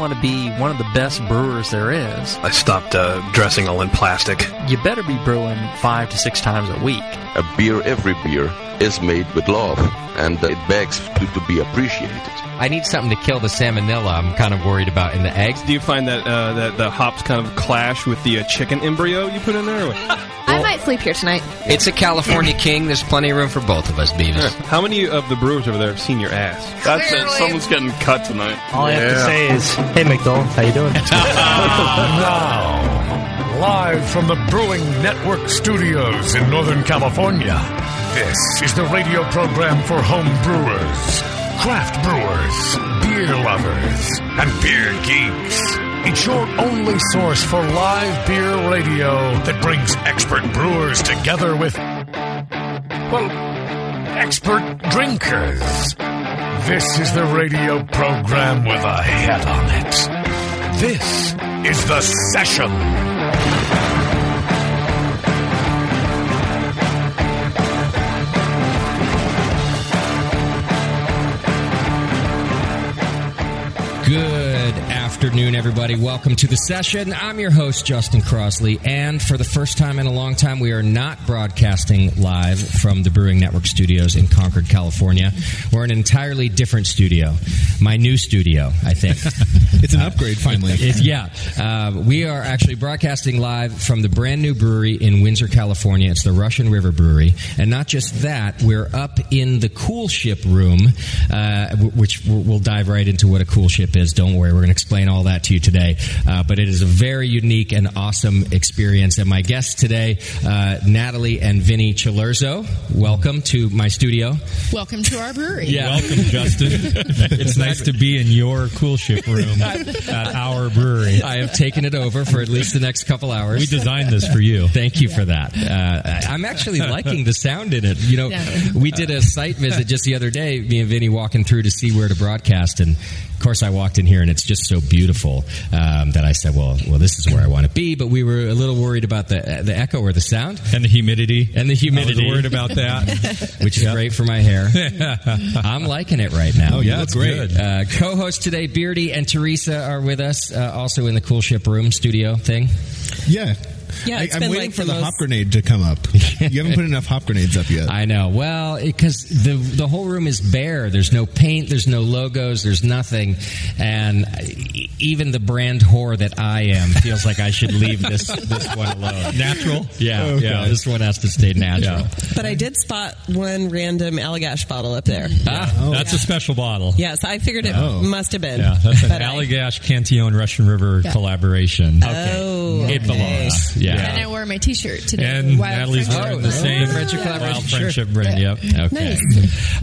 want to be one of the best brewers there is, I stopped uh, dressing all in plastic. you better be brewing five to six times a week. A beer, every beer, is made with love, and it begs to, to be appreciated. I need something to kill the salmonella. I'm kind of worried about in the eggs. Do you find that uh, that the hops kind of clash with the uh, chicken embryo you put in there? I might sleep here tonight. It's a California King. There's plenty of room for both of us, Beavis. How many of the brewers over there have seen your ass? That's it. Someone's getting cut tonight. All I have to say is, hey, McDowell, how you doing? now, live from the Brewing Network studios in Northern California, this is the radio program for home brewers, craft brewers, beer lovers, and beer geeks. It's your only source for live beer radio that brings expert brewers together with, well, expert drinkers. This is the radio program with a head on it. This is The Session. Good afternoon, everybody. Welcome to the session. I'm your host, Justin Crossley, and for the first time in a long time, we are not broadcasting live from the Brewing Network studios in Concord, California. We're in an entirely different studio, my new studio, I think. It's an upgrade, finally. It- yeah, uh, we are actually broadcasting live from the brand new brewery in Windsor, California. It's the Russian River Brewery, and not just that, we're up in the Koelschip room, uh, which we'll we'll dive right into what a koelschip is. Don't worry, we're going to explain all that to you today. Uh, but it is a very unique and awesome experience. And my guests today, uh, Natalie and Vinnie Cilurzo, welcome to my studio. Welcome to our brewery. Yeah. Welcome, Justin. it's nice to be in your koelschip room at our brewery. I have taken it over for at least the next couple hours. We designed this for you. Thank you for that. Uh, I- I'm actually liking the sound in it. You know, Yeah. we did a site visit just the other day, me and Vinnie walking through to see where to broadcast, and of course, I walked in here, and it's just so beautiful um, that I said, "Well, well, this is where I want to be." But we were a little worried about the the echo or the sound And the humidity. and the humidity. I was worried about that. which is great for my hair. I'm liking it right now. Oh, yeah, it's great. Uh, co-host today, Beardy and Teresa are with us, uh, also in the Koelschip Room studio thing. Yeah. Yeah, I, it's I'm been waiting like for the the, most- hop grenade to come up. You haven't put enough hop grenades up yet. I know. Well, because the the whole room is bare. There's no paint. There's no logos. There's nothing. And e- even the brand whore that I am feels like I should leave this this one alone. Natural? Yeah, Okay. yeah. This one has to stay natural. But I did spot one random Allagash bottle up there. Ah, That's a special bottle. Yes, I figured it Oh. must have been. Yeah, that's an Allagash Cantillon Russian River Yeah. collaboration. Oh, It okay. belongs. Yeah. And I wore my T-shirt today. And Wild Natalie's Friendship. wearing the same Friendship collaboration Wild shirt. Friendship brand. Yep. Okay.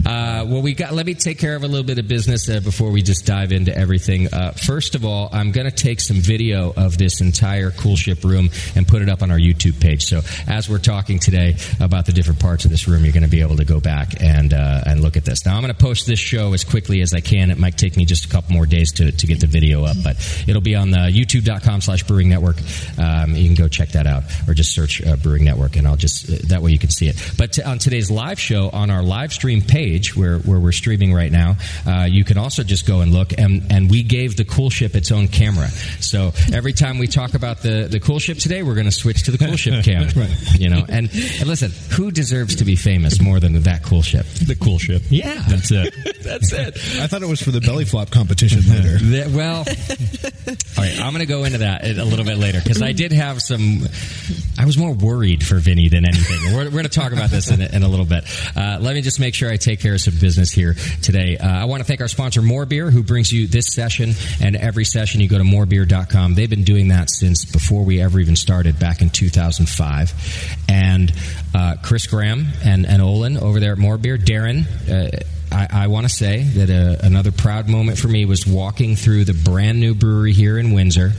Uh, well, we got. Let me take care of a little bit of business uh, before we just dive into everything. Uh, first of all, I'm going to take some video of this entire koelschip room and put it up on our YouTube page. So as we're talking today about the different parts of this room, you're going to be able to go back and uh, and look at this. Now, I'm going to post this show as quickly as I can. It might take me just a couple more days to, to get the video up, but it'll be on the YouTube.com/slash Brewing Network. Um, you can go check check that out, or just search uh, Brewing Network, and I'll just uh, that way you can see it. But t- on today's live show on our live stream page, where where we're streaming right now, uh, you can also just go and look. And and we gave the Koelschip its own camera, so every time we talk about the the Koelschip today, we're going to switch to the Koelschip cam. Right. You know, and, and listen, who deserves to be famous more than that Koelschip? The Koelschip. Yeah, That's it. That's it. I thought it was for the belly flop competition later. That- well, all right, I'm going to go into that a little bit later because I did have some. I was more worried for Vinnie than anything. We're, we're going to talk about this in in a little bit. Uh, let me just make sure I take care of some business here today. Uh, I want to thank our sponsor, More Beer, who brings you this session and every session. You go to morebeer.com. They've been doing that since before we ever even started back in 2005. And uh, Chris Graham and, and Olin over there at More Beer, Darren. I, I want to say that uh, another proud moment for me was walking through the brand new brewery here in Windsor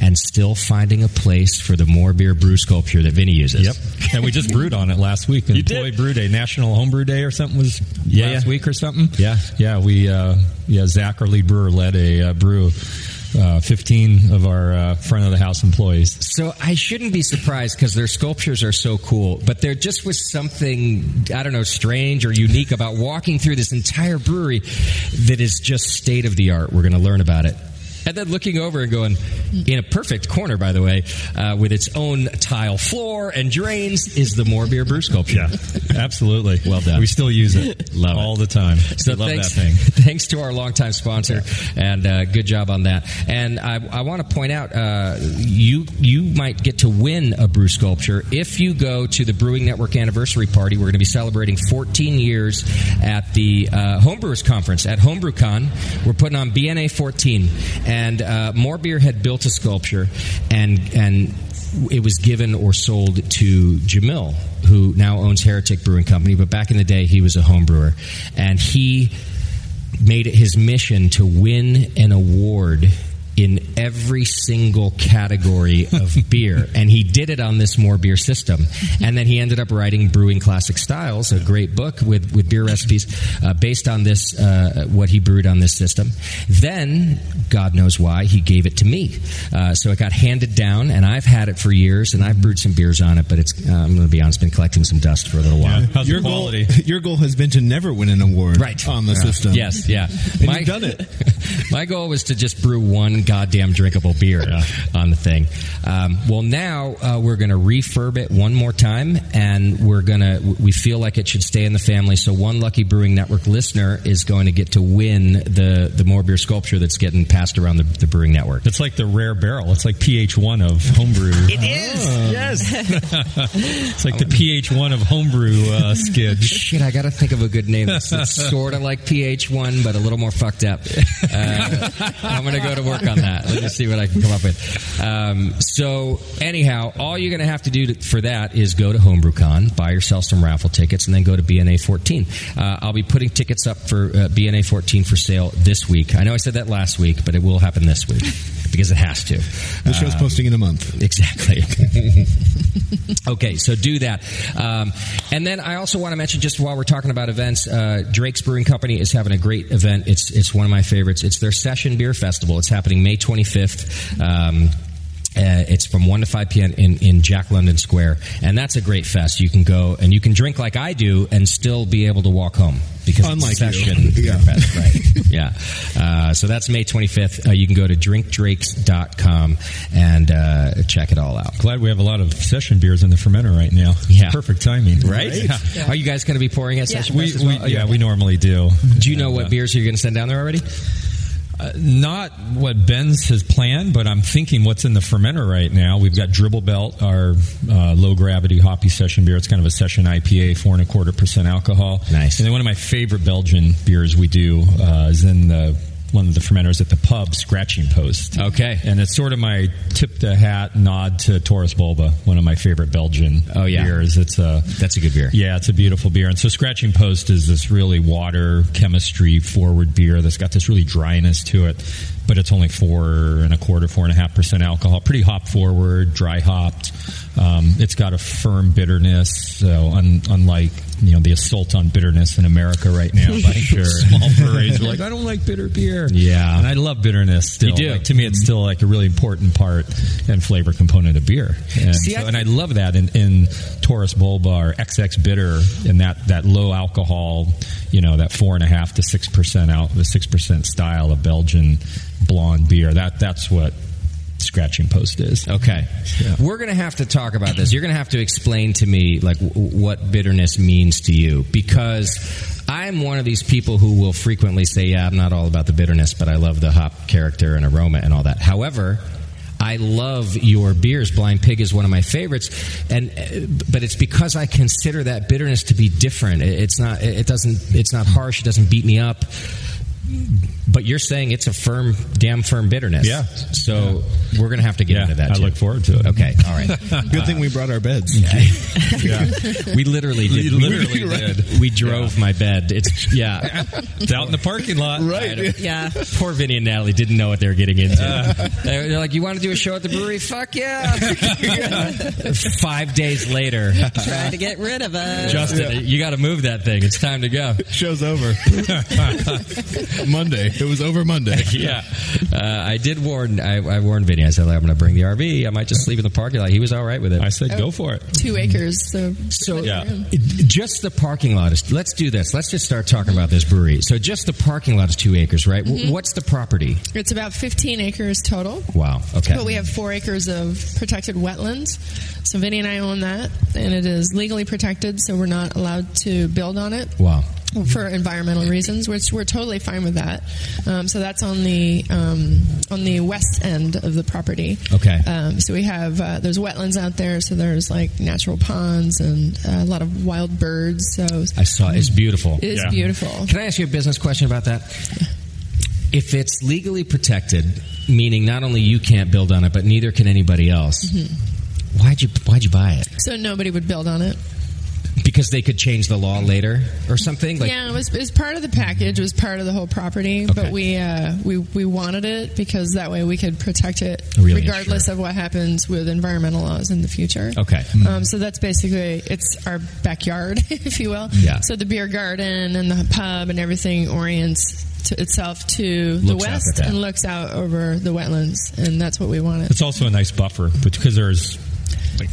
and still finding a place for the more beer brew sculpture that Vinnie uses. Yep. And we just brewed on it last week. You Employee Brew Day, National Homebrew Day or something was Yeah, last yeah. week or something. Yeah. Yeah, we, uh, yeah, Zach, our lead brewer, led a uh, brew. Uh, 15 of our uh, front of the house employees. So I shouldn't be surprised because their sculptures are so cool, but there just was something, I don't know, strange or unique about walking through this entire brewery that is just state of the art. We're going to learn about it. And then looking over and going, in a perfect corner, by the way, uh, with its own tile floor and drains, is the More Beer Brew sculpture. Yeah, absolutely. Well done. We still use it Love it. all the time. So We love thanks, that thing. thanks to our longtime sponsor, and uh, good job on that. And I, I want to point out, uh, you you might get to win a brew sculpture if you go to the Brewing Network anniversary party. We're going to be celebrating 14 years at the uh, Homebrewers Conference at HomebrewCon. We're putting on BNA 14, and uh, More Beer had built a sculpture, and and it was given or sold to Jamil, who now owns Heretic Brewing Company. But back in the day, he was a home brewer, and he made it his mission to win an award in every single category of beer. And he did it on this more beer system. And then he ended up writing Brewing Classic Styles, a great book with, with beer recipes uh, based on this, uh, what he brewed on this system. Then, God knows why, he gave it to me. Uh, so it got handed down, and I've had it for years, and I've brewed some beers on it, but it's, uh, I'm going to be honest, been collecting some dust for a little while. How's Your the goal, your goal has been to never win an award Right. on the Yeah. system. Yes, yeah. And you've done it. my goal was to just brew one goddamn drinkable beer on the thing. Um, well, now uh, we're going to refurb it one more time, and we're going to. We feel like it should stay in the family. So one lucky Brewing Network listener is going to get to win the the more beer sculpture that's getting passed around the, the Brewing Network. It's like the rare barrel. It's like pH one of homebrew. It is. Yes. It's like the pH one of homebrew uh, skid. Shit, I got to think of a good name that's, that's sort of like pH one, but a little more fucked up. Uh, I'm going to go to work on that. Let me see what I can come up with. Um, so, anyhow, all you're going to have to do to, for that is go to HomebrewCon, buy yourself some raffle tickets, and then go to BNA 14. Uh, I'll be putting tickets up for uh, BNA 14 for sale this week. I know I said that last week, but it will happen this week because it has to. The show's Um, posting in a month. Exactly. okay, so do that. Um, and then I also want to mention, just while we're talking about events, uh, Drake's Brewing Company is having a great event. It's it's one of my favorites. It's their Session Beer Festival. It's happening May 25th. Um, uh, it's from 1 to 5 p.m. in, in Jack London Square. And that's a great fest. You can go and you can drink like I do and still be able to walk home because Unlike it's you. Session Yeah. Beer Fest. Right. yeah. Uh, so that's May 25th. Uh, you can go to drinkdrakes.com and uh, check it all out. Glad we have a lot of session beers in the fermenter right now. Yeah. Perfect timing. Right? Are you guys going to be pouring at Session We, Fest as we, well? yeah, we normally do. Do you know what beers you're going to send down there already? Uh, not what Ben's has planned, but I'm thinking what's in the fermenter right now. We've got Dribble Belt, our uh, low gravity hoppy session beer. It's kind of a session IPA, four and a quarter percent alcohol. Nice. And then one of my favorite Belgian beers we do uh, is in the one of the fermenters at the pub, Scratching Post. Okay. And it's sort of my tip the hat nod to Taras Boulba, one of my favorite Belgian Oh, yeah. beers. It's a That's a good beer. yeah, it's a beautiful beer. And so Scratching Post is this really water chemistry forward beer that's got this really dryness to it. but it's only four and a quarter, four and a half percent alcohol. Pretty hop forward, dry hopped. Um, it's got a firm bitterness, so un, unlike you know the assault on bitterness in America right now by Sure. small breweries. We're like, I don't like bitter beer. Yeah. and I love bitterness. Still, You do. Like, to me, it's still like a really important part and flavor component of beer. And, See, so- I- and I love that in, in Taras Boulba or XX Bitter and that, that low alcohol, you know, that four and a half to six percent out, the six percent style of Belgian blonde beer. That that's what Scratching Post is. Okay. We're going to have to talk about this. You're going to have to explain to me like w- what bitterness means to you because I'm one of these people who will frequently say, "Yeah, I'm not all about the bitterness, but I love the hop character and aroma and all that." However, I love your beers. Blind Pig is one of my favorites, and uh, but it's because I consider that bitterness to be different. It's not. It doesn't. It's not harsh. It doesn't beat me up. But you're saying it's a firm, damn firm bitterness. Yeah. So we're going to have to get Yeah, into that. I too. look forward to it. Okay. All right. Good thing we brought our beds. we literally did. We literally did. We drove my bed. It's yeah. It's out in the parking lot. Right. Yeah. Poor Vinnie and Natalie didn't know what they were getting into. Uh, they're they're like, "You want to do a show at the brewery? Fuck yeah!" Five days later, trying to get rid of us. Justin, you got to move that thing. It's time to go. Show's over. Monday. It was over Monday. yeah, uh, I did warn. I, I warned Vinnie. I said, like, "I'm going to bring the RV. I might just sleep in the parking lot." He was all right with it. I said, go for it. Two acres. So, So Yeah. just the parking lot is. Let's do this. Let's just start talking about this brewery. So just the parking lot is two acres, right? W What's the property? it's about 15 acres total. Wow. Okay. But we have four acres of protected wetlands. So Vinnie and I own that, and it is legally protected, so we're not allowed to build on it wow. For environmental reasons, which we're totally fine with that. Um, so that's on the um, on the west end of the property. Okay. Um, so we have uh, there's wetlands out there, so there's like natural ponds and uh, a lot of wild birds. So I saw. It's beautiful. it is Yeah. beautiful. Can I ask you a business question about that? If it's legally protected, meaning not only you can't build on it, but neither can anybody else, Mm-hmm. why'd you why'd you buy it? So nobody would build on it. Because they could change the law later or something. Like, yeah, it was, it was part of the package. It was part of the whole property, Okay. but we uh, we we wanted it because that way we could protect it Really, regardless sure. of what happens with environmental laws in the future. Okay. Um, so that's basically it's our backyard, if you will. Yeah. So the beer garden and the pub and everything orients to itself to the Looks out at west and looks out over the wetlands, and that's what we wanted. It's also a nice buffer because there's like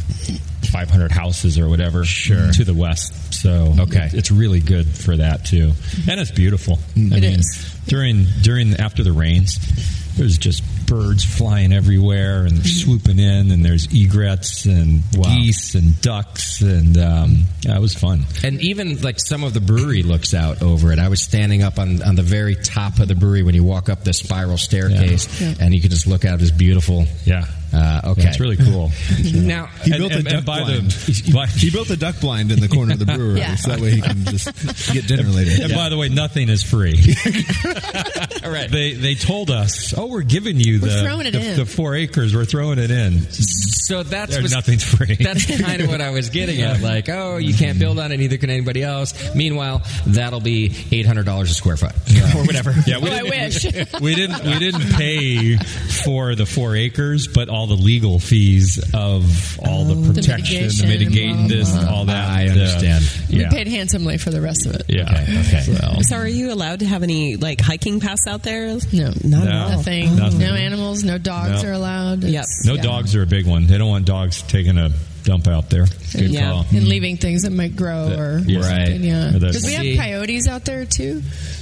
500 houses or whatever Sure. to the west. So Okay. it's really good for that too, mm-hmm. and it's beautiful. Mm-hmm. I It mean, is. during during after the rains, there's just birds flying everywhere and mm-hmm. swooping in, and there's egrets and Wow. geese and ducks, and um, yeah, it was fun. and even like some of the brewery looks out over it. I was standing up on, on the very top of the brewery when you walk up the spiral staircase, Yeah. and you can just look out. It's beautiful. Yeah. Uh, okay. Yeah, it's really cool. Now, He And- built and- a duck blind. the he built a duck blind in the corner of the brewery, Yeah. so that way he can just get dinner later. And by the way, nothing is free. all right. They they told us, oh, we're giving you We're the the, the four acres. We're throwing it in. So that's was- nothing's free. That's kind of what I was getting at. Like, oh, you can't build on it, neither can anybody else. Meanwhile, that'll be eight hundred dollars a square foot or whatever. yeah, we Oh, I wish. we didn't we didn't pay for the four acres, but all the legal fees of all the The protection, the mitigation, mitigation, this, blah, blah. all that. I uh, understand. We paid handsomely for the rest of it. yeah. Okay, okay. Well, So, are you allowed to have any like hiking paths out there? No, Not No. at all. nothing. Nothing. No animals. No dogs No. are allowed. Yep. No yeah. dogs are a big one. They don't want dogs taking a dump out there. Good yeah, call. and leaving things that might grow or Yeah. Right. something, Yeah, because we have coyotes out there too.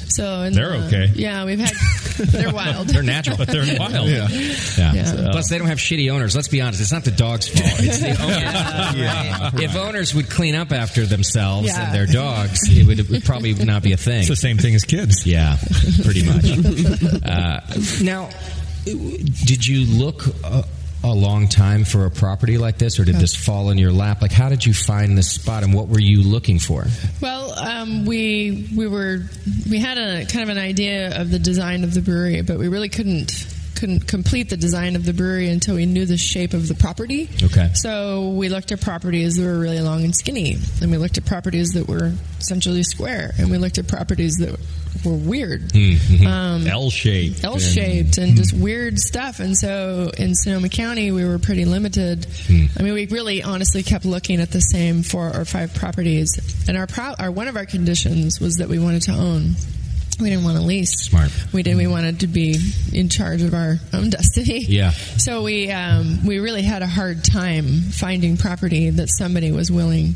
So and, They're uh, okay. Yeah, we've had. They're wild. They're natural. But they're wild. Yeah. Yeah. Yeah. Plus, they don't have shitty owners. Let's be honest. It's not the dog's fault. It's the owners. Yeah. If owners would clean up after themselves Yeah. and their dogs, it would, it would probably not be a thing. It's the same thing as kids. Yeah, pretty much. uh, now, did you look a, a long time for a property like this, or did this fall in your lap? Like, how did you find this spot, and what were you looking for? Well, um, we we were we had a kind of an idea of the design of the brewery, but we really couldn't couldn't complete the design of the brewery until we knew the shape of the property. Okay. So we looked at properties that were really long and skinny, and we looked at properties that were essentially square, and we looked at properties that were weird. Mhm. Um, L shaped. L shaped and just weird stuff. And so in Sonoma County, we were pretty limited. I mean, we really honestly kept looking at the same four or five properties. And our, pro- our one of our conditions was that we wanted to own. We didn't want to lease. Smart. We did. We wanted to be in charge of our own destiny. Yeah. So we um, we really had a hard time finding property that somebody was willing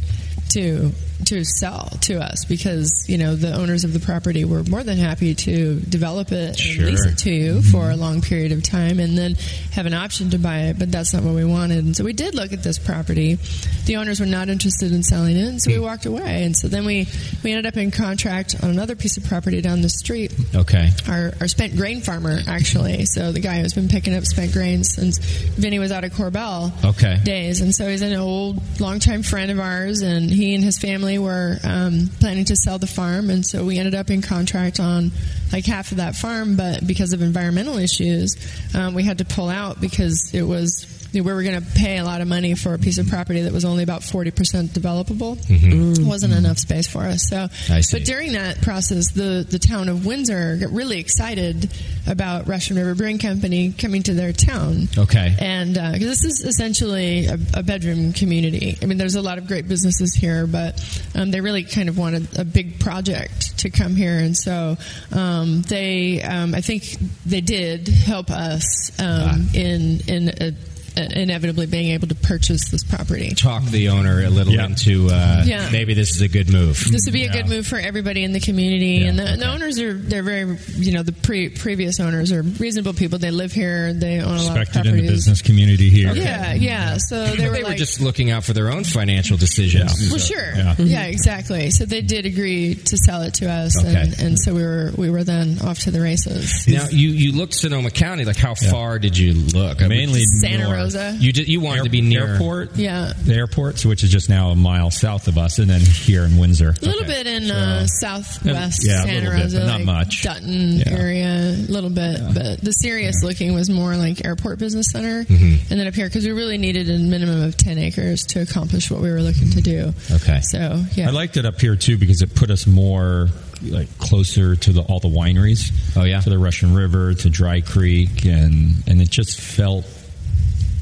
to to sell to us because you know the owners of the property were more than happy to develop it Sure. and lease it to you mm-hmm. for a long period of time and then have an option to buy it but that's not what we wanted. And so we did look at this property. The owners were not interested in selling it and so we hmm. walked away. And so then we we ended up in contract on another piece of property down the street. Okay. our, our spent grain farmer actually. So the guy who's been picking up spent grains since Vinnie was out of Korbel Okay. days. And so he's an old longtime friend of ours and he and his family were um, planning to sell the farm and so we ended up in contract on like half of that farm but because of environmental issues um, we had to pull out because it was we were going to pay a lot of money for a piece of property that was only about 40% developable Mhm. wasn't enough space for us so I see. but during that process the, the town of Windsor got really excited about Russian River Brewing Company coming to their town Okay. and because this is essentially a, a bedroom community. I mean, there's a lot of great businesses here, but um, they really kind of wanted a big project to come here, and so um, they, um, I think, they did help us um, in in uh inevitably being able to purchase this property. Talk the owner a little into uh, Yeah. maybe this is a good move. This would be a good move for everybody in the community, and the, the owners are they're very you know the pre- previous owners are reasonable people. They live here. They own a lot of Respected in the business community here. Yeah, yeah. So they were They were like, just looking out for their own financial decisions. Well, sure. Yeah. Yeah. exactly. So they did agree to sell it to us, and, Okay. and so we were we were then off to the races. Now you, you looked Sonoma County. Like how far did you look? I mean, Mainly Santa north. Rosa. You did, you wanted to be near airport. Yeah. The airport, which is just now a mile south of us, and then here in Windsor. A little bit in uh, southwest Yeah, a Santa little bit, Rosa, but not like much. Dutton Yeah. area, a little bit. But the serious looking was more like Airport Business Center, Mhm. and then up here because we really needed a minimum of ten acres to accomplish what we were looking to do. Okay. So yeah, I liked it up here too because it put us more like closer to the, all the wineries. Oh yeah, to the Russian River, to Dry Creek, and and it just felt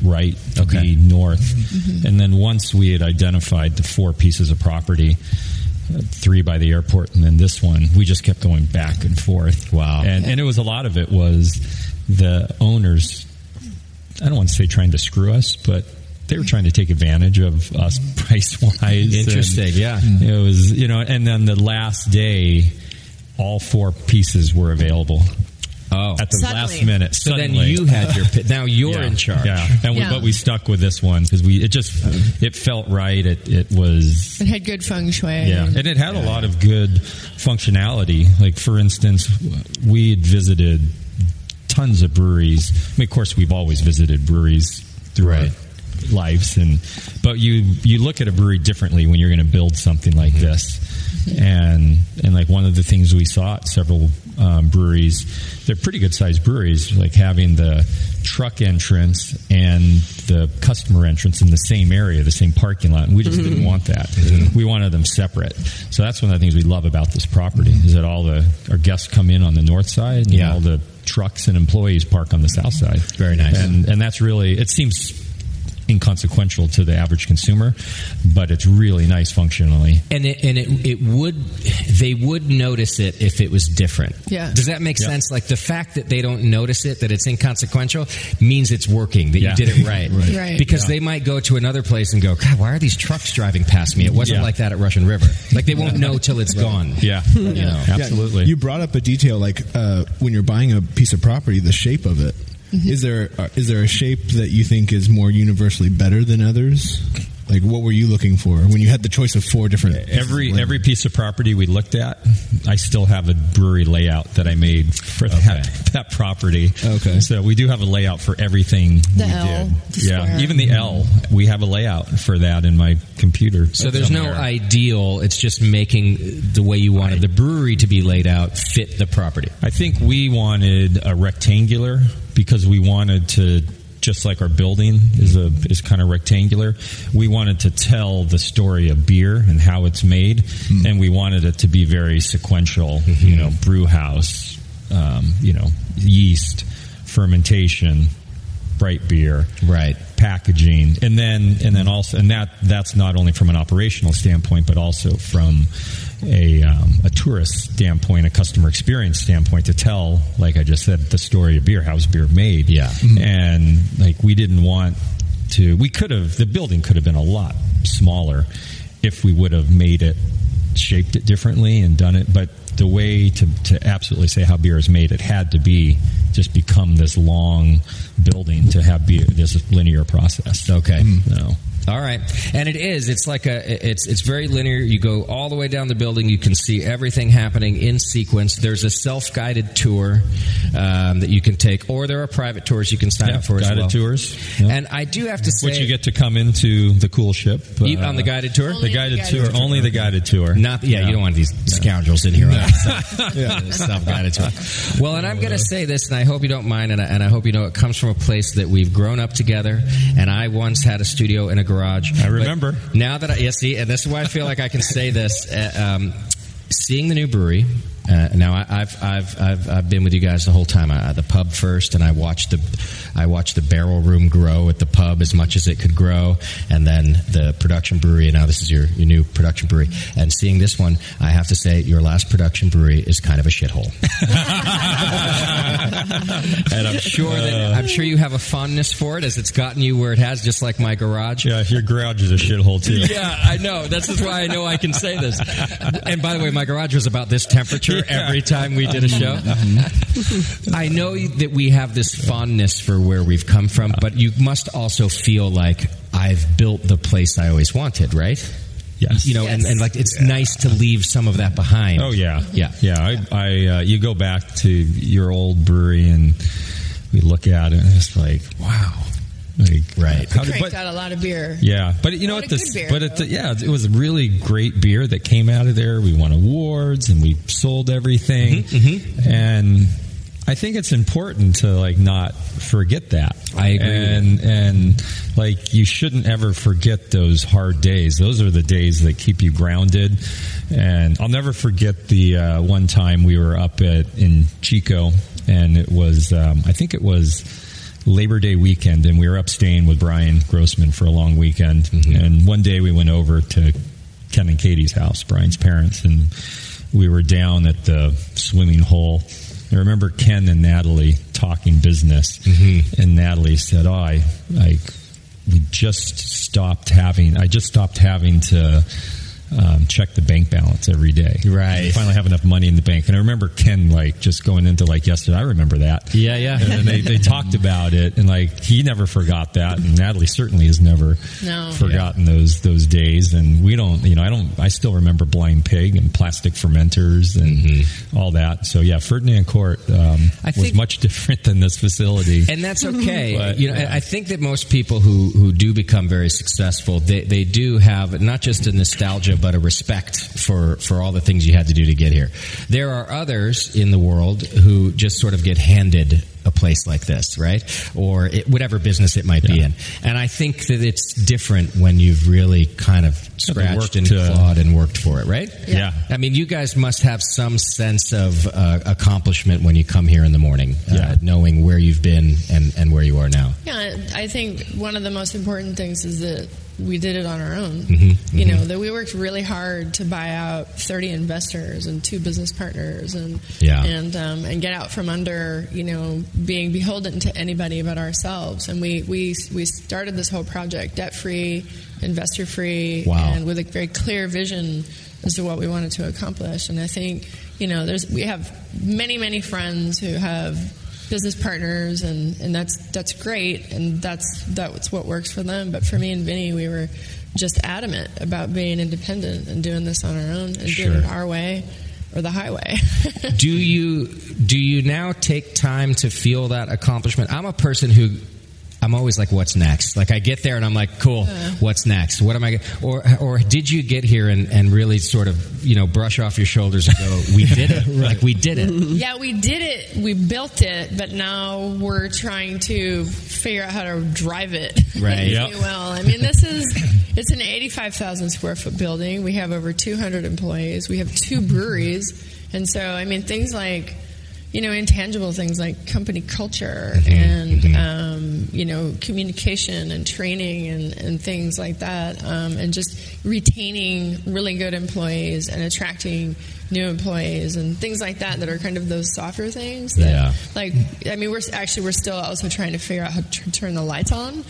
right to be north. Mm-hmm. And then once we had identified the four pieces of property. uh, Three by the airport, and then this one. We just kept going back and forth. Wow! And, and it was a lot of it was the owners. I don't want to say trying to screw us, but they were trying to take advantage of us price wise. Interesting, yeah. It was, you know, and then the last day, all four pieces were available. Oh, at the Suddenly. last minute. So then suddenly. you had your pi- now you're Yeah, in charge. Yeah, and we, Yeah. but we stuck with this one because we it just it felt right. It it was it had good feng shui. yeah, and- and it had a lot of good functionality. Like for instance, we had visited tons of breweries. I mean, of course, we've always visited breweries throughout Right. lives, and but you you look at a brewery differently when you're going to build something like mm-hmm. this. And and like one of the things we saw at several um, breweries, they're pretty good sized breweries, like having the truck entrance and the customer entrance in the same area, the same parking lot. And we just didn't want that. We wanted them separate. So that's one of the things we love about this property is that all the our guests come in on the north side, and Yeah. all the trucks and employees park on the south side. Very nice. And and that's really it seems inconsequential to the average consumer, but it's really nice functionally. And it, and it it would they would notice it if it was different. Yeah. Does that make Yeah. sense? Like the fact that they don't notice it, that it's inconsequential, means it's working. That Yeah. you did it right. Right. Right. Because they might go to another place and go, God, why are these trucks driving past me? It wasn't Yeah. like that at Russian River. Like they won't know till it's gone. Yeah. You know. Yeah, Absolutely. you brought up a detail like uh, when you're buying a piece of property, the shape of it. Is there uh, is there a shape that you think is more universally better than others? Like, what were you looking for when you had the choice of four different? Every every piece of property we looked at, I still have a brewery layout that I made for that, that property. Okay. So we do have a layout for everything The we L, did. the yeah, square. even the L, we have a layout for that in my computer. So there's no ideal. It's just making the way you wanted the brewery to be laid out fit the property. I think we wanted a rectangular because we wanted to just like our building is a is kind of rectangular. We wanted to tell the story of beer and how it's made, and we wanted it to be very sequential. You know, brew house, um, you know, yeast, fermentation, bright beer, right? Packaging, and then and then also, and that that's not only from an operational standpoint, but also from a um, a tourist standpoint, a customer experience standpoint, to tell, like I just said, the story of beer. How's beer made? Yeah, and like we didn't want to. We could have. The building could have been a lot smaller if we would have made it, shaped it differently, and done it. But the way to to absolutely say how beer is made, it had to be just become this long building to have beer this linear process. Okay. No. All right, and it is. It's like a. It's it's very linear. You go all the way down the building. You can see everything happening in sequence. There's a self guided tour um, that you can take, or there are private tours you can sign Yeah, up for as well. guided well. tours. Yeah. And I do have to say, Which you get to come into the koelschip uh, You- on the guided tour? The guided tour, only the guided tour. Not, yeah, you don't want these scoundrels in here on self guided tour. Well, and I'm going to say this, and I hope you don't mind, and I, and I hope you know it comes from a place that we've grown up together. And I once had a studio in a garage. I remember. But now that I, yeah, see, and this is why I feel like I can say this. Uh, um, seeing the new brewery. Uh, now I, I've, I've I've I've been with you guys the whole time. I, the pub first, and I watched the I watched the barrel room grow at the pub as much as it could grow, and then the production brewery. And now this is your, your new production brewery. And seeing this one, I have to say your last production brewery is kind of a shithole. and I'm sure that I'm sure you have a fondness for it as it's gotten you where it has, just like my garage. Yeah, your garage is a shithole too. Yeah, I know. That's just why I know I can say this. And by the way, my garage was about this temperature every time we did a show. I know that we have this fondness for where we've come from, but you must also feel like I've built the place I always wanted, right? Yes. You know, and, and like it's nice to leave some of that behind. Oh yeah, Yeah. yeah. I, I uh, you go back to your old brewery and we look at it and it's like, wow, like right. How did, Cranked but, out a lot of beer. yeah, but you know What The, a This, good beer, but it, yeah, it was a really great beer that came out of there. We won awards and we sold everything, Mm-hmm, and I think it's important to like not forget that. I agree and and like you shouldn't ever forget those hard days. Those are the days that keep you grounded. And I'll never forget the uh, one time we were up at in Chico, and it was um, I think it was Labor Day weekend, and we were up staying with Brian Grossman for a long weekend. Mm-hmm. And one day we went over to Ken and Katie's house, Brian's parents, and we were down at the swimming hole. I remember Ken and Natalie talking business, mm-hmm. and Natalie said, "Oh, I like we just stopped having. I just stopped having to." Um, check the bank balance every day. Right. We finally have enough money in the bank. And I remember Ken like just going into like yesterday. I remember that. Yeah, yeah. And then they, they talked about it, and like he never forgot that, and Natalie certainly has never No. forgotten those those days. And we don't, you know, I don't. I still remember blind pig and plastic fermenters and all that. So yeah, Ferdinand Court um, Mm-hmm. Was much different than this facility. and that's okay. But, you know, yeah. I think that most people who who do become very successful, they they do have not just a nostalgia, but a respect for for all the things you had to do to get here. There are others in the world who just sort of get handed a place like this, right? Or it, whatever business it might be in. And I think that it's different when you've really kind of scratched worked and to- clawed and worked for it, right? Yeah. I mean, you guys must have some sense of uh, accomplishment when you come here in the morning, uh, knowing where you've been and, and where you are now. Yeah, I think one of the most important things is that we did it on our own. Mm-hmm, You know, that we worked really hard to buy out 30 investors and two business partners and Yeah. and um, and get out from under, you know, being beholden to anybody but ourselves. And we we we started this whole project debt free, investor free, Wow. and with a very clear vision as to what we wanted to accomplish. And I think, you know, there's we have many many friends who have business partners, and, and that's that's great, and that's that's what works for them. But for me and Vinnie, we were just adamant about being independent and doing this on our own and Sure. doing it our way or the highway. do you do you now take time to feel that accomplishment? I'm a person who I'm always like, what's next? Like I get there and I'm like, cool, what's next? What am I? Or or did you get here and, and really sort of you know brush off your shoulders and go, we did it, like we did it. Yeah, we did it. We built it, but now we're trying to figure out how to drive it. Right. Yep. will. I mean, this is it's an eighty-five thousand square foot building. We have over two hundred employees. We have two breweries, and so I mean, things like you know intangible things like company culture and um, you know communication and training and, and things like that, um, and just retaining really good employees and attracting new employees and things like that that are kind of those softer things. That, Yeah. Like, I mean, we're actually we're still also trying to figure out how to t- turn the lights on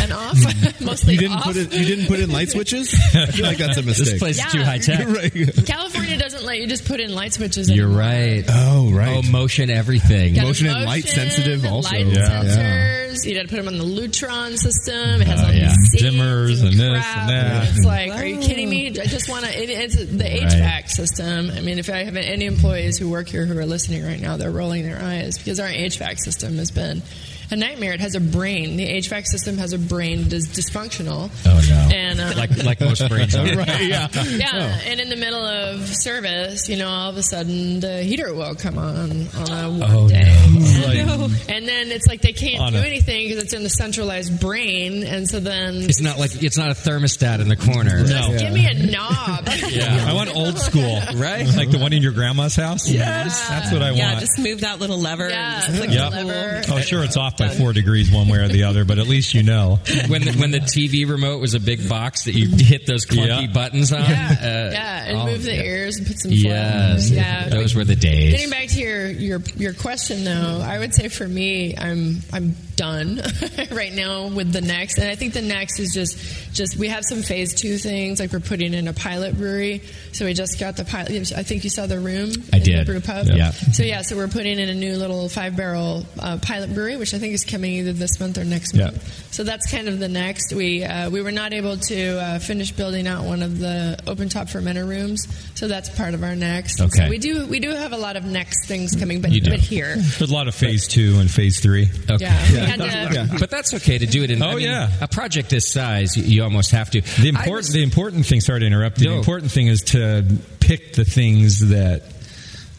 and off. Mostly You didn't off. put it. You didn't put in light switches. I feel like that's a mistake. This place Yeah. is too high tech. right. California doesn't let you just put in light switches. You're anymore. right. Oh, right. Oh, motion everything. Got a Motion and light sensitive also. Light Yeah. sensors. You got to put them on the Lutron system. It has oh, all yeah. these Dimmers and this crap, and that. It's like, are you kidding me? I just want to. It, it's the HVAC system. I mean, if I have any employees who work here who are listening right now, they're rolling their eyes because our HVAC system has been a nightmare. It has a brain. The HVAC system has a brain that is dysfunctional. Oh no. And uh, like like most brains are. right. Yeah. yeah, and in the middle of service, you know, all of a sudden the heater will come on on a one Oh, day. no. Like- And then it's like they can't do a- anything because it's in the centralized brain, and so then It's not like it's not a thermostat in the corner. No. give me a knob. Yeah. I want old school, Right? Like the one in your grandma's house. Yes. that's what I want. Yeah, just move that little lever. Yeah, and just click Yep. the lever. Oh, sure, it's off by four degrees one way or the other, but at least you know. when the, when the TV remote was a big box that you hit those clunky Yeah. buttons on. Yeah, uh, yeah, and oh, move the yeah. ears and put some. Yes, flames. yeah. those were the days. Getting back to your, your your question though, I would say for me, I'm I'm done right now with the next, and I think the next is just just we have some phase two things like we're putting in a pilot brewery. So we just got the pilot. I think you saw the room. I in did. The brew pub. Yeah. So yeah, so we're putting in a new little five barrel uh, pilot brewery, which I think is coming either this month or next Yeah. month. So that's kind of the next. We uh, we were not able to uh, finish building out one of the open top fermenter rooms, so that's part of our next. Okay. So we do we do have a lot of next things coming, but You do. but here. There's a lot of phase two and phase three. Okay. Yeah, we had to, But that's okay to do it in. Oh, I mean, yeah. a project this size, you, you almost have to. The important, was- the important thing. Sorry to interrupt. you. No. The important thing is to pick the things that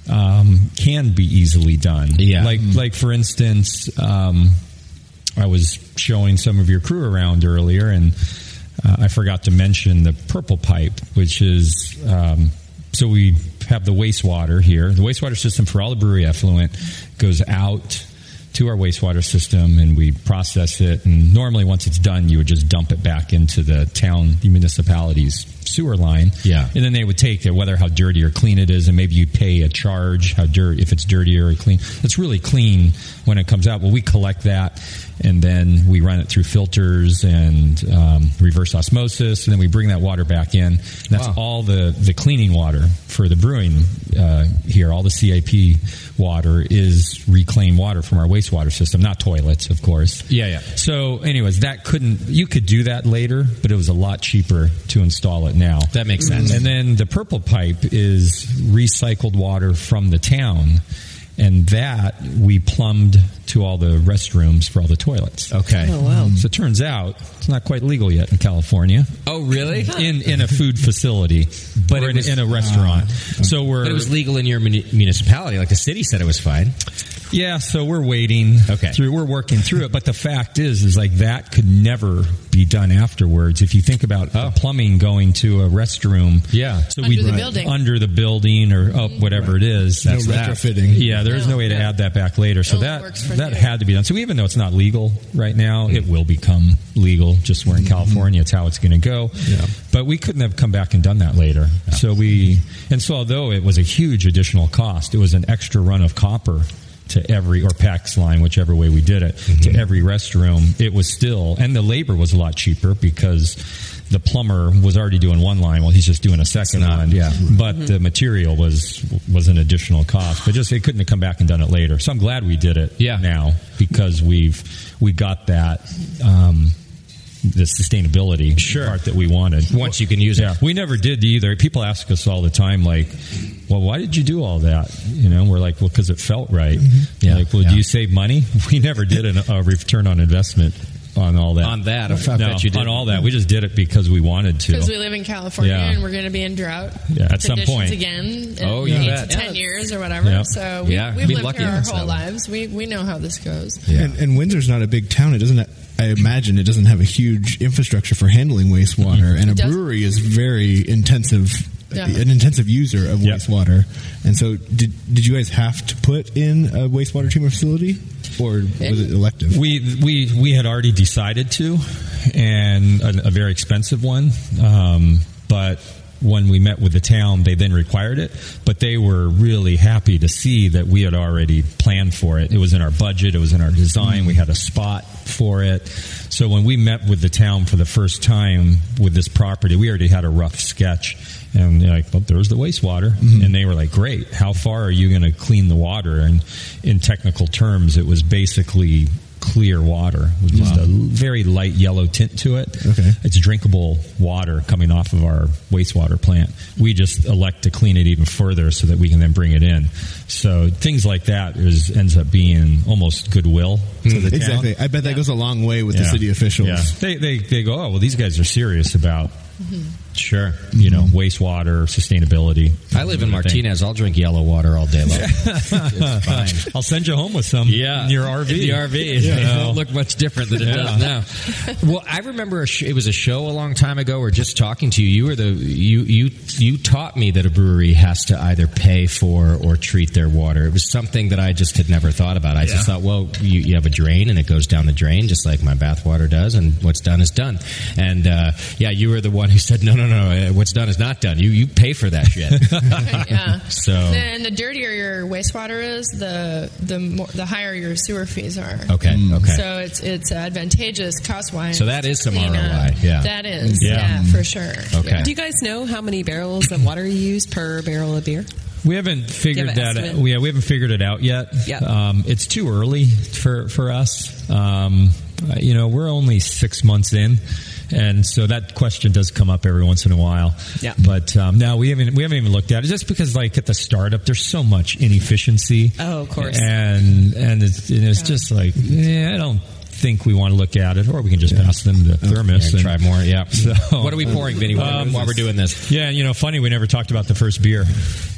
um, can be easily done. Yeah. Like, like for instance, um, I was showing some of your crew around earlier, and uh, I forgot to mention the purple pipe, which is um, so we have the wastewater here. The wastewater system for all the brewery effluent goes out to our wastewater system and we process it and normally once it's done you would just dump it back into the town the municipality's sewer line Yeah. and then they would take it whether how dirty or clean it is and maybe you pay a charge how dirt if it's dirtier or clean it's really clean when it comes out well we collect that and then we run it through filters and um, reverse osmosis and then we bring that water back in and that's Wow. all the the cleaning water for the brewing uh, here all the CIP water is reclaimed water from our wastewater system not toilets of course Yeah, yeah. so anyways that couldn't you could do that later but it was a lot cheaper to install it now That makes sense. and then the purple pipe is recycled water from the town and that we plumbed to all the restrooms for all the toilets Okay. Oh wow. so it turns out it's not quite legal yet in California Oh, really? in in a food facility, But or in, was- in a restaurant. Ah. so we're But it was legal in your muni- municipality. Like the city said it was fine. yeah. So we're waiting. Okay. through we're working through it. But the fact is, is like that could never be done afterwards. If you think about the oh. plumbing going to a restroom, Yeah. So Under we the building. under the building or up whatever it is. No That's that. retrofitting. Yeah, there is no, No. way to Yeah. add that back later. So Only that works for that had to be done. So even though it's not legal right now, it will become legal. Just we're in mm-hmm. California, it's how it's going to go. Yeah. But we couldn't have come back and done that later. So we, and so although it was a huge additional cost, it was an extra run of copper to every or PEX line, whichever way we did it, to mm-hmm. every restroom. It was still, and the labor was a lot cheaper because the plumber was already doing one line while he's just doing a second one. Yeah, but the material was was an additional cost. But just they couldn't have come back and done it later. So I'm glad we did it. Yeah. now because we've we got that. Um, the sustainability part that we wanted. Once you can use it. We never did either. People ask us all the time, like, well, why did you do all that? You know, we're like, well, because it felt right. Yeah. Like, well, Yeah. do you save money? We never did an, a return on investment on all that. On that, I bet no, you didn't. On all that. We just did it because we wanted to. Because we live in California Yeah. and we're going to be in drought Yeah, at some point. again in Oh, you eight bet. to ten years or whatever. Yeah. So we, Yeah, we've lived lucky here our whole lives. We we know how this goes. And, and Windsor's not a big town. It doesn't. I imagine it doesn't have a huge infrastructure for handling wastewater, and a brewery is very intensive, Yeah. an intensive user of wastewater. And so, did did you guys have to put in a wastewater treatment facility, or was it elective? We we we had already decided to, and a, a very expensive one. Um, but when we met with the town, they then required it. But they were really happy to see that we had already planned for it. It was in our budget. It was in our design. We had a spot for it. So when we met with the town for the first time with this property, we already had a rough sketch. And they're like, well, there's the wastewater. Mm-hmm. And they were like, great. How far are you going to clean the water? And in technical terms, it was basically clear water with just Wow. a very light yellow tint to it. Okay. It's drinkable water coming off of our wastewater plant. We just elect to clean it even further so that we can then bring it in. So things like that is ends up being almost goodwill to the town. exactly. I bet that goes a long way with the city officials. Yeah. They, they, they go, oh, well, these guys are serious about, Mm-hmm. Sure, you know, wastewater, sustainability. I live in Martinez. I'll drink yellow water all day long. it's fine. I'll send you home with some Yeah, in your RV. In the RV, Yeah. it won't look much different than it Yeah. does now. Well, I remember a sh- it was a show a long time ago. We're just talking to you. You were the you you you taught me that a brewery has to either pay for or treat their water. It was something that I just had never thought about. I just thought, well, you, you have a drain and it goes down the drain just like my bath water does, and what's done is done. And uh, yeah, you were the one who said, no, no, no, uh, what's done is not done. You you pay for that shit. yeah. So And the dirtier your wastewater is, the the more, the higher your sewer fees are. Okay, okay. So it's it's advantageous cost wise. So that is some ROI, yeah. That is, Yeah. yeah, for sure. Okay. Do you guys know how many barrels of water you use per barrel of beer? We haven't figured an that. estimate? Yeah, we haven't figured it out yet. Yeah. Um, it's too early for for us. Um, you know, we're only six months in, and so that question does come up every once in a while. Yeah. But um, no, we haven't we haven't even looked at it just because like at the startup, there's so much inefficiency. Oh, of course. And and it's, and it's just like yeah, I don't think we want to look at it, or we can just pass them the thermos Yeah, and try more. Yeah. So, What are we pouring, Vinnie? While, Um, while we're doing this? yeah, you know, funny we never talked about the first beer.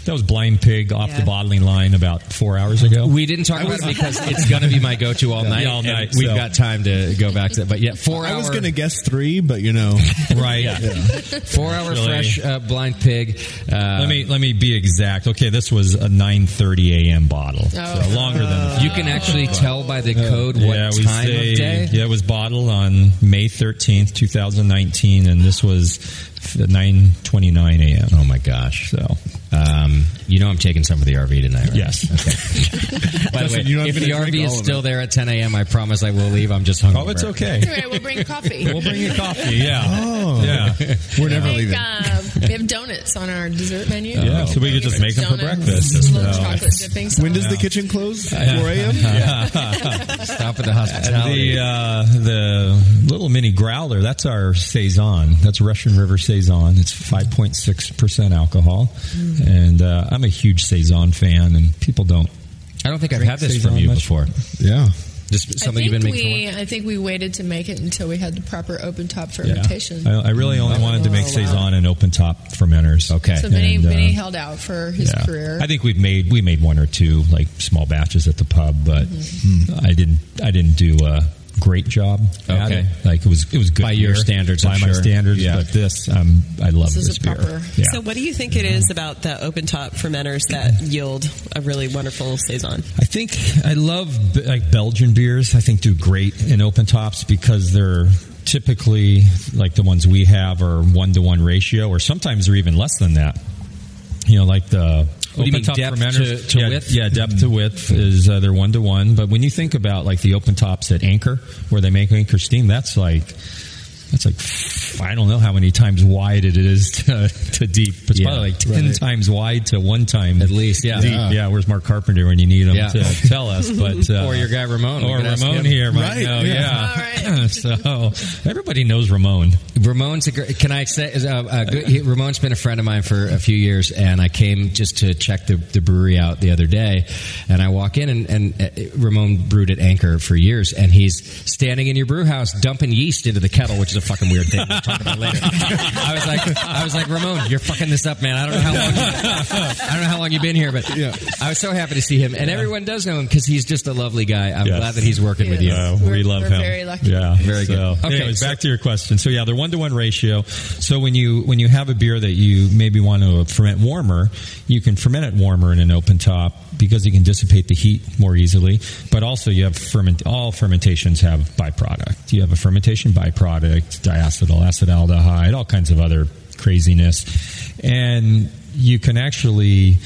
That was Blind Pig off the bottling line about four hours ago. We didn't talk about it because it's going to be my go-to all night. Yeah, all and night, We've so. got time to go back to that. But yeah, four I hour. was going to guess three, but you know, right. Four hour Really. fresh uh, blind pig. Uh, Let me let me be exact. Okay, this was a 9:30 a.m. bottle, Oh. so longer than the You can actually tell by the code what yeah, we time say, day. Yeah, it was bottled on May 13th, 2019, and this was 9:29 a.m. Oh my gosh! So Um, you know I'm taking some of the RV tonight, right? Yes. Okay. By the way, you're not if gonna the drink RV is all of still it. there at 10 a.m., I promise I will leave. I'm just hungry. oh, it's okay. Anyway, we'll bring coffee. We'll bring you coffee. Yeah. Oh. Yeah. we're never Make, leaving. uh, we have donuts on our dessert menu. Yeah, so we could just make them for Donuts, breakfast. Little So- chocolate dipping sauce. When does the kitchen close? 4 a.m. Stop at the hospitality. The uh, the little mini growler that's our saison. That's Russian River saison. It's five point six percent alcohol, and uh, I'm a huge saison fan. And people don't. I don't think I've had this Saison from you much? before. Yeah. Just something you've been making. we, I think we waited to make it until we had the proper open top fermentation. I, I really only wanted to make Oh, wow. saison and open top fermenters. Okay. So Vinnie, And, uh, Vinnie held out for his yeah. career. I think we've made we made one or two like small batches at the pub, but Mm-hmm. mm, I didn't I didn't do a great job. at Okay. it. like it was it was good By your standards, by I'm my sure. standards. Yeah. But this, um, I love This this, is a beer. Yeah. So, what do you think it is about the open top fermenters that yield a really wonderful saison? I think I love like Belgian beers. I think do great in open tops because they're typically like the ones we have are one to one ratio, or sometimes they're even less than that. You know, like the What do you mean, Open top depth fermenters- to- to yeah, width? Yeah, depth to width is uh, they're one to one. But when you think about like the open tops at Anchor, where they make Anchor steam, that's like that's like I don't know how many times wide it is to, to deep. It's Yeah, probably like ten right. times wide to one time At least, yeah. deep. Yeah. Yeah. where's Mark Carpenter when you need him Yeah. to tell us? But uh, Or your guy Ramon. Or Ramon him. here might Right, know. yeah. Yeah, so everybody knows Ramon. Ramon's a great, can I say, uh, uh, good, he, Ramon's been a friend of mine for a few years, and I came just to check the, the brewery out the other day, and I walk in, and, and uh, Ramon brewed at Anchor for years, and he's standing in your brew house dumping yeast into the kettle, which is a fucking weird thing. We'll talk about later. I was like, I was like, Ramon, you're fucking this up, man. I don't know how long, I don't know how long you've been here, but I was so happy to see him, and everyone does know him because he's just a lovely guy. I'm Yes. glad that he's working with you. Uh, we love we're him. very lucky. Yeah, Very good. Okay, anyways, so- back to your question. So yeah, they're one to one ratio. So when you when you have a beer that you maybe want to ferment warmer, you can ferment it warmer in an open top because you can dissipate the heat more easily. But also you have ferment. All fermentations have byproduct. You have a fermentation byproduct, diacetyl, acetaldehyde, all kinds of other craziness, and you can actually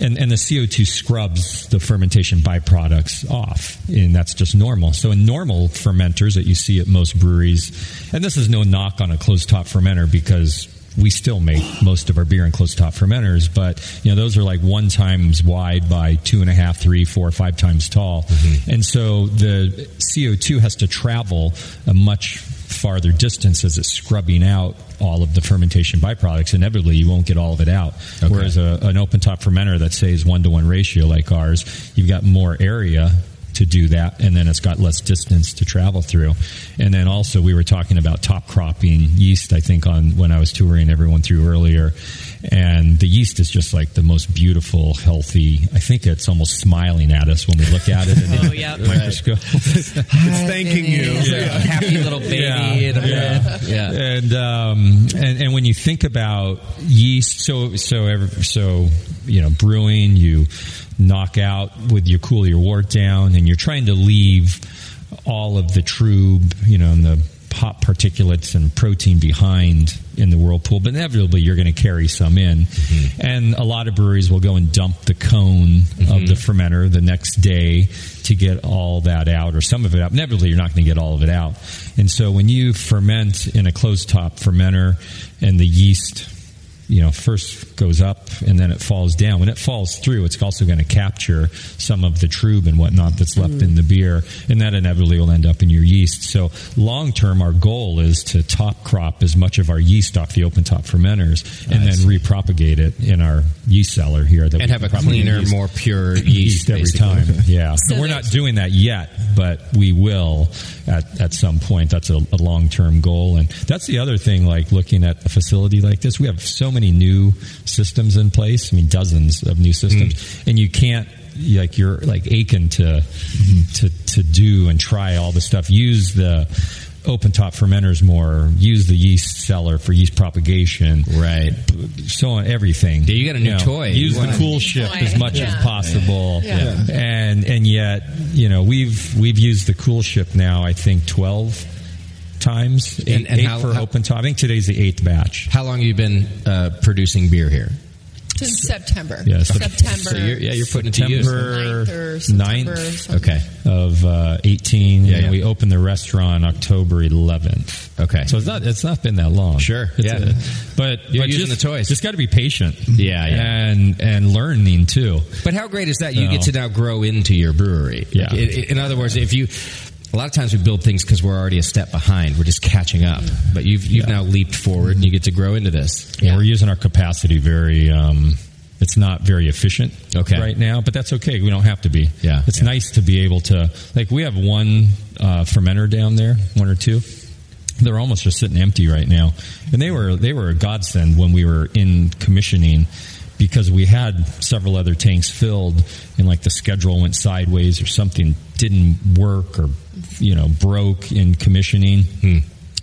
and, and the CO2 scrubs the fermentation byproducts off, and that's just normal. So in normal fermenters that you see at most breweries, and this is no knock on a closed top fermenter because we still make most of our beer in closed top fermenters, but you know those are like one times wide by two and a half, three, four, five times tall, mm-hmm. and so the CO2 has to travel a much farther distance as it's scrubbing out all of the fermentation byproducts. Inevitably, you won't get all of it out. Whereas a, an open top fermenter that says one to one ratio like ours, you've got more area to do that, and then it's got less distance to travel through. And then also, we were talking about top cropping yeast. I think on when I was touring everyone through earlier, and the yeast is just like the most beautiful, healthy. I think it's almost smiling at us when we look at it in the Oh, yeah. microscope. it's thanking you. A happy little baby Yeah. in a. Yeah. And um, and and when you think about yeast, so so ev so you know brewing, you knock out with your cool your wort down, and you're trying to leave all of the trub, you know, and the hot particulates and protein behind in the whirlpool, but inevitably you're going to carry some in. Mm-hmm. And a lot of breweries will go and dump the cone of the mm-hmm. fermenter the next day to get all that out or some of it out. Inevitably, you're not going to get all of it out. And so when you ferment in a closed top fermenter and the yeast you know, first goes up and then it falls down. When it falls through, it's also going to capture some of the trub and whatnot that's left mm. in the beer, and that inevitably will end up in your yeast. So, long term, our goal is to top crop as much of our yeast off the open top fermenters and then repropagate it in our yeast cellar here. That And we have a cleaner, yeast- more pure yeast, yeast every basically. time. Yeah, So but we're not doing that yet, but we will at, at some point. That's a, a long term goal, and that's the other thing. Like looking at a facility like this, we have so many new systems in place. I mean, dozens of new systems, Hmm. and you can't. Like you're like aching to Mm-hmm. to to do and try all the stuff. Use the open top fermenters more. Use the yeast cellar for yeast propagation. Right. So on everything. Yeah, you got a new toy. Use You the koelschip Toy. as much Yeah. as possible. Yeah. And and yet, you know, we've we've used the koelschip now. I think twelve times. Eight, and eight how- for how- open top. I think today's the eighth batch. How long have you been uh, producing beer here? Since September. Yeah, September. So you're, yeah, you're putting it to use. September Ninth or September 9th. Okay. of uh, eighteen. Yeah, and yeah. we opened the restaurant October eleventh. Okay. So it's not it's not been that long. Sure, It's yeah. a- but You're but using just, the toys. Just got to be patient. Yeah, yeah. And and learning too. But how great is that? You No. get to now grow into your brewery. Yeah. Like, i- i- in other words, if you, a lot of times we build things because we're already a step behind. We're just catching up. But you've you've now leaped forward and you get to grow into this. Yeah, we're using our capacity very. Um, it's not very efficient Okay. right now, but that's okay. We don't have to be. Yeah. it's Yeah. nice to be able to. Like we have one uh, fermenter down there, one or two. They're almost just sitting empty right now, and they were they were a godsend when we were in commissioning because we had several other tanks filled, and like the schedule went sideways or something didn't work or you know broke in commissioning hmm.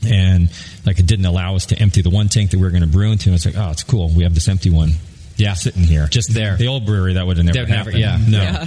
and like it didn't allow us to empty the one tank that we were going to brew into. And it's like, oh, it's cool. We have this empty one. Yeah, sitting here, just there. The old brewery that would have never They'd never- happened. yeah. no.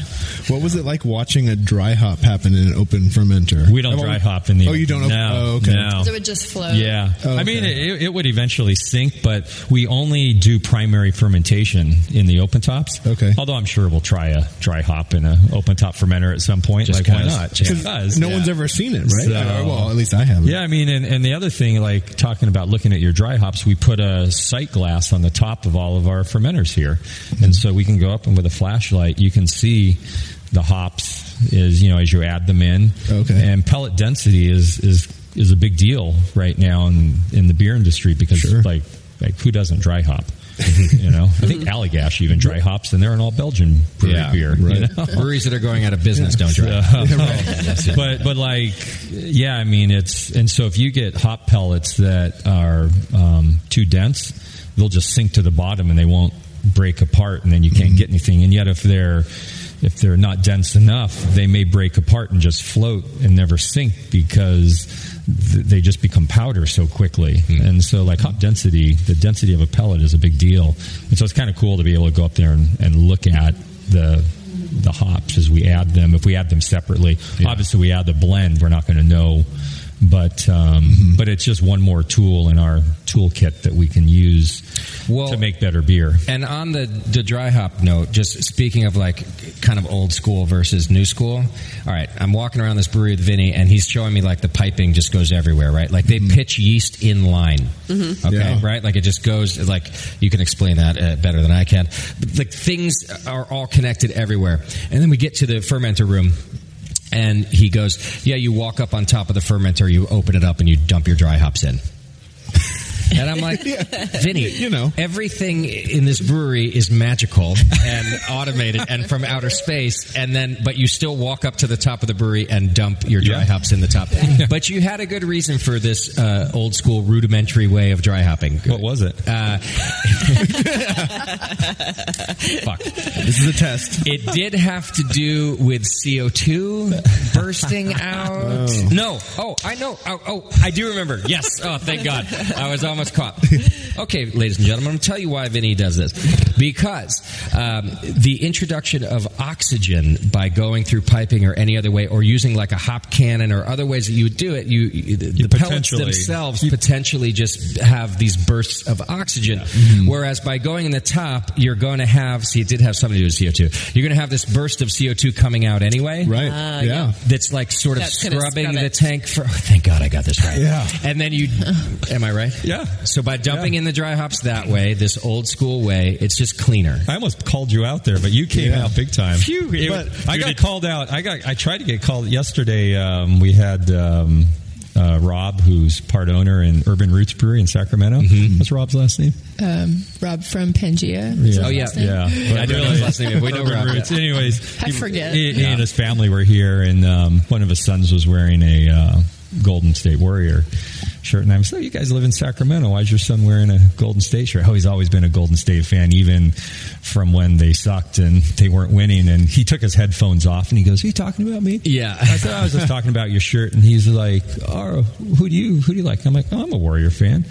What was it like watching a dry hop happen in an open fermenter? We don't I've dry always- hop in the. Oh, you don't? No, oh, okay. no. So it would just flow. Yeah, Oh, I mean it, it would eventually sink, but we only do primary fermentation in the open tops. Okay. Although I'm sure we'll try a dry hop in an open top fermenter at some point. Just like why not? Just because. No yeah. one's ever seen it, right? So- well, at least I haven't. Yeah, I mean, and, and the other thing, like talking about looking at your dry hops, we put a sight glass on the top of all of our fermenters here, and so we can go up and with a flashlight, you can see the hops is you know as you add them in. Okay. And pellet density is is is a big deal right now in in the beer industry because Sure. like like who doesn't dry hop? you know, I think Allagash even dry hops, and they're an all Belgian brewery Yeah, beer. you know? Breweries that are going out of business don't dry. So- but but like yeah, I mean it's and so if you get hop pellets that are um, too dense, they'll just sink to the bottom and they won't break apart, and then you can't mm-hmm. get anything. And yet if they're if they're not dense enough, they may break apart and just float and never sink because th- they just become powder so quickly. Mm-hmm. And so, like hop density, the density of a pellet is a big deal. And so, it's kind of cool to be able to go up there and, and look at the the hops as we add them. If we add them separately, obviously we add the blend. We're not going to know, but um, but it's just one more tool in our toolkit that we can use Well- to make better beer. And on the, the dry hop note, just speaking of like kind of old school versus new school. All right, I'm walking around this brewery with Vinnie, and he's showing me like the piping just goes everywhere, right? Like they pitch yeast in line. Okay, Yeah. right? Like it just goes like you can explain that uh, better than I can. But, like things are all connected everywhere, and then we get to the fermenter room. And he goes, "Yeah, you walk up on top of the fermenter, you open it up, and you dump your dry hops in." And I'm like, Vinnie, You know. everything in this brewery is magical and automated and from outer space. And then, but you still walk up to the top of the brewery and dump your dry Yeah. hops in the top. But you had a good reason for this uh, old school rudimentary way of dry hopping. What was it? Uh, fuck. This is a test. It did have to do with CO2 bursting out. No. Oh, I know. Oh, oh, I do remember. Yes. Oh, thank God. I was almost caught. Okay, ladies and gentlemen, I'm going to tell you why Vinnie does this. Because um, the introduction of oxygen by going through piping or any other way, or using like a hop cannon or other ways that you would do it, you, you the, the pellets potentially- themselves potentially just have these bursts of oxygen. Whereas by going in the top, you're going to have, see, it did have something to do with CO2. You're going to have this burst of CO2 coming out anyway. Right. Ah, yeah. That's like sort of That's scrubbing scrub the tank for. Oh, thank God I got this right. Yeah. And then you, am I right? Yeah. So by dumping in the dry hops that way, this old school way, it's just cleaner. I almost called you out there, but you came Yeah. out big time. Phew, it- But I got called out. I got. I tried to get called yesterday. Um, we had um, uh, Rob, who's part owner in Urban Roots Brewery in Sacramento. What's Rob's last name? Um, Rob from Pangea. is his Oh, yeah. last name? Yeah, I don't know his last name. We know Urban Rob, yeah. Roots. Anyways, I he- forget. He, he and his family were here, and um, one of his sons was wearing a uh, Golden State Warrior shirt. And I was, "Oh, you guys live in Sacramento. Why is your son wearing a Golden State shirt?" Oh, he's always been a Golden State fan, even from when they sucked and they weren't winning. And he took his headphones off, and he goes, "Are you talking about me?" Yeah. I said, "I was just talking about your shirt." And he's like, "Oh, who do you who do you like?" I'm like, oh, "I'm a Warrior fan."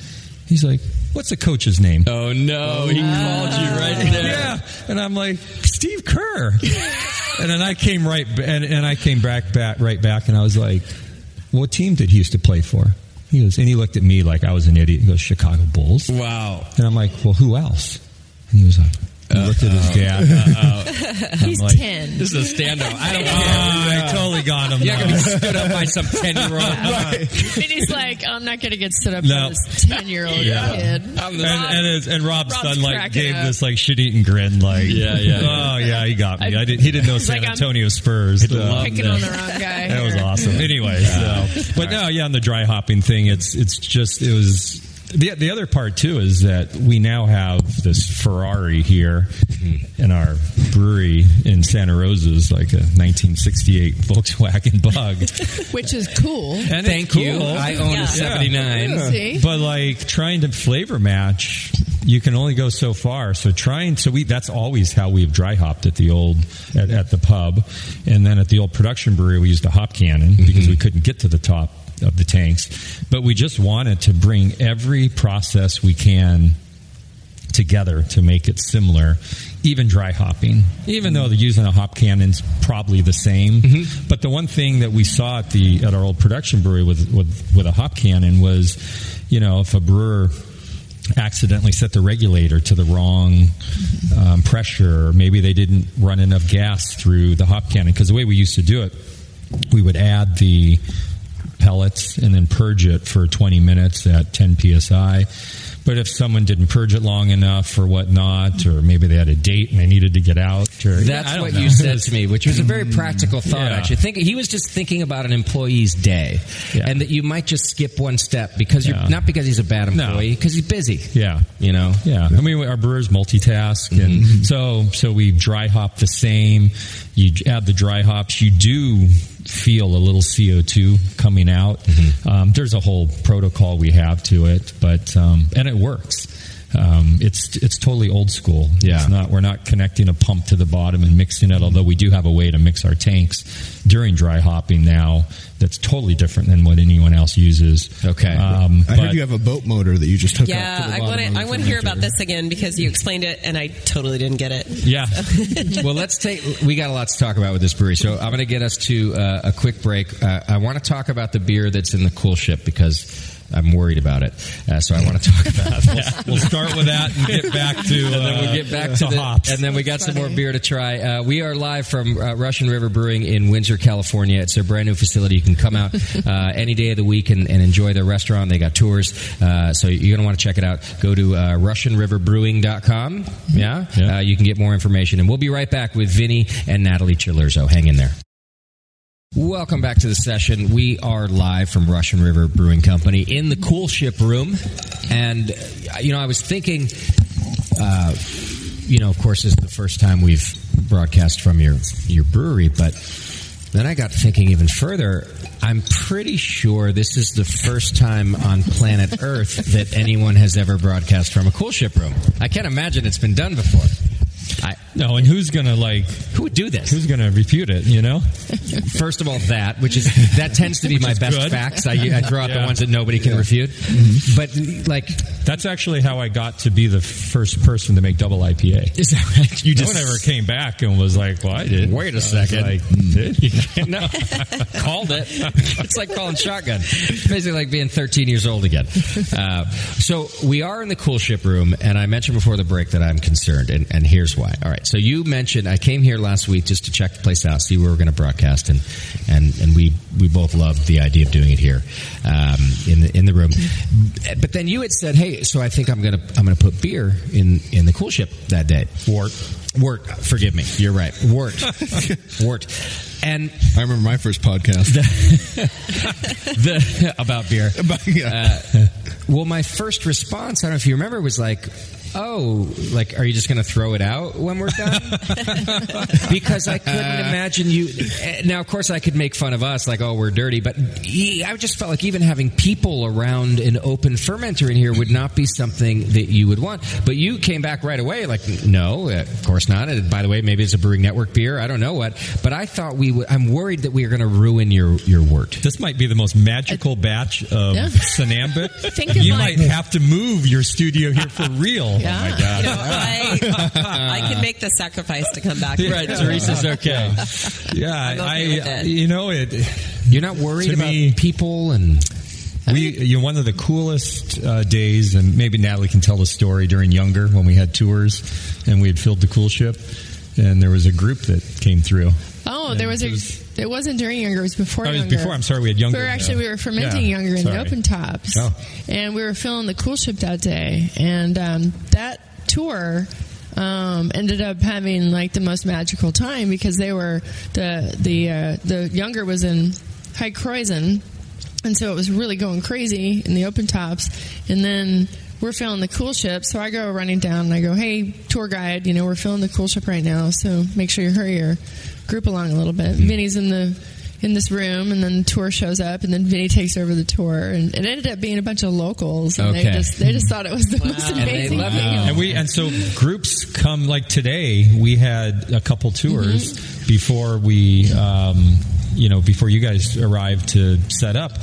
He's like, "What's the coach's name?" Oh no, he called you right there. Yeah, and I'm like Steve Kerr, and then I came right and, and I came back back right back, and I was like, "What team did he used to play for?" He goes, and he looked at me like I was an idiot. He goes, "Chicago Bulls," Wow. and I'm like, "Well, who else?" And he was like, he looked at his dad. He's like- 10. This is a standoff. I don't care. Oh, I totally got him. You're not going to be stood up by some 10 year old. And he's like, I'm not going to get stood up No. by this 10 year old Yeah. kid. And, and, his, and Rob's, Rob's son like gave up. this like shit eating grin, like Yeah, yeah, oh yeah, he got me. I, did, he didn't know San Like, I'm- Antonio Spurs. so- Picking on the wrong guy. That was awesome. Anyway, so but no, yeah, on the dry hopping thing, it's it's just it was. The, the other part too is that we now have this Ferrari here in our brewery in Santa Rosa's like a 1968 Volkswagen Bug. Which is cool. And Thank it's you. I own Yeah. a 79. See? But like trying to flavor match, you can only go so far. So trying, so we that's always how we've dry hopped at the old at, at the pub, and then at the old production brewery we used a hop cannon because we couldn't get to the top of the tanks. But we just wanted to bring every process we can together to make it similar. Even dry hopping, even though they're using a hop cannon's probably the same. Mm-hmm. But the one thing that we saw at the at our old production brewery with with, with a hop cannon was, you know, if a brewer accidentally set the regulator to the wrong um, pressure, or maybe they didn't run enough gas through the hop cannon. Because the way we used to do it, we would add the pellets and then purge it for 20 minutes at 10 psi. But if someone didn't purge it long enough or whatnot, or maybe they had a date and they needed to get out, or That's what know. you said to me, which was a very practical thought. Yeah. Actually, think he was just thinking about an employee's day, and that you might just skip one step because you're Yeah. not because he's a bad employee, because he's busy. Yeah, you know. Yeah, I mean our brewers multitask, Mm-hmm. and so so we dry hop the same. You add the dry hops, you do feel a little CO two coming out. Mm-hmm. Um, there's a whole protocol we have to it, but um, and it works. Um, it's it's totally old school. Yeah. it's not we're not connecting a pump to the bottom and mixing it. Although we do have a way to mix our tanks during dry hopping now. That's totally different than what anyone else uses. Okay, um, I heard you have a boat motor that you just hook up. Yeah, to I want to. I want to hear about this again because you explained it and I totally didn't get it. Yeah. well, let's take. We got a lot to talk about with this brewery, so I'm going to get us to uh, a quick break. Uh, I want to talk about the beer that's in the koelschip because. I'm worried about it, uh, so I want to talk about. we'll start with that and get back to. and then we'll uh, get back to the, hops. and then we got some more beer to try. Uh, we are live from uh, Russian River Brewing in Windsor, California. It's a brand new facility. You can come out uh, any day of the week and, and enjoy their restaurant. They got tours, uh, so you're going to want to check it out. Go to uh, RussianRiverBrewing.com. Yeah, Uh, you can get more information, and we'll be right back with Vinnie and Natalie Cilurzo. Hang in there. Welcome back to the session. We are live from Russian River Brewing Company in the koelschip room. And, uh, you know, I was thinking, uh, you know, of course, this is the first time we've broadcast from your, your brewery, but then I got thinking even further. I'm pretty sure this is the first time on planet Earth that anyone has ever broadcast from a koelschip room. I can't imagine it's been done before. I, no, and who's gonna like? Who would do this? Who's gonna refute it? You know. First of all, that which is that tends to be my best good. facts. I, I draw out the ones that nobody can Yeah. refute. But like, That's actually how I got to be the first person to make double IPA. Is that right? You no just- one ever came back and was like, "Well, I did." Wait a second. Like, did you? no, called it. It's like calling shotgun. Basically, like being 13 years old again. Uh, so we are in the koelschip room, and I mentioned before the break that I'm concerned, and, and here's why. All right, so you mentioned I came here last week just to check the place out, see where we're going to broadcast, and and and we we both loved the idea of doing it here um, in the in the room. But then you had said, "Hey, so I think I'm gonna I'm gonna put beer in in the koelschip that day." Wort. Wort. Forgive me. You're right. Wort. Wort. And I remember my first podcast. the about beer. Uh, well, my first response, I don't know if you remember, was like, "Oh, like, are you just going to throw it out when we're done?" because I couldn't imagine you. eh, Now, of course, I could make fun of us, like, "Oh, we're dirty," but I just felt like even having people around an open fermenter in here would not be something that you would want. But you came back right away, like, "No, uh, of course not." And by the way, maybe it's a Brewing Network beer. I don't know what, but I thought we would. I'm worried that we are going to ruin your your wort. This might be the most magical batch of Yeah. Sonambic. Think you like- might have to move your studio here for real. Yeah. Oh my god! You know, I, I can make the sacrifice to come back. Right, Teresa's okay. Yeah, I'm okay I, you know it. You're not worried about me- people and We, you know, one of the coolest uh, days, and maybe Natalie can tell the story during Younger when we had tours and we had filled the koelschip, and there was a group that came through. Oh, And there was it a. It wasn't during younger. It was before. Oh, it was younger. before. I'm sorry, we had Younger, We were actually we were fermenting yeah, younger in sorry. the open tops, Oh. and we were filling the koelschip that day. And um, that tour um, ended up having like the most magical time because they were the the uh, the younger was in High Kräusen, and so it was really going crazy in the open tops, and then. We're filling the koelschip, so I go running down and I go, "Hey, tour guide, you know we're filling the cool ship right now, so make sure you hurry your group along a little bit." Mm-hmm. Vinnie's in the in this room, and then the tour shows up, and then Vinnie takes over the tour, and it ended up being a bunch of locals, and Okay. they just they just thought it was the most amazing love it. thing. And we and so groups come like today. We had a couple tours Mm-hmm. before we, um, you know, before you guys arrived to set up.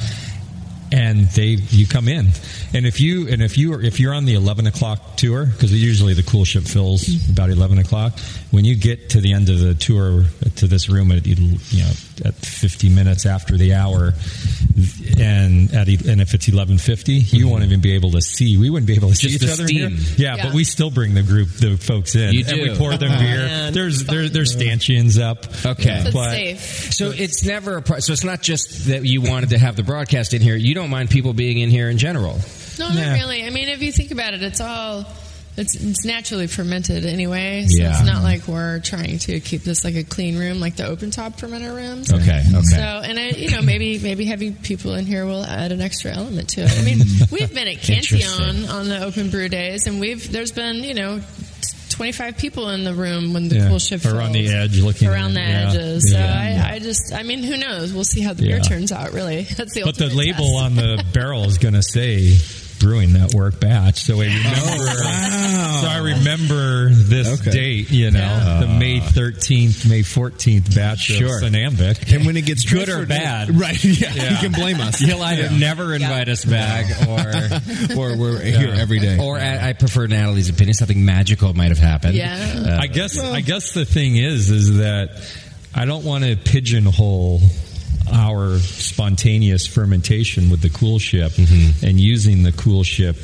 and they you come in, and if you and if you are if you're on the eleven o'clock tour because usually the koelschip fills mm-hmm. about eleven o'clock. When you get to the end of the tour to this room at you know at fifty minutes after the hour, and at e- and if it's eleven fifty, you mm-hmm. won't even be able to see. We wouldn't be able to see Just each other in here. Yeah, Yeah. but we still bring the group the folks in, You do. and we pour them Oh, beer. man. There's there, there's stanchions up. Okay. So it's But- safe. So it's never a pro- so it's not just that you wanted to have the broadcast in here. You don't mind people being in here in general. No, not really. I mean, if you think about it, it's all it's, it's naturally fermented anyway. So Yeah. it's not like we're trying to keep this like a clean room, like the open top fermenter rooms. Okay, okay. So, and I, you know, maybe maybe having people in here will add an extra element to it. I mean, we've been at Cantillon on the open brew days, and we've there's been you know. 25 people in the room when the Yeah. koelschip Or on the edge looking around the yeah. edges. So Yeah. I, I just, I mean, who knows? We'll see how the beer turns out. Really, that's the But the label test. on the barrel is going to say Brewing Network batch. So I remember. So I remember this Okay. date. You know, the May thirteenth, May fourteenth batch Sure. of Sonambic. And when it gets Good or transferred- bad. right? Yeah, you can blame us. You'll either never invite us back, or or we're here every day. or I, I prefer Natalie's opinion. Something magical might have happened. Yeah. Uh, I guess. I guess the thing is, is that I don't want to pigeonhole our spontaneous fermentation with the koelschip Mm-hmm. and using the koelschip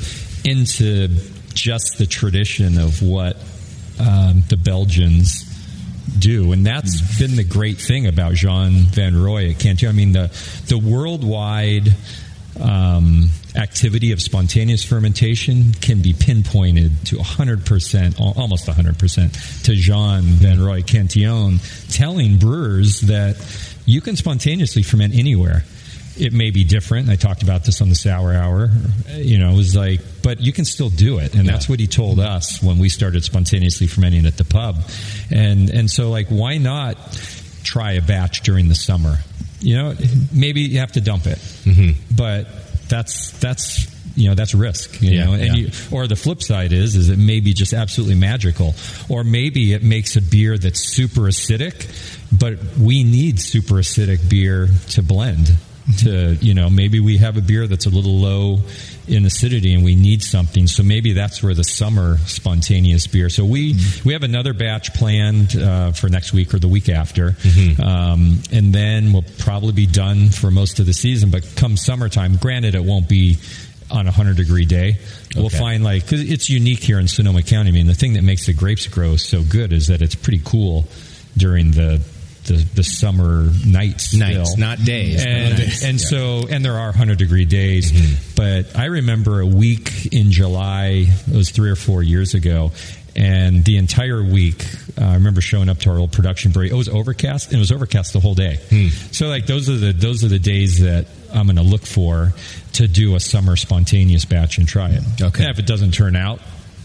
into just the tradition of what um, the Belgians do, and that's been the great thing about Jean Van Roy at Cantu. I mean, the the worldwide um, activity of spontaneous fermentation can be pinpointed to 100%, al- almost 100%, to Jean Van Roy Cantillon, telling brewers that you can spontaneously ferment anywhere. It may be different. I talked about this on the Sour Hour. You know, it was like, but you can still do it, and that's what he told us when we started spontaneously fermenting at the pub. And and so, like, why not try a batch during the summer? You know, maybe you have to dump it, mm-hmm. but that's that's you know that's risk. You Yeah, know, and yeah. you, or the flip side is is it may be just absolutely magical, or maybe it makes a beer that's super acidic, but we need super acidic beer to blend. To you know, maybe we have a beer that's a little low in acidity, and we need something. So maybe that's where the summer spontaneous beer. So we we have another batch planned uh, for next week or the week after, um, and then we'll probably be done for most of the season. But come summertime, granted, it won't be on a hundred degree day. We'll Okay. find like because it's unique here in Sonoma County. I mean, the thing that makes the grapes grow so good is that it's pretty cool during the the, the summer nights, Nights, still. not days, and, nights. and Yeah. so and there are hundred degree days. But I remember a week in July. It was three or four years ago. And the entire week, uh, I remember showing up to our old production break. It was overcast, and it was overcast the whole day. So, like those are the those are the days that I'm going to look for to do a summer spontaneous batch and try it. Okay. And if it doesn't turn out,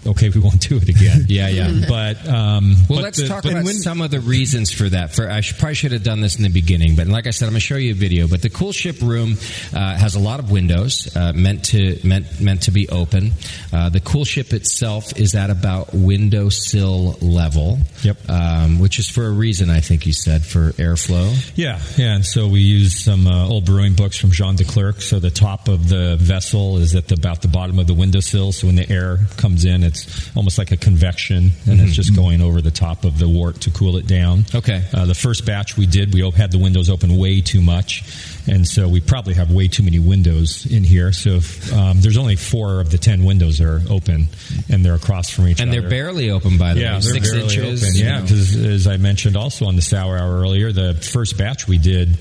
okay, we won't do it again. Yeah, yeah. But um, Well, but let's the- talk about when- some of the reasons for that. For I should, probably should have done this in the beginning, but like I said, I'm going to show you a video. But the Koelschip Room uh, has a lot of windows uh, meant to meant meant to be open. Uh, the Koelschip itself is at about windowsill level. Yep. Um, which is for a reason, I think you said for airflow. Yeah, yeah, and so we use some uh, old brewing books from Jean De Clerck. So the top of the vessel is at the, about the bottom of the windowsill. So when the air comes in, it's almost like a convection, and it's just going over the top of the wort to cool it down. Okay. Uh, the first batch we did, we had the windows open way too much, and so we probably have way too many windows in here. So if, um, there's only four of the ten windows are open, and they're across from each And other. And they're barely open, by the yeah, way. Six inches. open. Yeah, because as I mentioned also on the sour hour earlier, the first batch we did,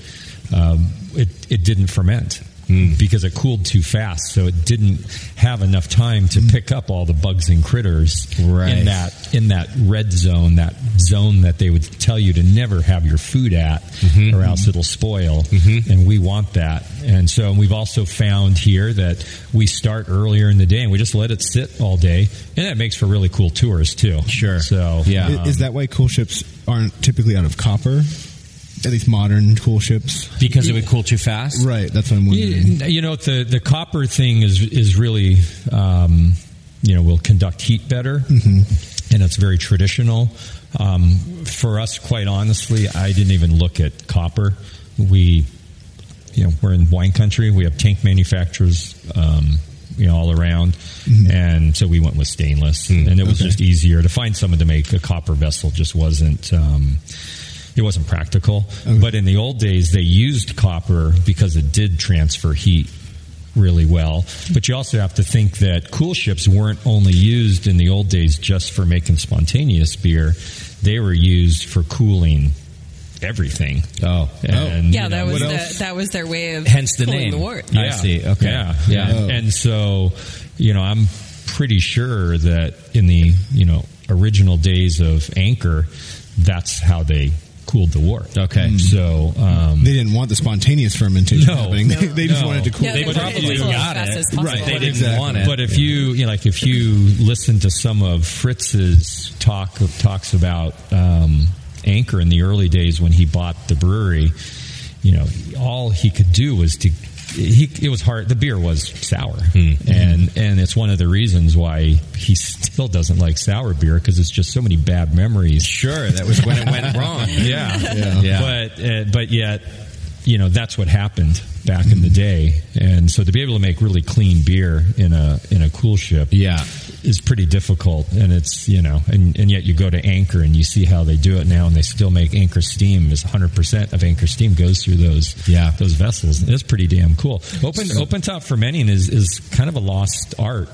um, it it didn't ferment. Mm. Because it cooled too fast, so it didn't have enough time to mm. pick up all the bugs and critters Right. in that in that red zone, that zone that they would tell you to never have your food at, mm-hmm. or else mm-hmm. it'll spoil. Mm-hmm. And we want that. And so we've also found here that we start earlier in the day and we just let it sit all day, and that makes for really cool tours too. Sure. So Yeah. Um, I- Is that why koelschips aren't typically out of copper? At least modern koelschips, because it would cool too fast. right? That's what I'm wondering. You, you know, the the copper thing is is really, um, you know, will conduct heat better, and it's very traditional. Um, for us, quite honestly, I didn't even look at copper. We you know, we're in wine country. We have tank manufacturers, um, you know, all around, and so we went with stainless, and it was okay. just easier to find someone to make a copper vessel. Just wasn't. Um, it wasn't practical, but in the old days they used copper because it did transfer heat really well. But you also have to think that koelschips weren't only used in the old days just for making spontaneous beer; they were used for cooling everything. Oh, oh. and, yeah, that know, was the, that was their way of Hence the name. the wort. I see. Okay. Yeah. Yeah. And, and oh. so, you know, I'm pretty sure that in the, you know, original days of Anchor, that's how they cooled the wort. Okay. So, um, They didn't want the spontaneous fermentation No. happening. They, they just No. wanted to cool. Yeah, they they probably to got it. as. Right. They didn't Exactly. want it. But if you, you know, like if you listen to some of Fritz's talk talks about um, Anchor in the early days when he bought the brewery, you know, all he could do was to. He, it was hard. The beer was sour, and and it's one of the reasons why he still doesn't like sour beer because it's just so many bad memories. Sure, that was when it went wrong. Yeah, Yeah. Yeah. But uh, but yet, you know, that's what happened back in the day, and so to be able to make really clean beer in a in a koelschip, Yeah. Is pretty difficult. And it's you know, and, and yet you go to Anchor and you see how they do it now, and they still make Anchor steam. Is 100 percent of Anchor steam goes through those Yeah. those vessels. It's pretty damn cool. Open open top fermenting is is kind of a lost art.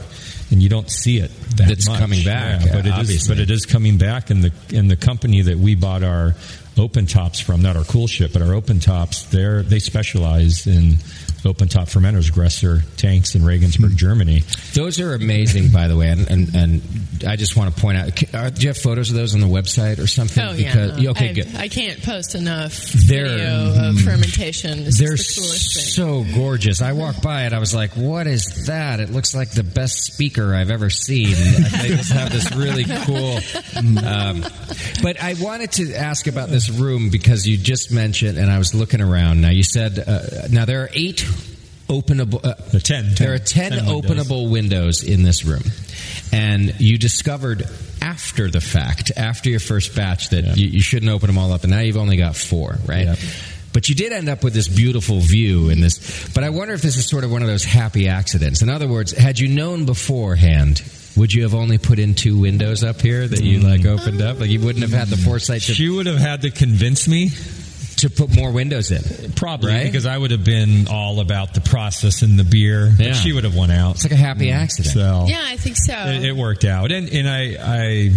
And you don't see it that It's much. coming back, Yeah, but it is. obviously. But it is coming back, and the and the company that we bought our open tops from, not our koelschip, but our open tops, they're they specialize in open top fermenters, Gresser tanks in Regensburg, Germany. Those are amazing, by the way, and, and, and I just want to point out. Are, do you have photos of those on the website or something? Oh yeah, Because, no. okay, I, good. I can't post enough They're- video of fermentation. It's They're the coolest thing. so gorgeous. I walked by it. I was like, "What is that?" It looks like the best speaker I've ever seen. they just have this really cool. Um, but I wanted to ask about this room because you just mentioned, and I was looking around. Now you said, uh, now there are eight openable. Uh, The 10, There are 10, 10 windows. openable windows in this room. And you discovered after the fact, after your first batch, that you, you shouldn't open them all up, and now you've only got four, right? Yeah. But you did end up with this beautiful view in this. But I wonder if this is sort of one of those happy accidents. In other words, had you known beforehand, would you have only put in two windows up here that you like opened up? Like you wouldn't have had the foresight to, She would have had to convince me, to put more windows in. probably, Right? because I would have been all about the process and the beer. But Yeah. she would have won out. It's like a happy accident. So Yeah, I think so. it, it worked out, and and I, I,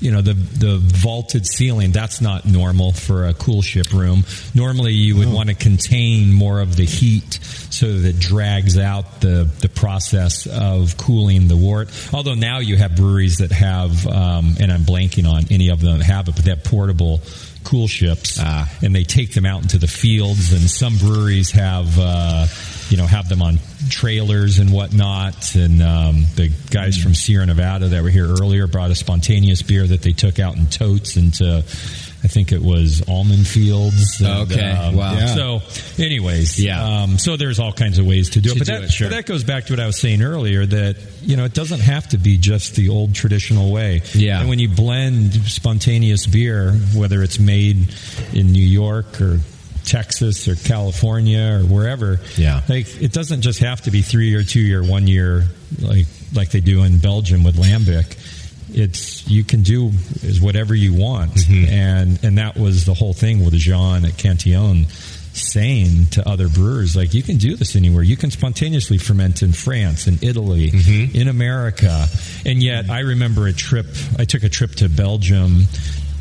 you know, the the vaulted ceiling that's not normal for a koelschip room. Normally, you would want to contain more of the heat so that it drags out the the process of cooling the wort. Although now you have breweries that have, um, and I'm blanking on any of them that have it, but they have portable koelschips, Ah. and they take them out into the fields. And some breweries have, uh, you know, have them on trailers and whatnot. And um, the guys from Sierra Nevada that were here earlier brought a spontaneous beer that they took out in totes into. I think it was almond fields. and, Okay, um, wow. Yeah. So, anyways, Yeah. Um, so there's all kinds of ways to do To it, but do that, it, sure. but that goes back to what I was saying earlier. That you know, it doesn't have to be just the old traditional way. Yeah. And when you blend spontaneous beer, whether it's made in New York or Texas or California or wherever, Yeah. like it doesn't just have to be three year, two year, one year, like like they do in Belgium with Lambic. It's you can do is whatever you want, Mm-hmm. and and that was the whole thing with Jean at Cantillon saying to other brewers like you can do this anywhere you can spontaneously ferment in france in italy Mm-hmm. in america and yet i remember a trip i took a trip to belgium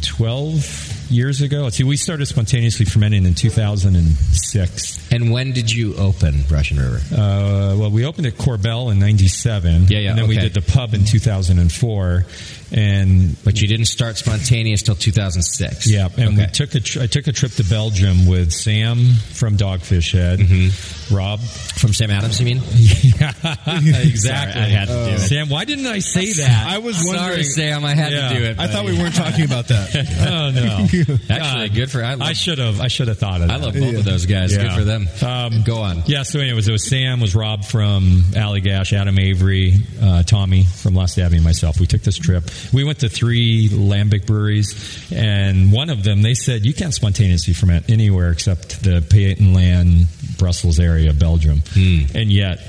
12 years ago let's see we started spontaneously fermenting in 2006 And when did you open Russian River? uh, well, we opened at Korbel in '97. Yeah, yeah, And then we did the pub in 2004, and But you didn't start spontaneous till 2006. yeah, and we took a tr- I took a trip to Belgium with Sam from Dogfish Head, Mm-hmm. Rob. From Sam Adams, you mean? yeah, exactly. Sorry, I had to do it. Sam, why didn't I say that? I was Sorry, wondering. Sam, I had Yeah. to do it. I thought we weren't talking about that. oh no! Actually, good for I love, I should have. I should have thought of that. I love both of those guys. Good for them. Um, Go on. Yeah, so anyways, it was Sam, was Rob from Allagash, Adam Avery, uh, Tommy from Lost Abbey, and myself. We took this trip. We went to three lambic breweries, and one of them, they said, you can't spontaneously ferment anywhere except the Pajottenland Brussels area Belgium, and yet.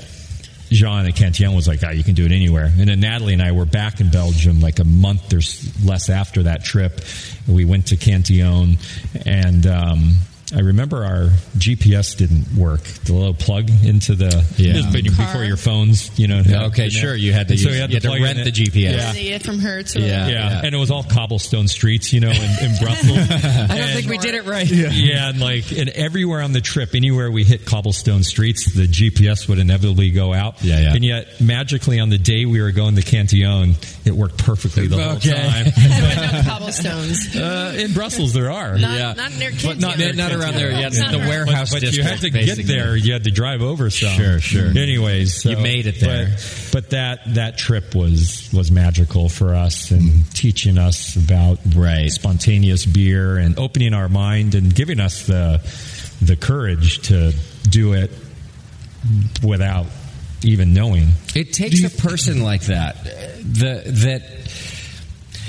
Jean at Cantillon was like, "Ah, you can do it anywhere." And then Natalie and I were back in Belgium like a month or less after that trip. We went to Cantillon, and um, I remember our GPS didn't work. The little plug into the Yeah. This before your phones, you know. Yeah, okay, sure, you had to And so use- you had you to, had to plug rent the. GPS. Yeah. See from Hertz. Or Yeah. Yeah. and it was all cobblestone streets, you know, in, in Brussels. I don't think we did it right. Yeah. and like, and everywhere on the trip, anywhere we hit cobblestone streets, the GPS would inevitably go out. Yeah, yeah. And yet, magically, on the day we were going to Cantillon, it worked perfectly the whole Okay. time. no cobblestones. Uh, in Brussels, there are. Not, Yeah. not near But not, Cantillon. Not around there. Yeah, the warehouse but, but you had to district, get there. You had to drive over some. Sure, sure. Anyways, so- You made it there. But, but that that trip was was magical for us and teaching us about Right. spontaneous beer and opening our mind and giving us the the courage to do it without even knowing. It takes a person like that. The that,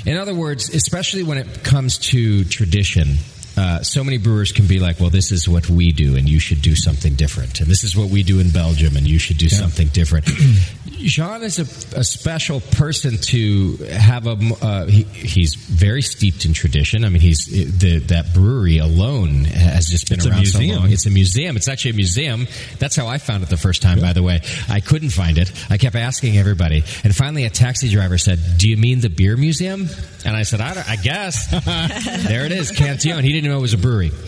in other words, especially when it comes to tradition. Uh, so many brewers can be like, "Well, this is what we do, and you should do something different." And this is what we do in Belgium, and you should do something different. Jean is a, a special person to have a. Uh, he, he's very steeped in tradition. I mean, he's the, that brewery alone has just been It's around so long. It's a museum. It's actually a museum. That's how I found it the first time, by the way. I couldn't find it. I kept asking everybody. And finally, a taxi driver said, Do you mean the beer museum? And I said, I, I guess. there it is, Cantillon. He didn't know it was a brewery.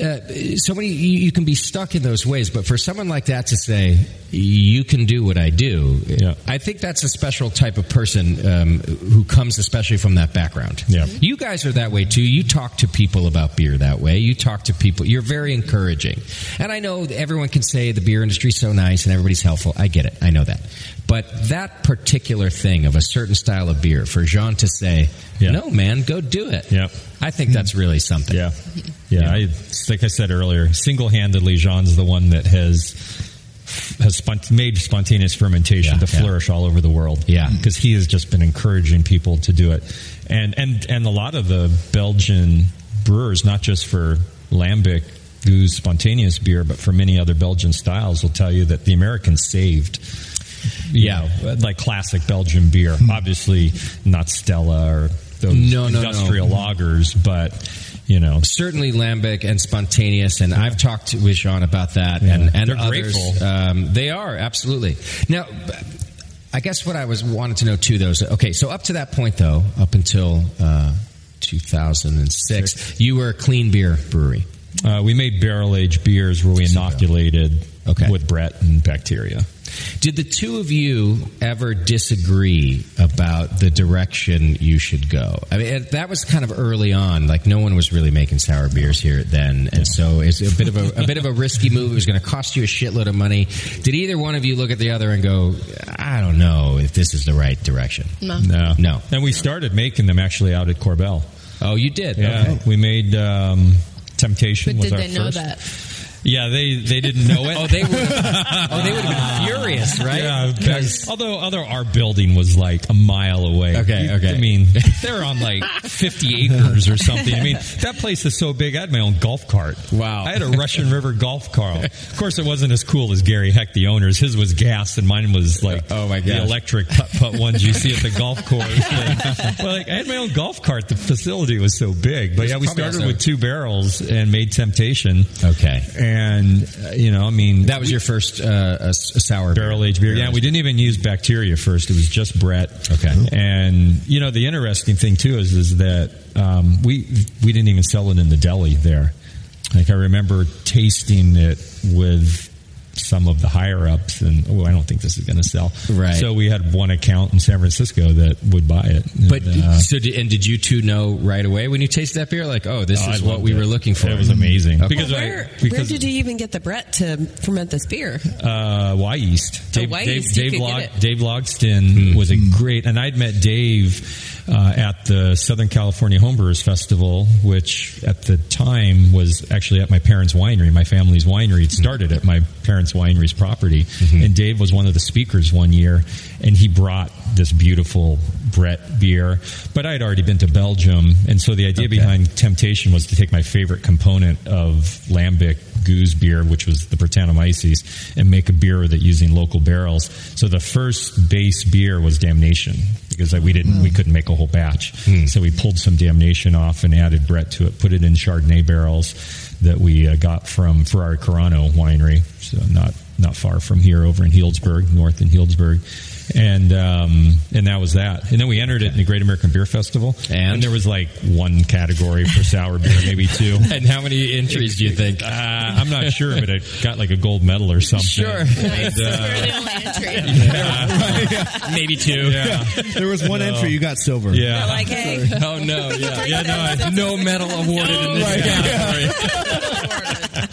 Uh, so many, you, you can be stuck in those ways. But for someone like that to say, You can do what I do, Yeah. I think that's a special type of person um, who comes especially from that background. Yeah. You guys are that way too. You talk to people about beer that way. You talk to people. You're very encouraging. And I know everyone can say the beer industry's so nice and everybody's helpful. I get it. I know that. But that particular thing of a certain style of beer, for Jean to say, Yeah. no, man, go do it. Yeah. I think that's really something. Yeah, yeah. I, like I said earlier, single-handedly, Jean's the one that has has spont- made spontaneous fermentation Yeah, to yeah. flourish all over the world. Yeah. Mm. because he has just been encouraging people to do it, and and and a lot of the Belgian brewers, not just for Lambic. Who's spontaneous beer, but for many other Belgian styles, will tell you that the Americans saved Yeah. know, like classic Belgian beer. Mm. Obviously, not Stella or those No, no, no. industrial lagers, but you know, Certainly lambic and spontaneous, and I've talked with Jean about that, Yeah. and, and They're others. grateful. Um, they are absolutely. Now, I guess what I was wanted to know too, though. Is, okay, so up to that point, though, up until uh, 2006, you were a clean beer brewery. uh, we made barrel aged beers where we inoculated Okay. with Brett and bacteria. Did the two of you ever disagree about the direction you should go? I mean, that was kind of early on. Like no one was really making sour beers here then, and so it's a bit of a, a bit of a risky move. It was going to cost you a shitload of money. Did either one of you look at the other and go, "I don't know if this is the right direction"? No. No, No. And we started making them actually out at Korbel. Oh, you did. Yeah, Okay. we made um, Temptation. But was did our they know first. that? Yeah, they they didn't know it. Oh, they would. oh, they would have been furious, right? Yeah, because although although our building was like a mile away. Okay, okay. I mean, they're on like 50 acres or something. I mean, that place is so big. I had my own golf cart. Wow. I had a Russian River golf cart. Of course, it wasn't as cool as Gary Heck, the owner's. His was gas, and mine was like Oh, my gosh. the electric putt putt ones you see at the golf course. And, well, like I had my own golf cart. The facility was so big, but yeah, we started also- with two barrels and made Temptation. Okay. And uh, you know, I mean, That was your first uh, a, a sour barrel aged beer. Yeah, we didn't even use bacteria first. It was just Brett. Okay. And you know, the interesting thing too is is that um, we we didn't even sell it in the deli there. Like I remember tasting it with some of the higher ups, and oh, I don't think this is going to sell. Right. So we had one account in San Francisco that would buy it. But And, uh, so, did, and did you two know right away when you tasted that beer? Like, oh, this oh, is I what we it. were looking for. It was amazing Okay. because Where, I because where did you even get the Brett to ferment this beer? Uh, Wyeast. Oh, Wyeast, you Dave, could Log. Dave Logsdon was a great, and I'd met Dave uh, at the Southern California Homebrewers Festival, which at the time was actually at my parents' winery. My family's winery it started at my parents' winery's property, mm-hmm. and Dave was one of the speakers one year, and he brought this beautiful Brett beer. But I had already been to Belgium, and so the idea behind Temptation was to take my favorite component of lambic gueuze beer, which was the Brettanomyces, and make a beer that using local barrels. So the first base beer was Damnation because we didn't, we hmm. couldn't make a whole batch. Hmm. So we pulled some Damnation off and added Brett to it, put it in Chardonnay barrels that we uh, got from Ferrari Carano Winery, so not not far from here, over in Healdsburg, north in Healdsburg. And um, and that was that. And then we entered it in the Great American Beer Festival, and, there was like one category for sour beer, maybe two. and how many entries do you think? Uh, I'm not sure, but it got like a gold medal or something. Sure. And, uh, Maybe two. Yeah. There was one No. entry, you got silver. Yeah. Like, hey, Oh no! Yeah, Yeah, no, I- no medal awarded in this category.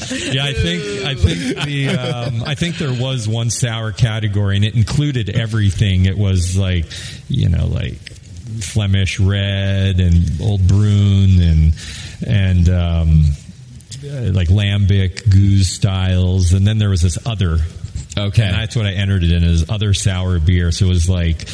Yeah, I think I think the um, I think there was one sour category, and it included everything. It was like you know like Flemish red and Oud Bruin and and um, uh, like lambic gueuze styles, and then there was this other. Okay, and that's what I entered it in as other sour beer. So it was like.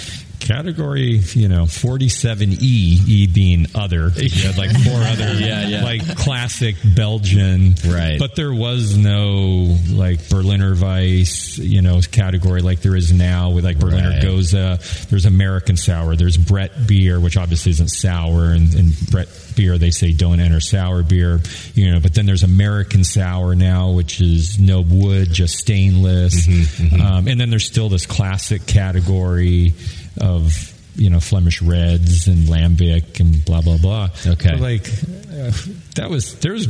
Category, you know, forty-seven E, E being other. You had like four other, Yeah, yeah. like classic Belgian, Right. But there was no like Berliner Weiss, you know, category like there is now with like Berliner Right. Gose. There's American sour. There's Brett beer, which obviously isn't sour, and, and Brett beer they say don't enter sour beer, you know. But then there's American sour now, which is no wood, just stainless. Mm-hmm, Um, and then there's still this classic category of you know Flemish reds and lambic and blah blah blah. Okay. But, like uh, that was there's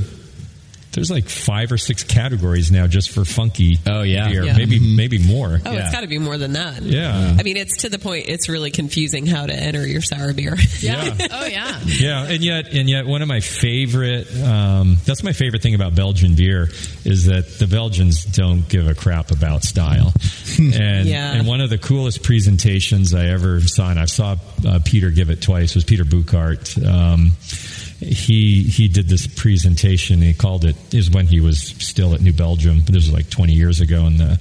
there's like five or six categories now just for funky. Oh, yeah. beer. Yeah. maybe maybe more. oh, it's got to be more than that. Yeah. I mean, it's to the point. It's really confusing how to enter your sour beer. Yeah. Oh yeah. yeah, and yet, and yet, one of my favorite. Um, that's my favorite thing about Belgian beer is that the Belgians don't give a crap about style. and Yeah. and one of the coolest presentations I ever saw, and I saw uh, Peter give it twice, was Peter Bouckaert. Um, he he did this presentation. He called it is when he was still at New Belgium. This was like twenty years ago, and the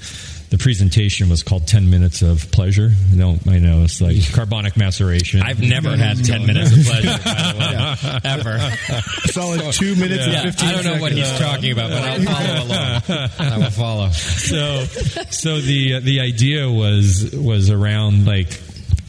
the presentation was called 10 minutes of pleasure no i know it's like carbonic maceration I've never had ten minutes of pleasure, by the way, ever. Solid two minutes Yeah, and 15 I don't know what he's talking about, but I'll follow along. I will follow. so so the the idea was was around like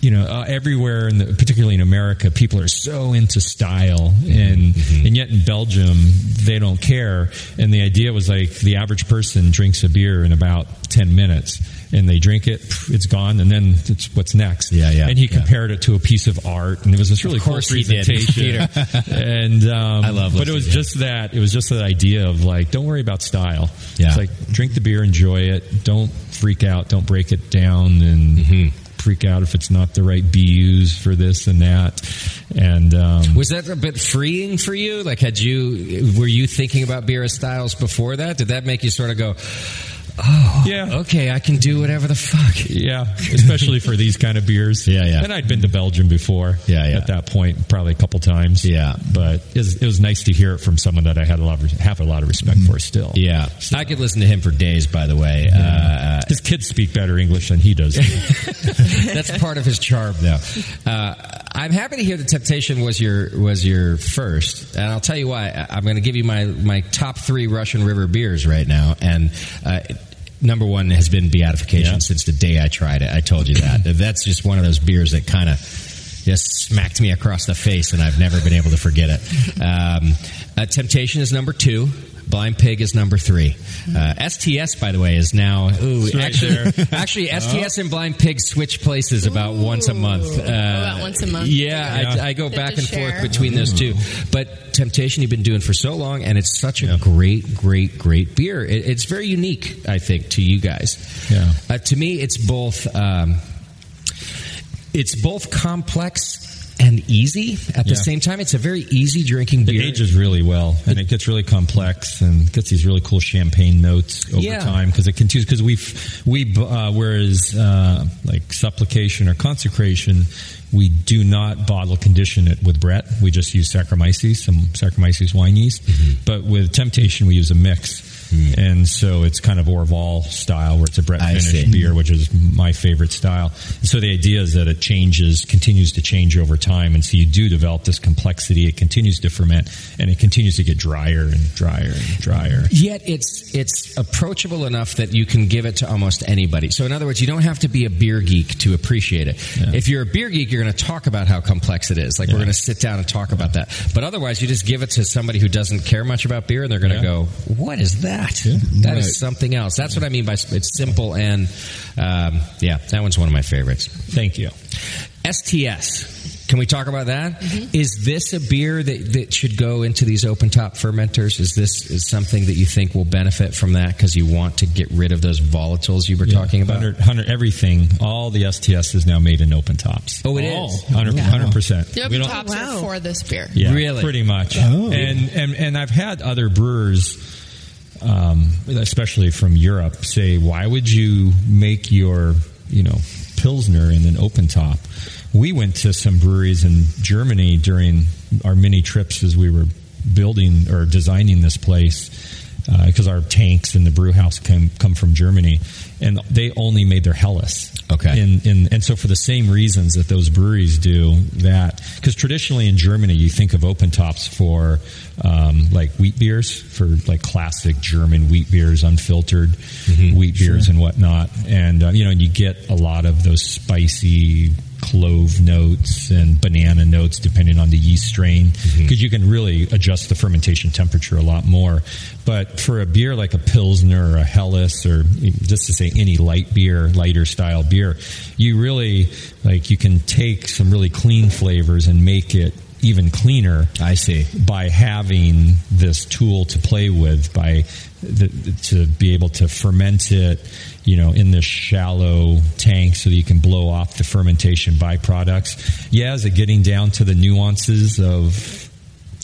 you know uh, everywhere in the, particularly in America people are so into style and and yet in Belgium they don't care. And the idea was like the average person drinks a beer in about 10 minutes and they drink it it's gone and then it's what's next? Yeah, yeah, and he yeah. compared it to a piece of art and it was this really cool presentation. And um, I love but it was just that it was just that idea of like don't worry about style. Yeah. it's like drink the beer enjoy it don't freak out don't break it down and Mm-hmm. Freak out if it's not the right BUs for this and that and um, Was that a bit freeing for you? Like, had you were you thinking about Beerus styles before that? Did that make you sort of go, "Oh, Yeah. okay, I can do whatever the fuck"? yeah especially for these kind of beers Yeah, yeah. and I'd been to Belgium before Yeah, yeah. at that point probably a couple times Yeah. but it was, it was nice to hear it from someone that I had a lot of, have a lot of respect for still Yeah, I could listen to him for days. By the way, uh, his kids speak better English than he does that's part of his charm, though. Uh, I'm happy to hear the Temptation was your was your first, and I'll tell you why. I'm going to give you my my top three Russian River beers right now, and. Uh, Number one has been beatification Yeah. since the day I tried it. I told you that. That's just one of those beers that kind of just smacked me across the face, and I've never been able to forget it. Um, uh, Temptation is number two. Blind Pig is number three. Uh, STS, by the way, is now ooh, right actually, there. actually STS and Blind Pig switch places about once a month. Uh, About once a month? Yeah, Yeah. I, I go Good back and share. forth between those two. But Temptation, you've been doing for so long, and it's such a great, great, great beer. It, it's very unique, I think, to you guys. Yeah. Uh, to me, it's both. Um, it's both complex and easy at the Yeah. same time. It's a very easy drinking beer. It ages really well, and it gets really complex and gets these really cool champagne notes over Yeah. time because it continues. Because we we uh, whereas uh, like supplication or consecration, we do not bottle condition it with Brett. We just use Saccharomyces, some Saccharomyces wine yeast. Mm-hmm. But with temptation, we use a mix. Mm-hmm. and so it's kind of Orval style, where it's a Brett finished beer, which is my favorite style. And so the idea is that it changes, continues to change over time, and so you do develop this complexity. It continues to ferment, and it continues to get drier and drier and drier. Yet it's it's approachable enough that you can give it to almost anybody. So in other words, you don't have to be a beer geek to appreciate it. If you're a beer geek, you're going to talk about how complex it is. Like we're going to sit down and talk about that. But otherwise, you just give it to somebody who doesn't care much about beer, and they're going to go, "What is that? That is Right. something else." That's what I mean by it's simple and um, yeah, that one's one of my favorites. Thank you. STS. Can we talk about that? Is this a beer that, that should go into these open top fermenters? Is this is something that you think will benefit from that because you want to get rid of those volatiles you were talking about? 100, 100 everything. All the STS is now made in open tops. Oh, it is? 100 percent. The open tops are for this beer. Yeah, Really? pretty much. Oh. And and and I've had other brewers, um, especially from Europe, say, "Why would you make your you know pilsner in an open top?" We went to some breweries in Germany during our mini trips as we were building or designing this place because our tanks in the brew house come come from Germany, and they only made their Helles. Okay. In, in, and so for the same reasons that those breweries do that, because traditionally in Germany you think of open tops for um, like wheat beers, for like classic German wheat beers, unfiltered Mm-hmm. wheat beers and whatnot, and uh, you know you get a lot of those spicy clove notes and banana notes depending on the yeast strain because Mm-hmm. you can really adjust the fermentation temperature a lot more but for a beer like a pilsner or a helles or just to say any light beer lighter style beer you really like you can take some really clean flavors and make it even cleaner I see. by having this tool to play with by the, to be able to ferment it you know in this shallow tank so that you can blow off the fermentation byproducts yeah is it getting down to the nuances of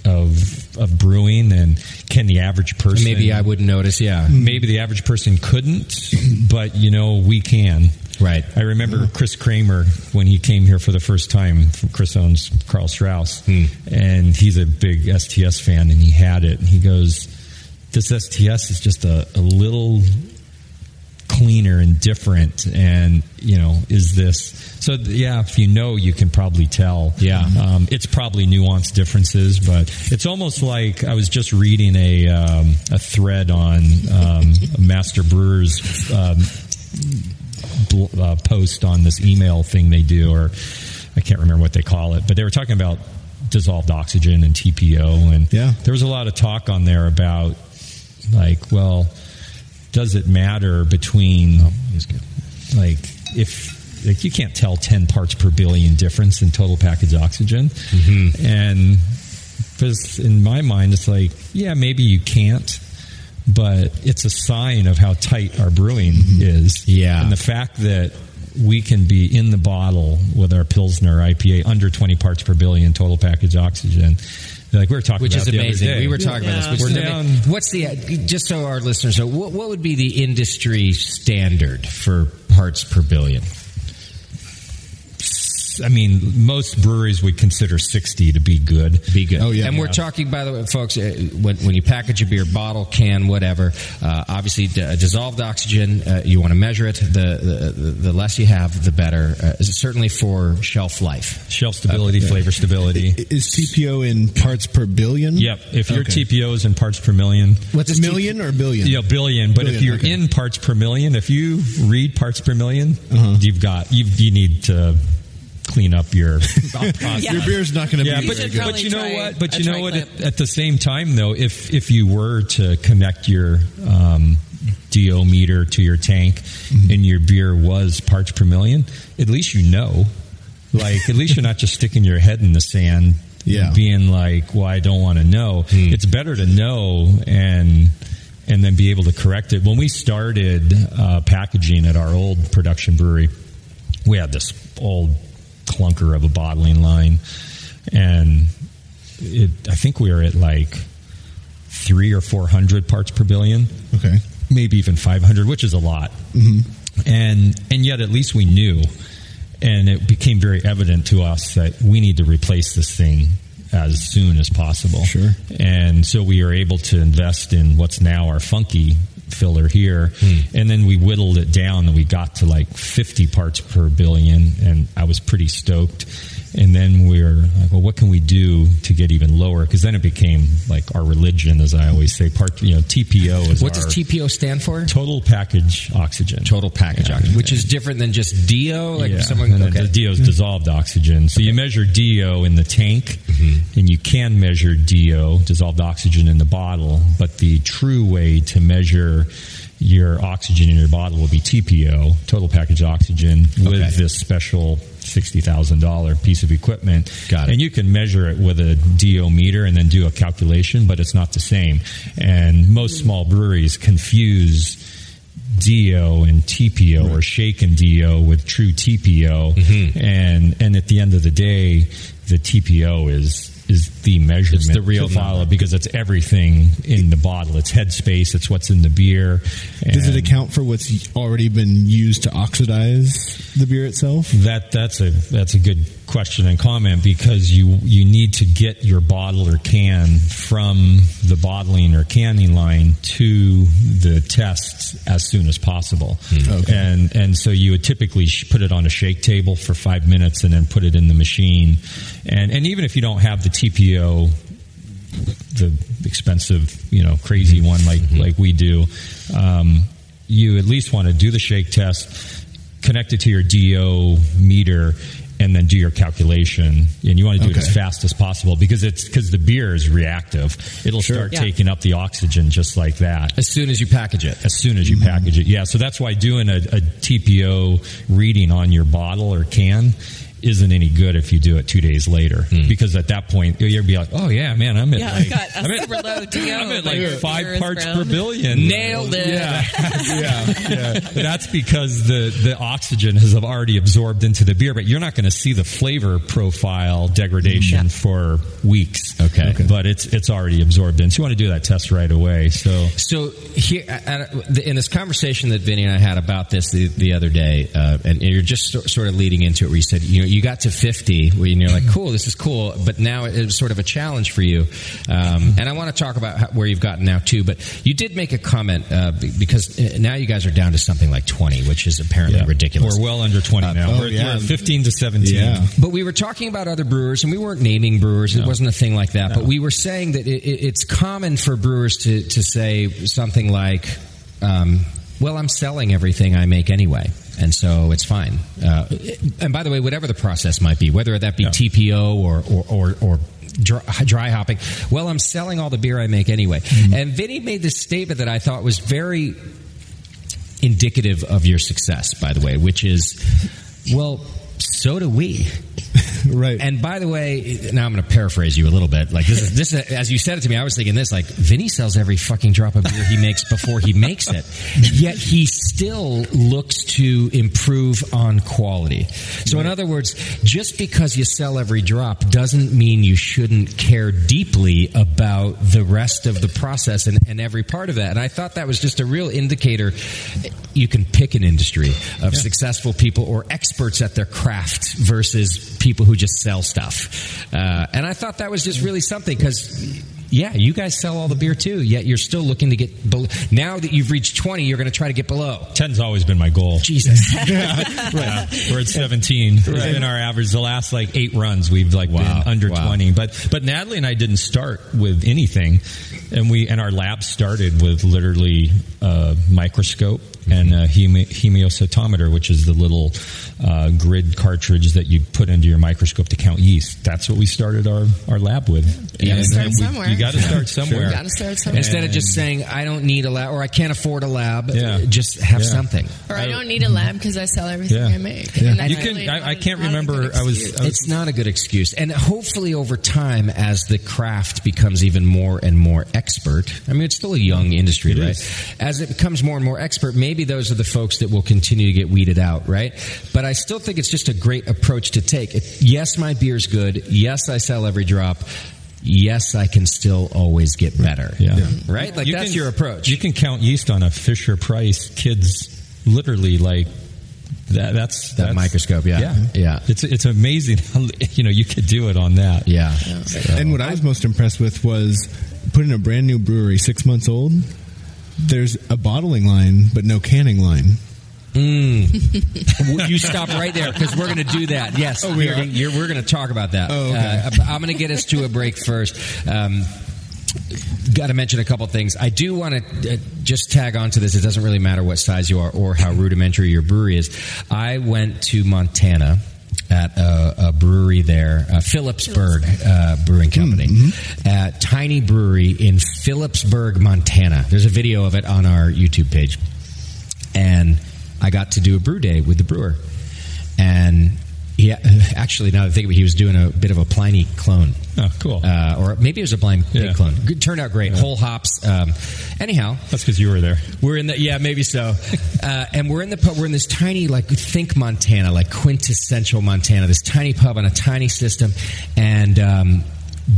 of of brewing and can the average person Maybe I wouldn't notice. Yeah. Mm-hmm. maybe the average person couldn't but you know we can Right. I remember Chris Cramer when he came here for the first time. Chris owns Karl Strauss, hmm. and he's a big STS fan, and he had it. And he goes, "This STS is just a, a little cleaner and different." And you know, is this so? Yeah, if you know, you can probably tell. Yeah. um, it's probably nuanced differences, but it's almost like I was just reading a um, a thread on um, Master Brewers. Um, bl- uh, post on this email thing they do, or I can't remember what they call it, but they were talking about dissolved oxygen and TPO, and Yeah. there was a lot of talk on there about like, well, does it matter between oh, like if like you can't tell 10 parts per billion difference in total package oxygen. Mm-hmm. And because in my mind it's like yeah maybe you can't but it's a sign of how tight our brewing mm-hmm. is. Yeah. and the fact that we can be in the bottle with our pilsner IPA under 20 parts per billion total package oxygen like we were talking Which about is the other amazing. day. We were talking about this. Which We're down- ama- What's the just so our listeners know? What, what would be the industry standard for parts per billion? I mean, most breweries would consider 60 to be good. Be good. Oh, yeah. And we're Yeah. talking, by the way, folks, uh, when, when you package a beer, bottle, can, whatever, uh, obviously d- dissolved oxygen, uh, you want to measure it. The, the the less you have, the better. Uh, certainly for shelf life. Shelf stability, flavor stability. Is TPO in parts per billion? Yep. If your Okay. TPO is in parts per million, What's this million or billion? yeah, billion. But if you're okay. in parts per million, if you read parts per 1000000 Uh-huh. you've got you you need to clean up your Your beer's not going to yeah, be but, very good. but you know what? But you know what? At, at the same time, though, if if you were to connect your um, DO meter to your tank Mm-hmm. and your beer was parts per million, at least you know. Like, at least you're not just sticking your head in the sand, Yeah. being like, "Well, I don't want to know." It's better to know and and then be able to correct it. When we started uh, packaging at our old production brewery, we had this old clunker of a bottling line, and it, I think we were at like three or four hundred parts per billion, Okay. maybe even five hundred, which is a lot. Mm-hmm. And and yet at least we knew, and it became very evident to us that we need to replace this thing as soon as possible. Sure. And so we are able to invest in what's now our funky filler here. Hmm. And then we whittled it down and we got to like 50 parts per billion. And I was pretty stoked. And then we are like, well, what can we do to get even lower? Because then it became like our religion, as I always say. Part, you know, TPO is What does TPO stand for? total package oxygen. Total package oxygen, which is different than just DO. Like yeah. someone, and okay. the DO is dissolved oxygen. So you measure DO in the tank, mm-hmm. and you can measure DO, dissolved oxygen, in the bottle. But the true way to measure your oxygen in your bottle will be TPO, total package oxygen, with Okay. this special sixty thousand dollar piece of equipment. Got it. And you can measure it with a DO meter and then do a calculation, but it's not the same. And most small breweries confuse DO and TPO or shaken DO with true TPO, Mm-hmm. and and at the end of the day, the TPO is is the measurement It's the real profile number. because it's everything in the bottle. It's headspace. It's what's in the beer. Does it account for what's already been used to oxidize the beer itself? That that's a that's a good question and comment because you you need to get your bottle or can from the bottling or canning line to the tests as soon as possible. Hmm. Okay. And and so you would typically put it on a shake table for five minutes and then put it in the machine. And and even if you don't have the TPO, the expensive, you know, crazy mm-hmm. one like mm-hmm. like we do, um, you at least want to do the shake test, connect it to your DO meter. And then do your calculation, and you want to do it as fast as possible because it's because the beer is reactive. It'll start Yeah. taking up the oxygen just like that as soon as you package it. as soon as you mm-hmm. package it. Yeah, so that's why doing a, a TPO reading on your bottle or can isn't any good if you do it two days later because at that point you'll be like, oh yeah, man, I'm at Yeah, like I've got a I'm at, super low DO. I'm at like five parts brown. per billion. Nailed it. Yeah, yeah, yeah. That's because the the oxygen has already absorbed into the beer, but you're not going to see the flavor profile degradation for weeks. Okay. Okay. but it's it's already absorbed in. So you want to do that test right away. So So here, in this conversation that Vinnie and I had about this the, the other day, uh, and you're just sort of leading into it, where you said you know you got to 50, where you're like, cool, this is cool, but now it was sort of a challenge for you. Um, and I want to talk about how, where you've gotten now too. But you did make a comment uh, because uh, now you guys are down to something like 20, which is apparently yeah, ridiculous. We're well under 20 now. oh, we're, yeah. we're 15 to 17. Yeah. But we were talking about other brewers, and we weren't naming brewers. It wasn't a thing like that. But we were saying that it, it, it's common for brewers to, to say something like, um, "Well, I'm selling everything I make anyway." And so it's fine. Uh, and by the way, whatever the process might be, whether that be TPO or or, or, or dry, dry hopping, well, I'm selling all the beer I make anyway. And Vinnie made this statement that I thought was very indicative of your success, by the way, which is, well, so do we. Right. And by the way, now I'm going to paraphrase you a little bit. Like this is this is, as you said it to me, I was thinking this. Like Vinnie sells every fucking drop of beer he makes before he makes it, yet he still looks to improve on quality. So in other words, just because you sell every drop doesn't mean you shouldn't care deeply about the rest of the process and, and every part of that. And I thought that was just a real indicator. You can pick an industry of successful people or experts at their craft versus people who just sell stuff. Uh, and I thought that was just really something because. Yeah, you guys sell all the beer too, yet you're still looking to get below. Now that you've reached 20, you're going to try to get below. 10's always been my goal. Jesus. yeah, we're at 17. It's been our average. The last like eight runs, we've like Wow. been under Wow. 20. But but Natalie and I didn't start with anything, and we and our lab started with literally a microscope and a heme, hemocytometer, which is the little uh, grid cartridge that you put into your microscope to count yeast. That's what we started our, our lab with. You gotta start somewhere. You got to start somewhere. You gotta start somewhere. Instead of just saying, I don't need a lab or I can't afford a lab, Yeah. just have Yeah. something. Or I don't need a lab because I sell everything Yeah. I make. Yeah. And You can- really I- not I a- can't remember- I was- I was- It's not a good excuse. And hopefully over time, as the craft becomes even more and more expert, I mean, it's still a young industry, It right? is. As it becomes more and more expert, maybe those are the folks that will continue to get weeded out, right? But I still think it's just a great approach to take. If- yes, my beer's good. Yes, I sell every drop. Yes, I can still always get better. Yeah. Right? Like You that's can- your approach. You can count yeast on a Fisher Price kids literally like That, that's That that's- microscope, yeah. yeah, mm-hmm. Yeah. It's it's amazing. How, you know, you could do it on that. Yeah. And what I was most impressed with was putting a brand new brewery six months old. There's a bottling line, but no canning line. Mm. you stop right there because we're going to do that. Yes, Oh, we You're gonna- you're- we're going to talk about that. Oh, okay. Uh, I'm going to get us to a break first. Um, Got to mention a couple things. I do want to uh, just tag on to this. It doesn't really matter what size you are or how rudimentary your brewery is. I went to Montana at a, a brewery there, uh, Philipsburg uh, Brewing Company, a tiny brewery in Philipsburg, Montana. There's a video of it on our YouTube page and I got to do a brew day with the brewer. And he actually, now that I think of it, he was doing a bit of a Pliny clone. Oh, cool. Uh, or maybe it was a blind Yeah. clone. Good, turned out great. Whole hops. Um, anyhow, That's because you were there. we're in the yeah, maybe so. Uh, and we're in the pub. We're in this tiny, like think Montana, like quintessential Montana. This tiny pub on a tiny system, and. Um,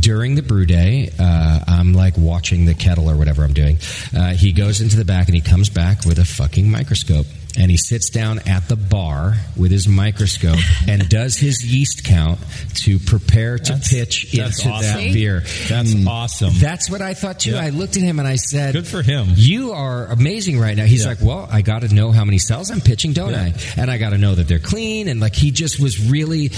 during the brew day, uh, I'm like watching the kettle or whatever I'm doing. Uh, he goes into the back and he comes back with a fucking microscope. And he sits down at the bar with his microscope and does his yeast count to prepare to pitch that's into awesome. that beer. That's awesome. That's what I thought too. Yeah. I looked at him and I said, Good for him. You are amazing right now. He's Yeah. like, Well, I got to know how many cells I'm pitching, don't I? And I got to know that they're clean. And like, he just was really,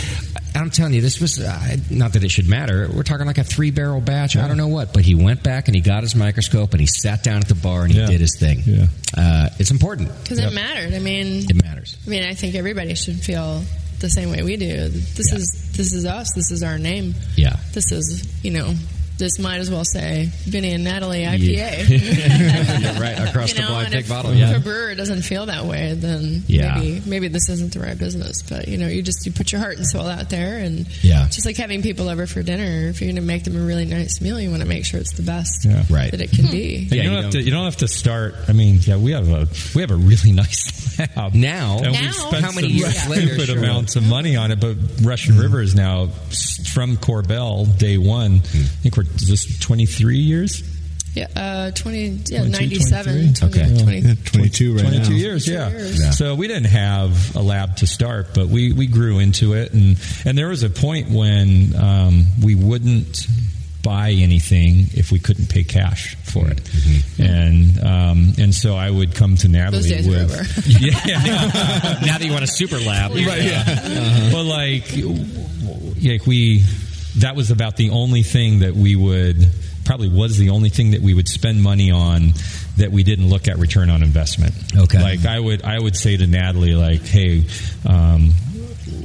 I'm telling you, this was uh, not that it should matter. We're talking like a three barrel batch. I don't know what. But he went back and he got his microscope and he sat down at the bar and he Yeah. did his thing. Yeah. Uh, it's important. Because it I mean, It matters. I mean, I think everybody should feel the same way we do. This Yeah. is this is us. This is our name. Yeah. This is you know. This might as well say Vinnie and Natalie IPA. You're right. Across You the know, blind and pig if, bottle. if Yeah. a brewer doesn't feel that way, then Yeah. maybe maybe this isn't the right business. But you know, you just you put your heart and soul out there, and Yeah. just like having people over for dinner. If you're going to make them a really nice meal, you want to make sure it's the best Yeah. Right. that it can be. And you Yeah, don't you have don't- to. You don't have to start. I mean, yeah, we have a we have a really nice lab Now- and Now? we've spent How many some years later, stupid sure. amounts of money on it. But Russian River is now from Korbel day one. Hmm. I think we're just twenty three years. Yeah, uh, twenty, yeah, ninety-seven. 20, Okay. 20. Yeah, 22 right 22 now. years, yeah. years. Yeah. So we didn't have a lab to start, but we, we grew into it, and and there was a point when um, we wouldn't buy anything if we couldn't pay cash for it, and um, and so I would come to Natalie Those days are with over. yeah. now that you want a super lab. right, yeah. But like, like we, that was about the only thing that we would probably was the only thing that we would spend money on that we didn't look at return on investment. Okay. Like I would, I would say to Natalie, like, hey. Um,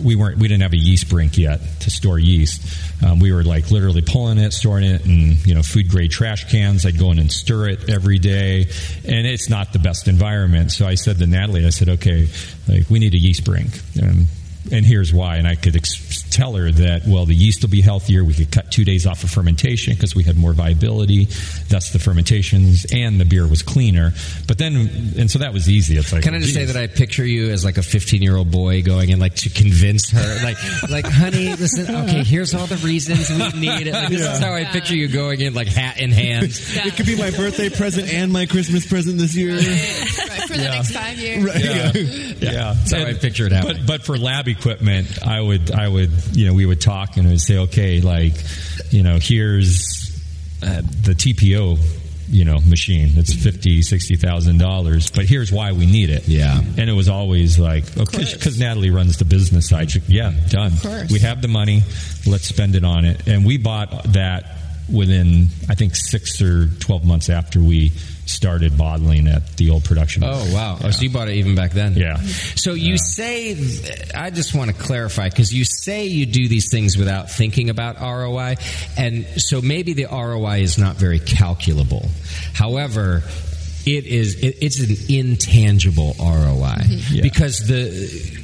we weren't. We didn't have a yeast brink yet to store yeast. Um, we were like literally pulling it, storing it in you know food grade trash cans. I'd go in and stir it every day, and it's not the best environment. So I said to Natalie, I said, okay, like we need a yeast brink. Um, and here's why. And I could ex- tell her that, well, the yeast will be healthier. We could cut two days off of fermentation because we had more viability. Thus, the fermentations and the beer was cleaner. But then, and so that was easy. It's like, Can I just say that I picture you as like a 15 year old boy going in like to convince her, like, like, honey, listen, okay, here's all the reasons we need it. Like, this is how I picture you going in, like hat in hand. It could be my birthday present and my Christmas present this year. right, for the Yeah. next five years. Right. yeah, yeah. That's how I picture it happening. But but for lab equipment, I would I would you know we would talk and I would say okay like you know here's uh, the TPO you know machine. It's fifty sixty thousand dollars but here's why we need it. Yeah. and it was always like okay because Natalie runs the business side. She, yeah done. Course. we have the money. Let's spend it on it. And we bought that within I think six or twelve months after we started bottling at the old production Oh wow! Oh, so you bought it even back then? Yeah. So you say, I just want to clarify because you say you do these things without thinking about ROI, and so maybe the ROI is not very calculable. However. It is. It, it's an intangible ROI Yeah. because the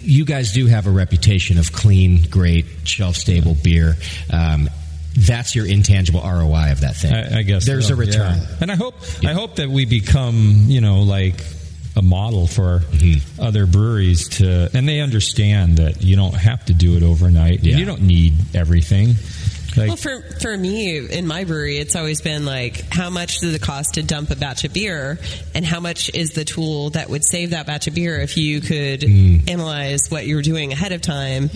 you guys do have a reputation of clean, great, shelf stable beer. Um, that's your intangible ROI of that thing. I, I guess there's so, a return. yeah. and I hope I hope that we become you know like a model for Mm-hmm. other breweries to, and they understand that you don't have to do it overnight, Yeah. you don't need everything. Like, well, for for me in my brewery, it's always been like, how much does it cost to dump a batch of beer, and how much is the tool that would save that batch of beer if you could Mm. analyze what you were doing ahead of time.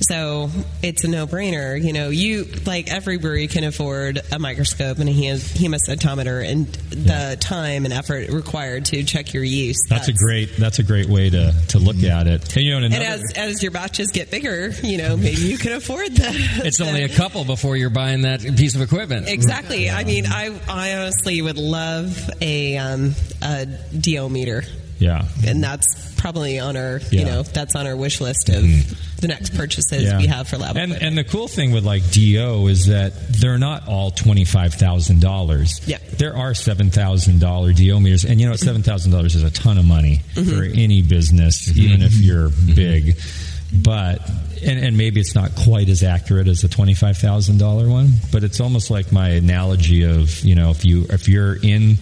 So it's a no brainer. You know, you like every brewery can afford a microscope and a hem- hemocytometer, and the time and effort required to check your yeast. that's a great that's a great way to, to look at it. And you know, and and as as your batches get bigger, you know, maybe you can afford that. It's only a couple before you're buying that piece of equipment. Exactly. I mean, I I honestly would love a um, a DO meter, yeah. and that's probably on our Yeah. you know that's on our wish list of mm-hmm. the next purchases Yeah. we have for lab. And and the cool thing with like DO is that they're not all twenty five thousand dollars. Yeah. There are seven thousand dollar DO meters, and you know mm-hmm. seven thousand dollars is a ton of money mm-hmm. for any business, even if you're big. But and, and maybe it's not quite as accurate as a twenty five thousand dollar one, but it's almost like my analogy of you know if you if you're in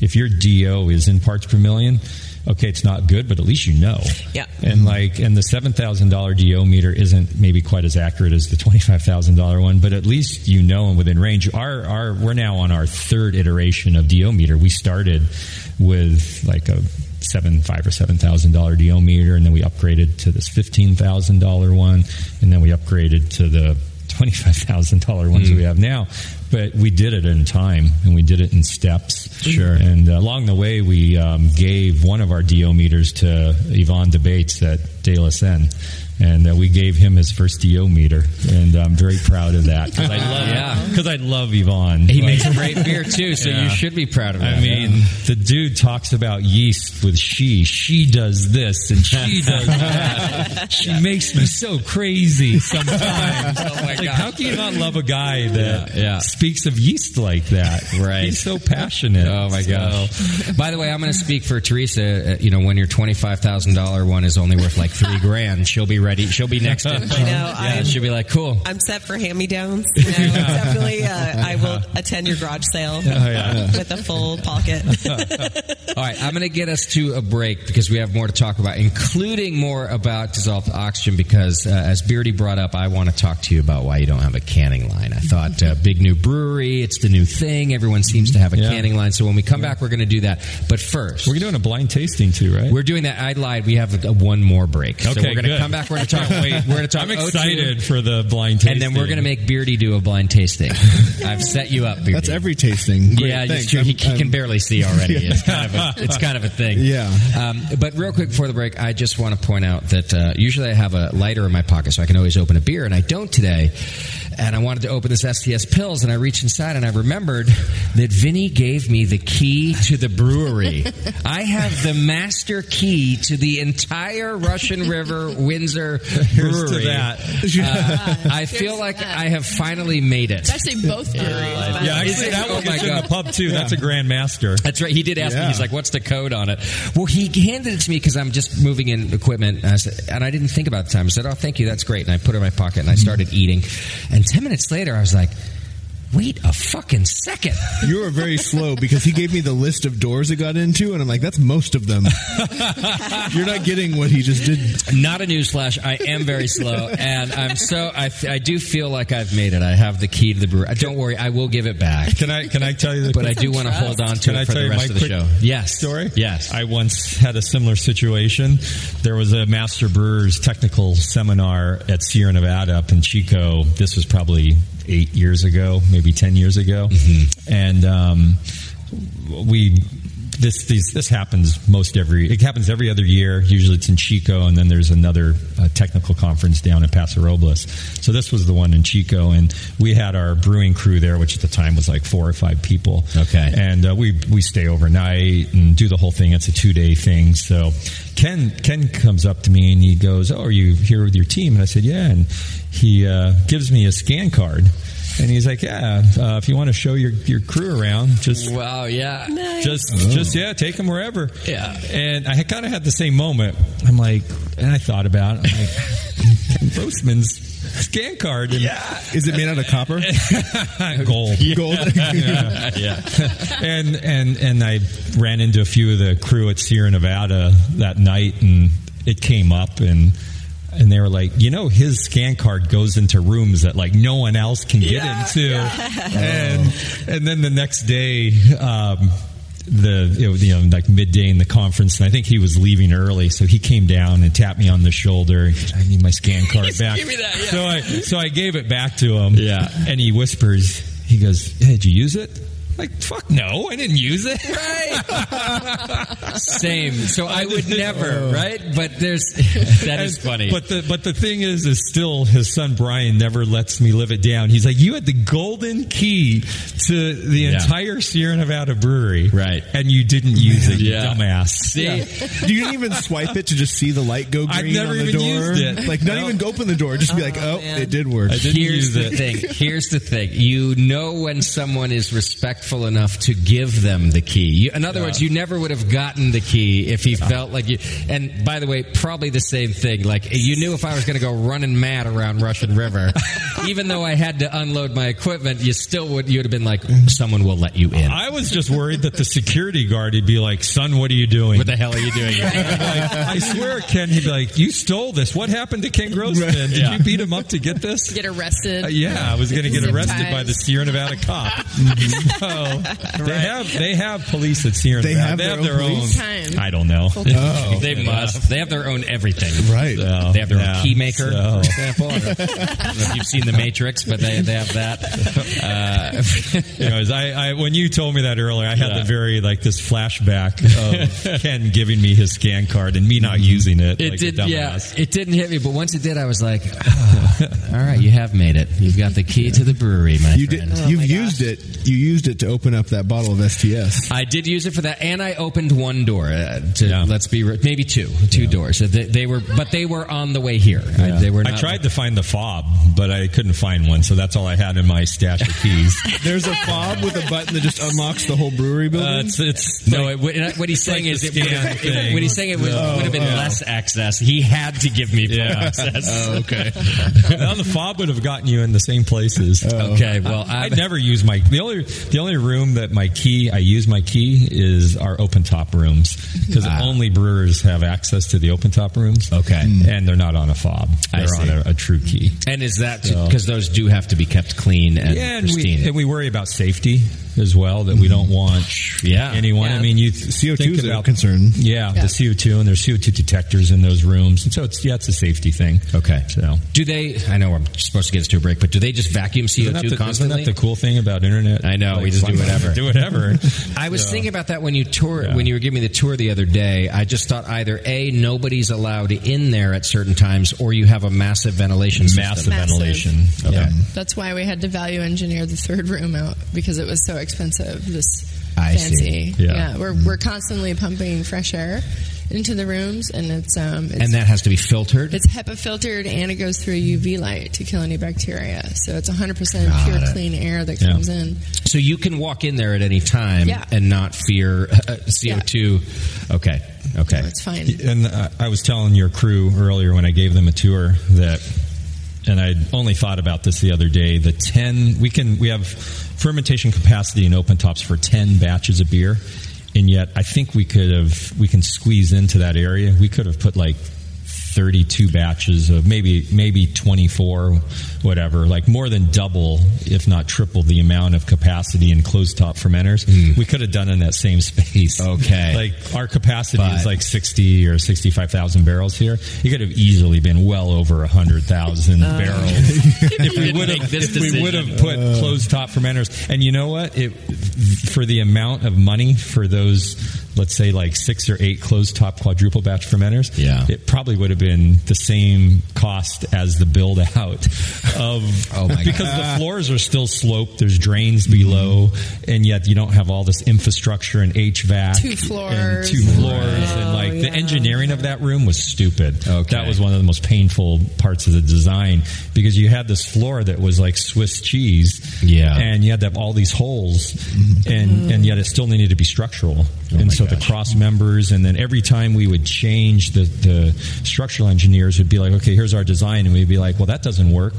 if your DO is in parts per million. Okay, it's not good, but at least you know. Yeah. And like, and the seven thousand dollar DO meter isn't maybe quite as accurate as the twenty five thousand dollar one, but at least you know and within range. Our our we're now on our third iteration of DO meter. We started with like a seven five or seven thousand dollar DO meter, and then we upgraded to this fifteen thousand dollar one, and then we upgraded to the twenty five thousand dollar ones we have now. But we did it in time, and we did it in steps. Sure. And uh, along the way, we um, gave one of our DO meters to Yvan De Baets at De La Senne. And uh, we gave him his first DO meter, and I'm very proud of that because I love Yeah. because I love Yvan. He Like- makes great beer too, so Yeah. you should be proud of him. I mean, the dude talks about yeast with she. She does this and she does that. she makes me so crazy sometimes. Oh my like, gosh. how can you not love a guy that Yeah, yeah. speaks of yeast like that? Right. He's so passionate. Oh my So- gosh! By the way, I'm going to speak for Teresa. Uh, you know, when your twenty five thousand dollar one is only worth like three grand, she'll be ready. She'll be next. To, I know. Yeah, I'm, she'll be like, cool. I'm set for hand me downs. You know, Definitely, uh, I will attend your garage sale yeah. with a full pocket. All right, I'm going to get us to a break because we have more to talk about, including more about dissolved oxygen. Because uh, as Beardy brought up, I want to talk to you about why you don't have a canning line. I thought uh, big new brewery, it's the new thing. Everyone seems to have a Yeah. canning line. So when we come back, we're going to do that. But first, We're doing a blind tasting too, right? We're doing that. I lied. We have a, a one more break. Okay, so Okay, we're going to come back. We're going to talk. Wait, we're going to talk. I'm O2, excited for the blind tasting. and then we're going to make Beardy do a blind tasting. I've set you up, Beardy. That's every tasting. Great, yeah, it's true. He, I'm- he can I'm- barely see already. It's kind of a, it's kind of a thing. Yeah. Um, but real quick before the break, I just want to point out that uh, usually I have a lighter in my pocket, so I can always open a beer, and I don't today. And I wanted to open this STS Pils, and I reached inside, and I remembered that Vinnie gave me the key to the brewery. I have the master key to the entire Russian River Windsor Here's to brewery. that. Uh, I feel like I have finally made it. It's actually both breweries. but- Yeah, Is actually, that Oh one my gets in the pub too. That's a Grand Master. That's right. He did ask me. He's like, "What's the code on it?" Well, he handed it to me because I'm just moving in equipment, and I, said, and I didn't think about the time. I said, "Oh, thank you. That's great." And I put it in my pocket, and I started eating. And ten minutes later, I was like, "Wait a fucking second! You were very slow because he gave me the list of doors it got into, and I'm like, that's most of them. You're not getting what he just did. Not a newsflash. I am very slow, and I'm so. I, I do feel like I've made it. I have the key to the brewery. Don't worry, I will give it back. Can I can I tell you the But I do want to hold on to Can it I for tell the you rest my of the quick show. Yes. story? Yes. I once had a similar situation. There was a Master Brewers technical seminar at Sierra Nevada up in Chico. This was probably eight years ago, maybe ten years ago, Mm-hmm. and um, we. This, these, this happens most every. It happens every other year. Usually, it's in Chico, and then there's another uh, technical conference down in Paso Robles. So this was the one in Chico, and we had our brewing crew there, which at the time was like four or five people. Okay. And uh, we we stay overnight and do the whole thing. It's a two day thing. So Ken Ken comes up to me and he goes, "Oh, are you here with your team?" And I said, "Yeah." And he uh, gives me a scan card. And he's like, "Yeah, uh, if you want to show your, your crew around, just Wow. Yeah. just just yeah, take them wherever." Yeah. And I kind of had the same moment. I'm like, and I thought about it. I'm like, Ken Grossman's scan card. And yeah. Is it made out of copper? gold. Gold? yeah. yeah. And and and I ran into a few of the crew at Sierra Nevada that night, and it came up, and and they were like, you know, his scan card goes into rooms that like no one else can get into, and and then the next day. Um, the it was, you know like midday in the conference and I think he was leaving early so he came down and tapped me on the shoulder He I need my scan card back Give me that, yeah. so I so I gave it back to him Yeah. and he whispers he goes hey, did you use it like fuck no I didn't use it Right. Same. So I would never, oh. right? But there's that is funny. But the but the thing is, is still his son Brian never lets me live it down. He's like, you had the golden key to the Yeah. entire Sierra Nevada brewery, Right. And you didn't use it, you Yeah. dumbass. See, You didn't even swipe it to just see the light go green I've never on the even door. used it. Like not No. even open the door, just be like, oh, oh it did work. I didn't Here's the it. thing. Here's the thing. You know when someone is respectful enough to give them the key. You, in other words, you never would have gotten the key if he felt like you. And by the way, probably the same thing. Like you knew if I was going to go running mad around Russian River, even though I had to unload my equipment, you still would. You'd have been like, someone will let you in. I was just worried that the security guard would be like, "Son, what are you doing?" What the hell are you doing? like, I swear, Ken, he'd be like, "You stole this. What happened to Ken Grossman? Did Yeah. you beat him up to get this?" Get arrested. Uh, yeah, I was going to get arrested by the Sierra Nevada cop. so they have they have police that's here. They have they their have their own own. Time. I don't know. Oh. They must. They have their own everything. Right. So, They have their yeah, own key maker, so- for example. I don't know if you've seen The Matrix, but they, they have that. Uh, Anyways, I, I when you told me that earlier, I had Yeah. the very like this flashback of Ken giving me his scan card and me not using it. it like did. Yeah. It didn't hit me, but once it did, I was like, "Ah, "All right, you have made it. You've got the key to the brewery, my You did. friend." You've used it. You used it to open up that bottle of STS. I did use it for that, and I opened one door. Uh, to Yeah. let's be re- maybe two, two doors. They, they were, but they were on the way here. I, they were. I Not, tried to find the fob, but I couldn't find one, so that's all I had in my stash of keys. There's a fob with a button that just unlocks the whole brewery building. Uh, it's, it's No, like- it, what- what he's saying like is the it would have, what he's saying it would, Oh, would have been oh. less access. He had to give me full Yeah. access. Oh, okay. now the fob would have gotten you in the same places. Okay, well, I I'm- never use my the only the only room that my key I use my key is our open top rooms because Ah. only brewers have access to the open top rooms. Okay. and they're not on a fob; they're on a, a true key. And is that So- because those do have to be kept clean and Yeah, and we, and we worry about safety as well. That we don't mm-hmm. want Yeah. anyone. Yeah. I mean, you CO2 is a about concern. Yeah, the CO two and there's CO two detectors in those rooms, and so it's yeah, it's a safety thing. okay. So Do they? I know I'm supposed to get us to a break, but do they just vacuum CO isn't that, two the, isn't that the cool thing about internet? I know, we just do whatever. do whatever. I was So- thinking about that when you tour Yeah. when you were giving me the tour the other day. I just thought either a nobody's allowed in there at certain times, or you have a massive ventilation system. massive, Massive. ventilation. Okay. Yeah. That's why we had to value engineer the third room out because it was so expensive. This I fancy, see. Yeah. we're we're constantly pumping fresh air into the rooms, and it's um, it's, and that has to be filtered. it's HEPA filtered and it goes through a UV light to kill any bacteria. So it's 100 percent pure it. clean air that Yeah. comes in. So you can walk in there at any time Yeah. and not fear uh, CO2. Okay. Okay. So it's fine. And uh, I was telling your crew earlier when I gave them a tour that, and I only thought about this the other day. The ten we can we have fermentation capacity in open tops for ten batches of beer, and yet I think we could have we can squeeze into that area. We could have put like. 32 batches of maybe maybe 24 whatever like more than double if not triple the amount of capacity in closed top fermenters hmm. we could have done in that same space Okay. like our capacity But- is like 60 or 65,000 barrels here. It could have easily been well over 100,000 uh, barrels if we would have this if we would have decision. put uh. closed top fermenters. And you know what? It for the amount of money for those let's say like 6 or 8 closed top quadruple batch fermenters, Yeah. it probably would have been the same cost as the build out of Oh my because the floors are still sloped, there's drains below and yet you don't have all this infrastructure and HVAC Two and floors. two floors and Oh, like the engineering of that room was stupid. Okay. That was one of the most painful parts of the design because you had this floor that was like Swiss cheese. Yeah. And you had to have all these holes and, and yet it still needed to be structural. Oh and my so the cross members, and then every time we would change, the, the structural engineers would be like, okay, here's our design, and we'd be like, well, that doesn't work,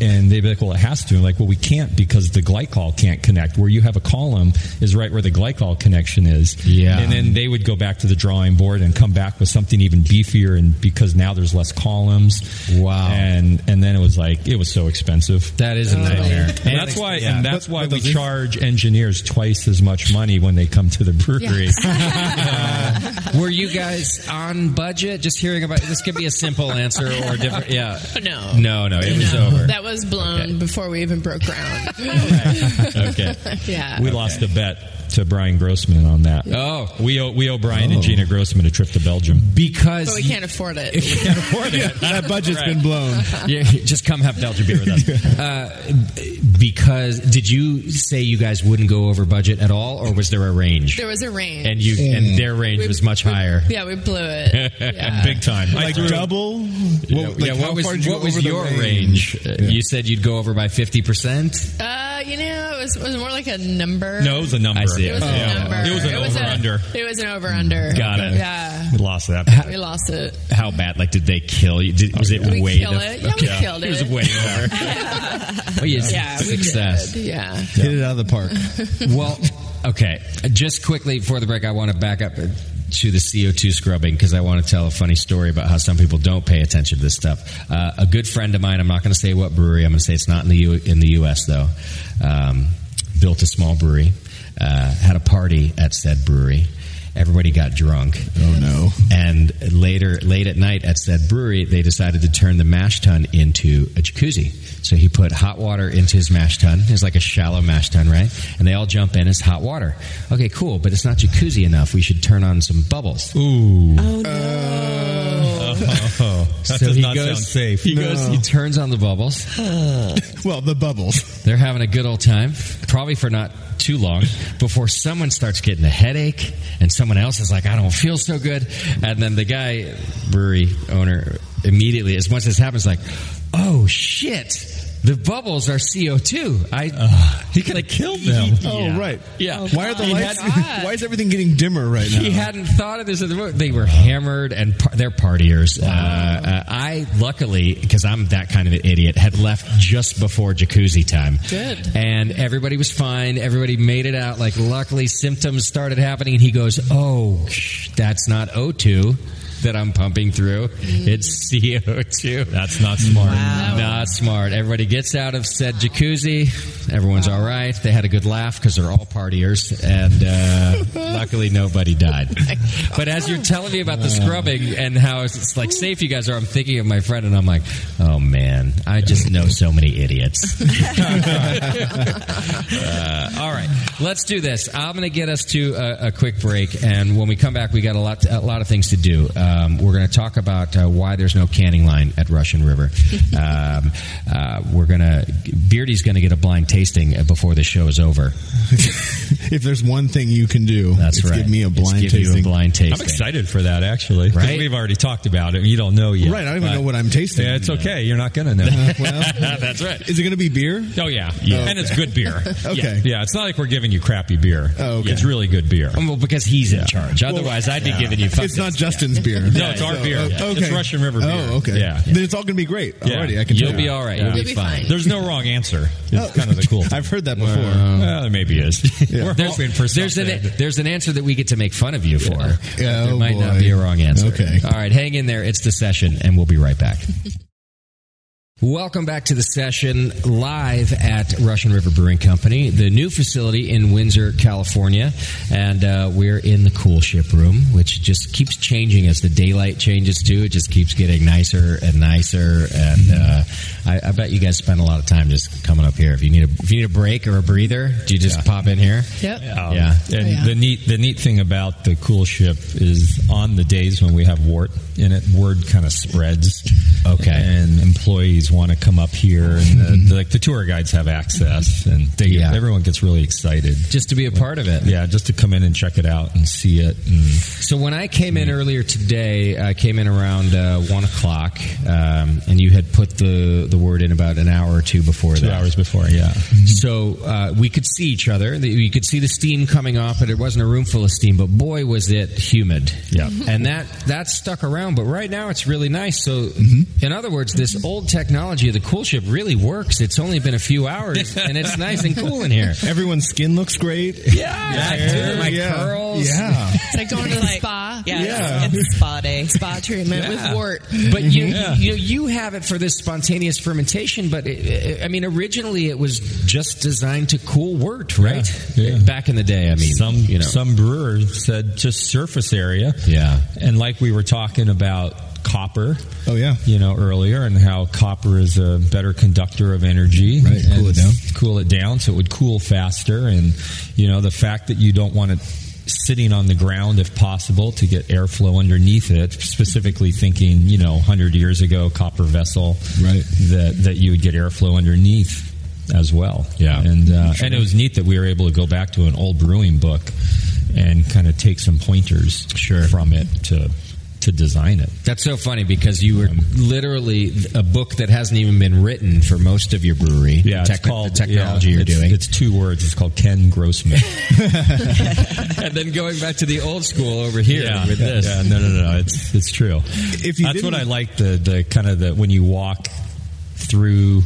and they'd be like, well, it has to. And like, well, we can't because the glycol can't connect. Where you have a column is right where the glycol connection is. Yeah. and then they would go back to the drawing board and come back with something even beefier, and because now there's less columns. Wow. and and then it was like it was so expensive. That is a oh. nightmare. And that's why, Yeah. and that's But- why but we charge engineers twice as much money when they come to the brewery. Were you guys on budget? Just hearing about this could be a simple answer or different. Yeah. No. No, no, it was No, over. That was blown before we even broke ground. Okay. yeah. We lost a bet to Brian Grossman on that. Oh. we owe we owe Brian and Gina Grossman a trip to Belgium. Because But we can't afford it. We can't afford it. that budget's been blown. Yeah, just come have Belgian beer with us. Uh, because did you say you guys wouldn't go over budget at all, or was there a range? There was a range. and you and their range We- was much we- higher. Yeah, we blew it. Yeah. Big time. Like threw- double? Yeah, What, like yeah, what was far did you what was your range? Uh, Yeah. You said you'd go over by fifty percent. Uh, you know, it was, it was more like a number. no, it was a number. I see. It was Oh. a number. It was an was over a- under. It was an over under. Got it. Yeah. We lost that. We lost it. How bad? Like, did they kill you? Did, was it We way? kill the- it. Yeah, we killed It It was it. way over. oh, yes. Yeah, we success. Yeah. Hit it out of the park. well, okay. Just quickly before the break, I want to back up to the CO2 scrubbing because I want to tell a funny story about how some people don't pay attention to this stuff. Uh, a good friend of mine, I'm not going to say what brewery, I'm going to say it's not in the U- in the U.S. though. Um, built a small brewery, uh, had a party at said brewery. Everybody got drunk. Oh, no. And later, late at night at said brewery, they decided to turn the mash tun into a jacuzzi. So he put hot water into his mash tun. It's like a shallow mash tun, right? And they all jump in It's hot water. Okay, cool, but it's not jacuzzi enough. We should turn on some bubbles. Ooh. Oh no. Oh, that so does he not goes, sound safe. He goes, he turns on the bubbles. Well, the bubbles. They're having a good old time, probably for not too long, before someone starts getting a headache and someone else is like, I don't feel so good. And then the guy, brewery owner, immediately, as once this happens, like, oh shit. The bubbles are CO2. I he could have killed them. Oh, right. Yeah. Why are the lights? had- why is everything getting dimmer right now? He hadn't thought of this. at the moment. They were hammered and par- they're partiers. Uh, uh, I luckily, because I'm that kind of an idiot, had left just before jacuzzi time. Good. And everybody was fine. Everybody made it out. Like luckily, symptoms started happening, and he goes, "Oh, that's not O2." That I'm pumping through. It's CO2. That's not smart. Not smart. Everybody gets out of said jacuzzi. Everyone's all right. They had a good laugh because they're all partiers, and uh, luckily nobody died. But as you're telling me about the scrubbing and how it's like safe you guys are, I'm thinking of my friend, and I'm like, oh man, I just know so many idiots. Uh, all right, let's do this. I'm going to get us to a, a quick break, and when we come back, we got a lot, a lot of things to do. Um, we're going to talk about uh, why there's no canning line at Russian River. Um, uh, we're going to Beardy's going to get a blind tasting uh, before the show is over. if there's one thing you can do, That's it's right. give me a It's blind give you a blind tasting. I'm excited for that actually. Right? We've already talked about it. You don't know yet. Right, I don't even know what I'm tasting. Yeah, it's okay. You're not going to know. well, That's right. is it going to be beer? Oh yeah, Yeah. and it's good beer. Okay. yeah. yeah, it's not like we're giving you crappy beer. Oh, okay. It's really good beer. Well, because he's in charge. Otherwise, I'd be giving you. It's not Justin's beer. No, it's our So, beer. uh, Yeah. okay. It's Russian River beer. Oh, okay. Yeah. Then it's all going to be great Yeah. already. I can You'll tell. be all right. Yeah. You'll You'll be be fine. fine. There's no wrong answer. It's kind of the cool. thing. I've heard that before. well, there maybe is. We're There's, hoping for there's an something. there's an answer that we get to make fun of you for. Yeah, there oh might not be a wrong answer. Okay. All right, hang in there. It's the session, and we'll be right back. Welcome back to the session live at Russian River Brewing Company, the new facility in Windsor, California. And uh, we're in the koelschip room, which just keeps changing as the daylight changes too. It just keeps getting nicer and nicer. And uh, I, I bet you guys spend a lot of time just coming up here. If you need a if you need a break or a breather, do you just pop in here? Yep. Um, Yeah. And Yeah. the neat the neat thing about the koelschip is on the days when we have wort in it, word kind of spreads. Okay. And employees want to come up here, and the, the, like the tour guides have access, and they Yeah. everyone gets really excited just to be a part of it. Yeah, just to come in and check it out and see it. And So when I came in earlier today, I came in around uh, one o'clock, um, and you had put the the wort in about an hour or two before two that. hours before, yeah. Mm-hmm. So uh, we could see each other. You could see the steam coming off, but it wasn't a room full of steam. But boy, was it humid! Yeah, mm-hmm. and that that stuck around. But right now, it's really nice. So, mm-hmm. in other words, this old technology of the koelschip really works. It's only been a few hours, and it's nice and cool in here. Everyone's skin looks great. Yeah, dude, my yeah. curls. Yeah. It's like going to the spa. Yeah, Yeah. It's, it's spa day. Spa treatment Yeah. with wort. But you, Yeah. you know, you have it for this spontaneous fermentation. But it, I mean, originally it was just designed to cool wort, right? Yeah. Back in the day, I mean, some you know, some brewers said just surface area. Yeah. and like we were talking about copper. Oh yeah. you know earlier and how copper is a better conductor of energy Right, cool it down. cool it down so it would cool faster and you know the fact that you don't want it sitting on the ground if possible to get airflow underneath it specifically thinking you know 100 years ago copper vessel Right. that that you would get airflow underneath as well Yeah. and uh, and it was neat that we were able to go back to an old brewing book and kind of take some pointers Sure. from it to to design it That's so funny because you were literally a book that hasn't even been written for most of your brewery. Yeah, it's called the technology yeah, you're it's- doing. It's two words. It's called Ken Grossman. and then going back to the old school over here yeah, with this. Yeah, no, no, no. It's it's true. If you That's what I like. The the kind of the when you walk through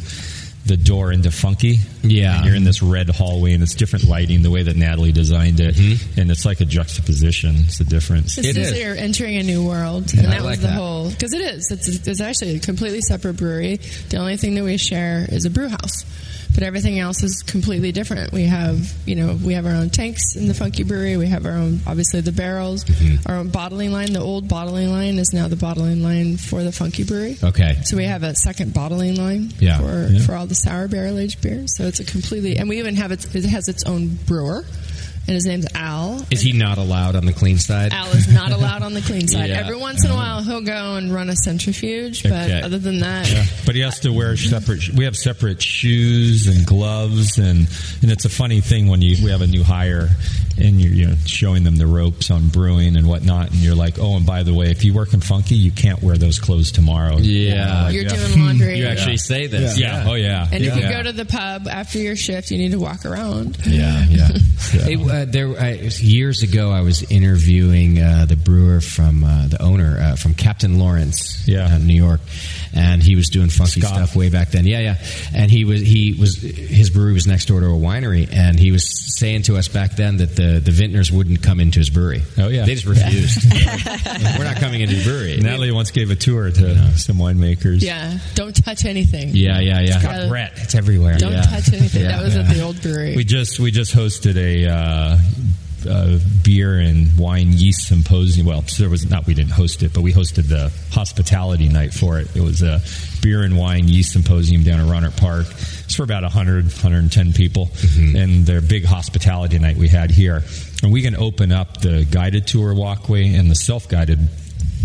the door into Funky. Yeah. and you're in this red hallway, and it's different lighting. The way that Natalie designed it, mm-hmm. and it's like a juxtaposition. It's the difference. It's It just is. that you're entering a new world, and I that like was the that. whole. Because it is. It's, it's actually a completely separate brewery. The only thing that we share is a brew house, but everything else is completely different. We have, you know, we have our own tanks in the Funky Brewery. We have our own, obviously, the barrels. Mm-hmm. Our own bottling line. The old bottling line is now the bottling line for the Funky Brewery. Okay. So we have a second bottling line Yeah. for Yeah. for all the sour barrel aged beers. So it's a completely, and we even have it. It has its own brewer, and his name's Al. Is he not allowed on the clean side? Al is not allowed on the clean side. Yeah. Every once in a oh. while, he'll go and run a centrifuge, but Okay. other than that, Yeah, but he has to wear separate. We have separate shoes and gloves, and and it's a funny thing when you we have a new hire, and you're you know showing them the ropes on brewing and whatnot, and you're like, oh, and by the way, if you work in Funky, you can't wear those clothes tomorrow. Yeah. Like, you're yeah. doing laundry. You actually say this. Yeah. Oh yeah. And if you Yeah. go to the pub after your shift, you need to walk around. Yeah, yeah. Hey, uh, there uh, years ago, I was interviewing uh, the brewer from uh, the owner uh, from Captain Lawrence, Yeah. uh, New York, and he was doing funky Scott. stuff way back then. Yeah, yeah. And he was he was his brewery was next door to a winery, and he was saying to us back then that the the vintners wouldn't come into his brewery. Oh, yeah. they just refused. We're not coming into your brewery. Natalie once gave a tour to some winemakers. Yeah, don't touch anything. Yeah, yeah, yeah. got Brett, it's everywhere. Don't Yeah. touch anything. Yeah. That was at the old brewery. We just we just hosted a uh, uh, beer and wine yeast symposium. Well, there was not we didn't host it, but we hosted the hospitality night for it. It was a beer and wine yeast symposium down at Rohnert Park. It's for about 100, 110 people, and their big hospitality night we had here. And we can open up the guided tour walkway and the self guided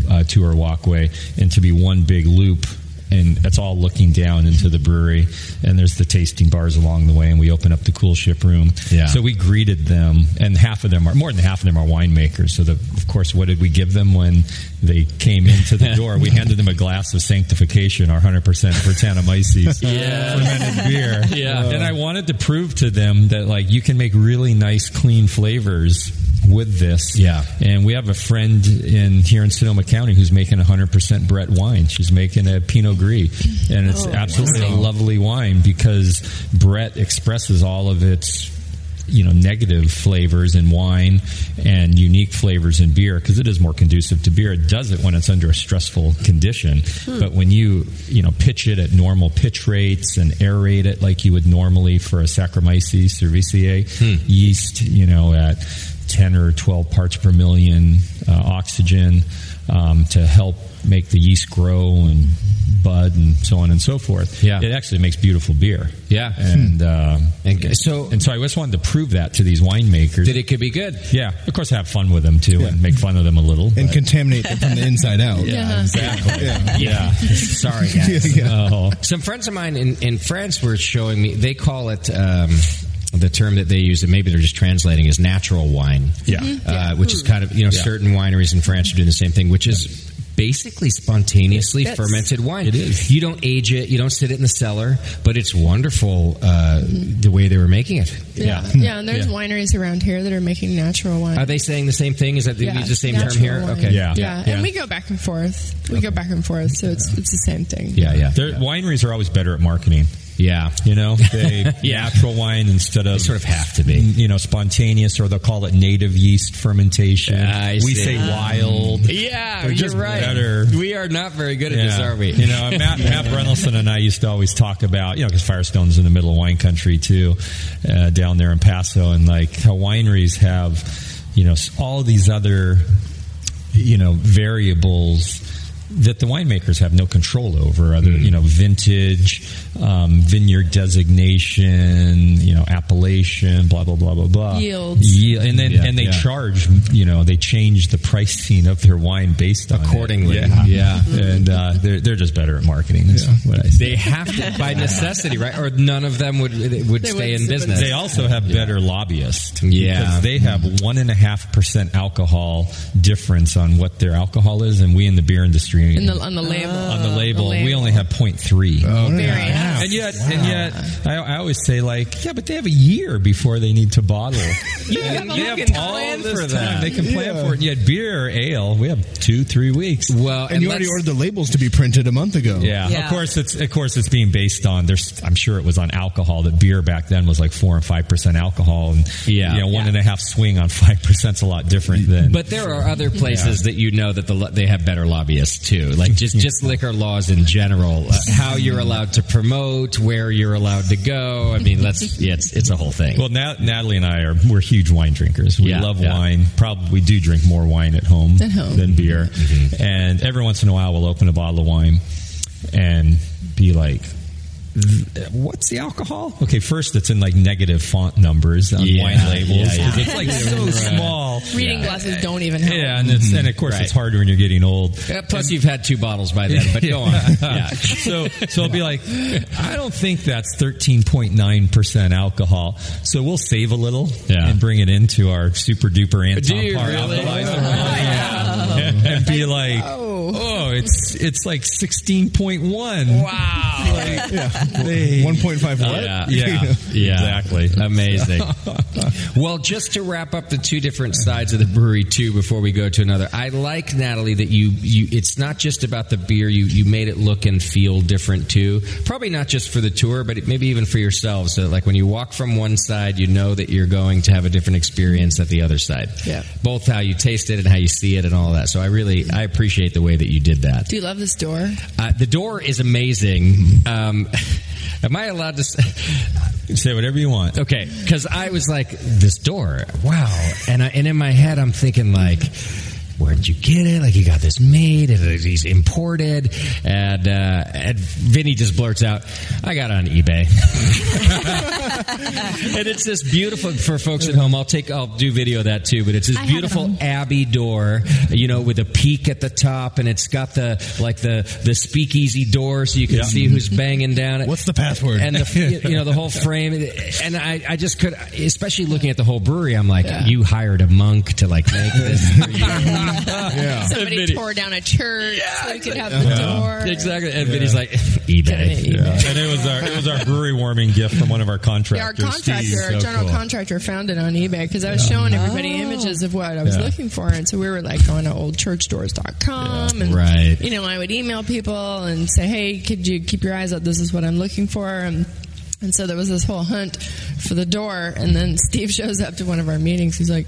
uh, tour walkway into be one big loop and it's all looking down into the brewery and there's the tasting bars along the way and we open up the koelschip room Yeah. so we greeted them and half of them are more than half of them are winemakers so the, of course what did we give them when they came into the door we handed them a glass of sanctification our 100% Brettanomyces Yeah. fermented beer Yeah. and I wanted to prove to them that like you can make really nice clean flavors with this Yeah. and we have a friend in here in Sonoma County who's making 100% Brett wine. She's making a Pinot Gris, and it's Oh, absolutely wow. a lovely wine because Brett expresses all of its you know negative flavors in wine and unique flavors in beer because it is more conducive to beer. It does it when it's under a stressful condition, hmm. but when you you know pitch it at normal pitch rates and aerate it like you would normally for a Saccharomyces cerevisiae hmm. yeast, you know at 10 or 12 parts per million uh, oxygen um, to help make the yeast grow and bud and so on and so forth. Yeah. it actually makes beautiful beer. Yeah. and um, And so and so I just wanted to prove that to these winemakers that it could be good. Yeah, of course, have fun with them too, and make fun of them a little, and but- contaminate them from the inside out. Yeah, exactly. Yeah. yeah. Sorry, guys. Yeah, yeah. Oh. Some friends of mine in, in France were showing me, they call it. Um, the term that they use, and maybe they're just translating, is natural wine. Yeah. Uh, which is kind of, you know, Yeah. certain wineries in France are doing the same thing, which is basically spontaneously Yes. fermented wine. It is. You don't age it, you don't sit it in the cellar, but it's wonderful uh, the way they were making it. Yeah, Yeah. yeah, and there's Yeah. wineries around here that are making natural wine. Are they saying the same thing? Is that yeah, the same term here? wine. Okay. Yeah. yeah, Yeah. and we go back and forth. We go back and forth, so it's it's the same thing. Yeah, yeah. Their wineries are always better at marketing. Yeah. You know, they Yeah. natural wine instead of They sort of have to be. You know, spontaneous, or they'll call it native yeast fermentation. I we see. say wild. Yeah, They're you're right. better. We are not very good at this, are we? You know, Matt, Matt Brynildson and I used to always talk about, you know, because Firestone's in the middle of wine country too, uh, down there in Paso, and like how wineries have, you know, all these other, you know, variables that the winemakers have no control over other Mm. you know vintage um, vineyard designation you know appellation blah blah blah blah blah Yields. Ye- and then Yeah, and they yeah. charge you know they change the pricing of their wine based on it. Accordingly. yeah, Yeah. and uh, they're, they're just better at marketing is what I say. They have to by necessity, right? Or none of them would would They stay would- in business. They also have better lobbyists. Yeah. Because they have one and a half percent alcohol difference on what their alcohol is, and we in the beer industry In the, on the label. on the label, The we only have 0.3. Oh, Very yeah. And yet, and yet, I, I always say like, yeah, but they have a year before they need to bottle. You And have- you you have can all plan this for time. that. They can plan Yeah. for it. And yet, beer, or ale, we have two, three weeks. well, And you already ordered the labels to be printed a month ago. Yeah. Yeah. of course it's of course it's being based on. There's, I'm sure it was on alcohol. That beer back then was like four and five percent alcohol, and Yeah. you know, one Yeah. and a half swing on five percent's a lot different than. But there are other places that you know that the, they have better lobbyists too, like just just liquor laws in general, uh, how you're allowed to promote, where you're allowed to go. I mean, let's yeah, it's it's a whole thing. Well, Nat- Natalie and I are we're huge wine drinkers. We Yeah, love yeah. wine. Probably do drink more wine at home, At home. than beer. Mm-hmm. And every once in a while, we'll open a bottle of wine and be like what's the alcohol? Okay, first it's in like negative font numbers on yeah. wine labels. Yeah, yeah. It's like so right. small. Reading glasses don't even help. Yeah, and, mm-hmm. and of course right. it's harder when you're getting old. plus and, you've had two bottles by then, but go on. yeah. So so I'll be like, I don't think that's 13.9% alcohol. So we'll save a little and bring it into our super duper Anton Do Par really? Oh, and be like, oh, oh it's it's like 16.1. Wow. Like, 1.5 what? Yeah, yeah, yeah. exactly. Amazing. well, just to wrap up the two different sides of the brewery too, before we go to another, I like Natalie that you you. It's not just about the beer. You you made it look and feel different too. Probably not just for the tour, but maybe even for yourself. So like when you walk from one side, you know that you're going to have a different experience at the other side. Yeah. Both how you taste it and how you see it and all that. So I really I appreciate the way that you did that. Do you love this door? Uh, the door is amazing. Um, am I allowed to? Say, Say whatever you want. Okay, because I was like, this door, wow, and I, and in my head I'm thinking like. Where did you get it? Like you got this made, and he's imported, and uh, and Vinnie just blurts out, "I got it on eBay," and it's this beautiful for folks at home. I'll take, I'll do video of that too, but it's this I have it beautiful. Abbey door, you know, with a peak at the top, and it's got the like the the speakeasy door, so you can Yeah. see who's banging down. It. What's the password? and the you know the whole frame and I, I just could especially looking at the whole brewery i'm like you hired a monk to like make this for you yeah. Somebody Vinnie- tore down a church so we could have the uh-huh. door. exactly and Vinnie's like eBay Yeah. And it was our it was our brewery warming gift from one of our Yeah, our contractor, Steve. our So general cool. contractor, found it on eBay because I was showing oh. everybody images of what I was Yeah. looking for, and so we were like going to oldchurchdoors.com, and Right. you know, I would email people and say, "Hey, could you keep your eyes out? This is what I'm looking for." And and so there was this whole hunt for the door, and then Steve shows up to one of our meetings. He's like,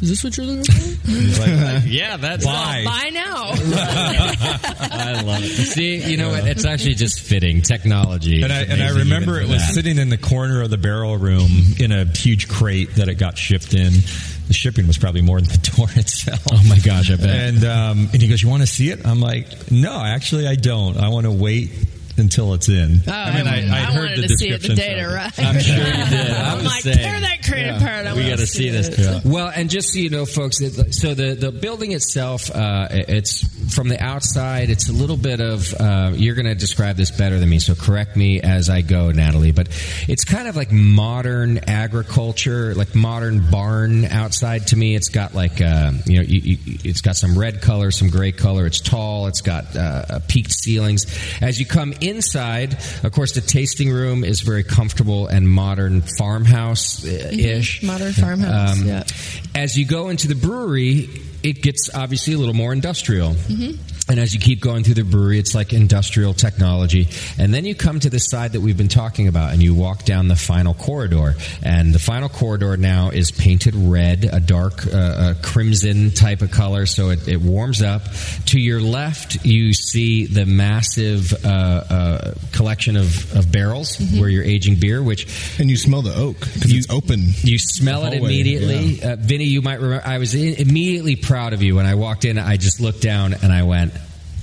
Is this what you're looking for? Like, yeah, that's Why? Buy now. I love it. See, you know what? It's actually just fitting technology. And I, and I remember it was that. sitting in the corner of the barrel room in a huge crate that it got shipped in. The shipping was probably more than the door itself. Oh my gosh, I bet. And um, and he goes, "You want to see it?" I'm like, "No, actually, I don't. I want to wait until it's in." Oh, I mean, I, I, I'd heard wanted the to see it the description day it of I'm sure you did. I I'm like, saying. tear that crate Yeah. apart. I we got to see this. it. Well, and just so you know, folks, that- so the the building itself, uh, it's from the outside. It's a little bit of. Uh, you're going to describe this better than me, so correct me as I go, Natalie. But it's kind of like modern agriculture, like modern barn outside. To me, it's got like uh, you know, you, you, it's got some red color, some gray color. It's tall. It's got uh, peaked ceilings. As you come inside, of course, the tasting room is very comfortable and modern farmhouse ish. Modern farmhouse. Um, yeah. As you go into the brewery, it gets obviously a little more industrial. Mm-hmm. And as you keep going through the brewery, it's like industrial technology. And then you come to the side that we've been talking about, and you walk down the final corridor. And the final corridor now is painted red, a dark uh, uh, crimson type of color, so it, it warms up. To your left, you see the massive uh, uh, collection of, of barrels where you're aging beer, which And you smell the oak because it's open. you smell it immediately. Uh, Vinnie, you might remember, I was i immediately proud of you when I walked in. I just looked down and I went,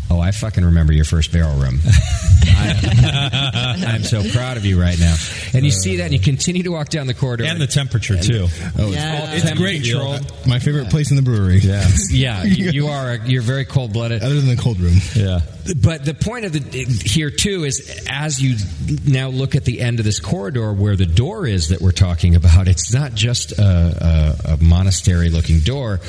Oh, I fucking remember your first barrel room. I, I'm so proud of you right now. And you see that, and you continue to walk down the corridor. and the temperature too. Oh, Yeah. it's, it's great. Control. My favorite place in the brewery. Yeah, yeah, you, you are. You're very cold blooded. Other than the cold room. yeah. But the point of the here too is as you now look at the end of this corridor where the door is that we're talking about, it's not just a, a, a monastery looking door.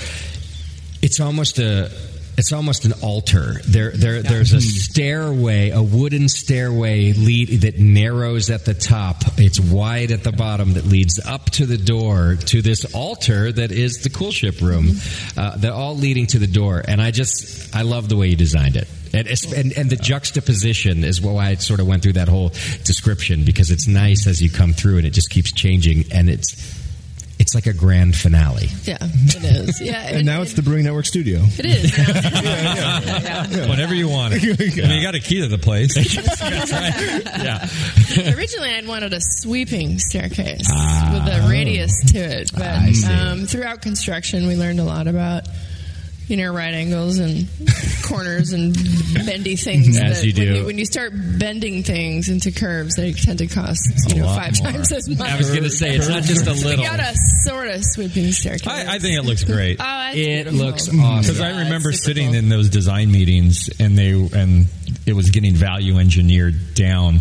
It's almost a it's almost an altar. There, there, there's a stairway, a wooden stairway lead that narrows at the top. It's wide at the bottom that leads up to the door to this altar that is the koelschip room. Uh, they're all leading to the door, and I just I love the way you designed it. And, and, and the juxtaposition is why I sort of went through that whole description because it's nice as you come through and it just keeps changing and it's it's like a grand finale. Yeah, it is. Yeah, And now it's the Brewing Network studio. It is. Yeah. Yeah. Whenever you want it. I mean, you got a key to the place. Yeah. Originally, I'd wanted a sweeping staircase Ah. with a radius to it, but I see. um, throughout construction, we learned a lot about you know right angles and corners and bendy things. As that you when do. you, when you start bending things into curves, they tend to cost you know five more. times as much. I was going to say it's not just a we little. got a sort of sweeping staircase. I, I think it looks great. Oh, that's It beautiful. looks mm-hmm. awesome. Because I remember sitting cool. in those design meetings, and they and it was getting value engineered down,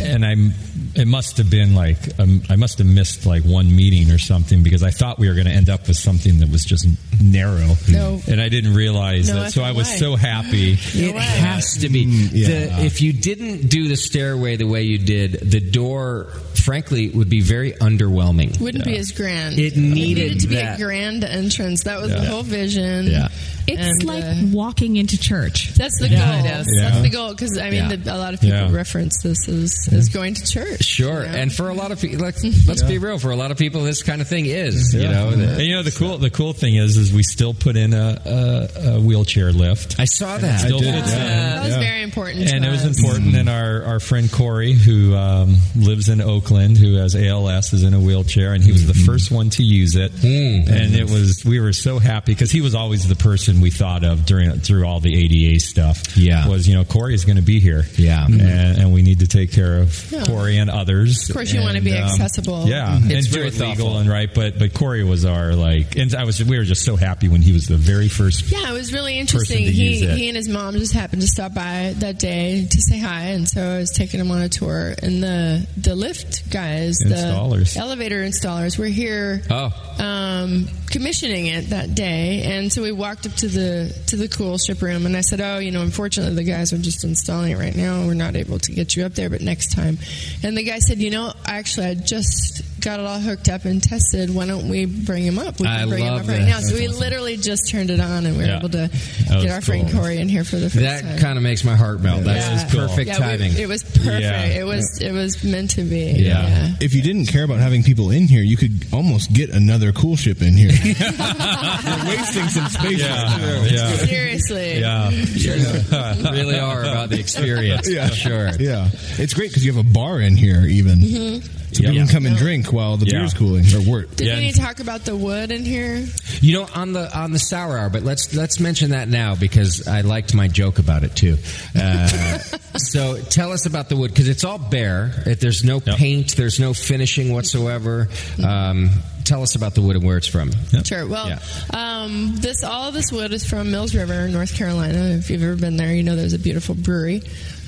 and I'm. It must have been like um, I must have missed like one meeting or something because I thought we were going to end up with something that was just narrow, No. and I didn't realize No that. So I was way. so happy. It has to be. yeah. The, if you didn't do the stairway the way you did, the door, frankly, it would be very underwhelming. Wouldn't be as grand. It needed to be a grand entrance. That was the whole vision. Yeah. It's And, like uh, walking into church. That's the Yeah, goal. Yeah. That's the goal because I mean, Yeah. the, a lot of people Yeah. reference this as, as going to church. Sure, you know? and for a lot of people, like, let's be real. For a lot of people, this kind of thing is, you know. the- And you know the cool the cool thing is is we still put in a, a, a wheelchair lift. I saw that. Still did, fits in. that was Yeah. very important. to and it was us. important. And our, our friend Corey, who um, lives in Oakland, who has ALS, is in a wheelchair, and he was the mm-hmm. first one to use it. Mm. And it mm-hmm. was we were so happy because he was always the person we thought of during through all the ADA stuff. Yeah. was you know Corey is going to be here. Yeah. and, mm-hmm. and we need to take care of Yeah. Corey and others. Of course, you wanna be um, accessible. Yeah, It's and do very it legal thoughtful. and right. But but Corey was our like, and I was we were just so happy when he was the very first. Yeah, it was really interesting. He he and his mom just happened to stop by that day to say hi, and so I was taking him on a tour. And the the lift guys, Installers. the elevator installers, were here. Oh. Um, commissioning it that day, and so we walked up to the to the koelschip room, and I said, "Oh, you know, unfortunately, the guys are just installing it right now. We're not able to get you up there, but next time." And the guy said, "You know, actually, I just got it all hooked up and tested. Why don't we bring him up? We can I bring him up right that. now. So That's we awesome. literally just turned it on, and we were Yeah. able to get was our friend. Corey in here for the first That time. That kind of makes my heart melt. That's Yeah. perfect Yeah, we- timing. it was perfect. Yeah. It was it was meant to be. Yeah. If you didn't care about having people in here, you could almost get another koelschip in here. You're wasting some space. Yeah. Yeah. Seriously. Yeah. You really are about the experience. Yeah. Sure. Yeah. It's great because you have a bar in here, even. Mhm. So people Yeah. can come and drink while the Yeah. beer's cooling or work. Did we talk about the wood in here? You know, on the on the sour hour, but let's let's mention that now because I liked my joke about it too. Uh, so tell us about the wood because it's all bare. If there's no paint, there's no finishing whatsoever. Um, tell us about the wood and where it's from. Sure. Well, Yeah. um, this all of this wood is from Mills River, North Carolina. If you've ever been there, you know there's a beautiful brewery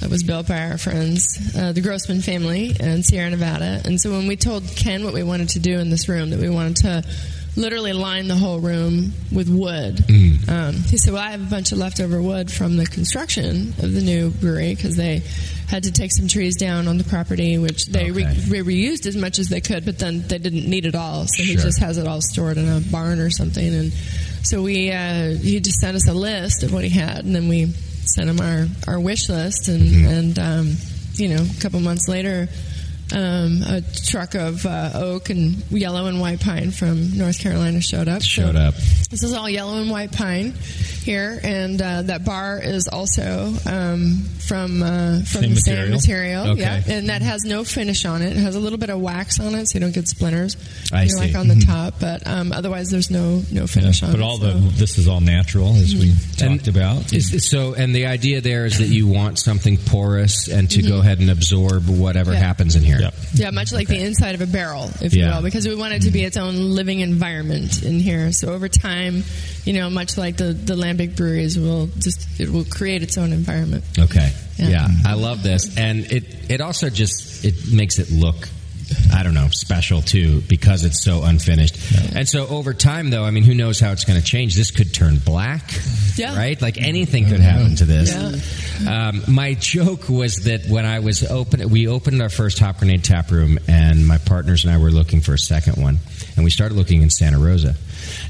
that was built by our friends, uh, the Grossman family, in Sierra Nevada. And so when we told Ken what we wanted to do in this room, that we wanted to literally line the whole room with wood. Mm. Um, he said, "Well, I have a bunch of leftover wood from the construction of the new brewery because they had to take some trees down on the property, which they re- re- reused as much as they could, but then they didn't need it all, so he just has it all stored in a barn or something." And so we, uh, he just sent us a list of what he had, and then we sent him our our wish list, and Mm-hmm. and um, you know, a couple months later. Um, a truck of uh, oak and yellow and white pine from North Carolina showed up. Showed So- up. this is all yellow and white pine here, and uh, that bar is also um, from uh, from Same the same material? material. Okay. Yeah, and that has no finish on it. It has a little bit of wax on it, so you don't get splinters. I you know, see. like on the Mhm. top, but um, otherwise there's no no finish on but it. But all so. the this is all natural as we talked about. Is- so, and the idea there is that you want something porous and to Mhm. go ahead and absorb whatever Yeah. happens in here. Yeah, much like the inside of a barrel, if you will, because we want it to be its own living environment in here. So over time, you know, much like the the lambic breweries will just it will create its own environment. Okay. Yeah. Yeah. I love this, and it it also just it makes it look. I don't know, special too, because it's so unfinished. And so over time, though, I mean, who knows how it's going to change? This could turn black, Yeah. right? Like anything could happen to this. Um, my joke was that when I was open, we opened our first Hop Grenade tap room, and my partners and I were looking for a second one, and we started looking in Santa Rosa,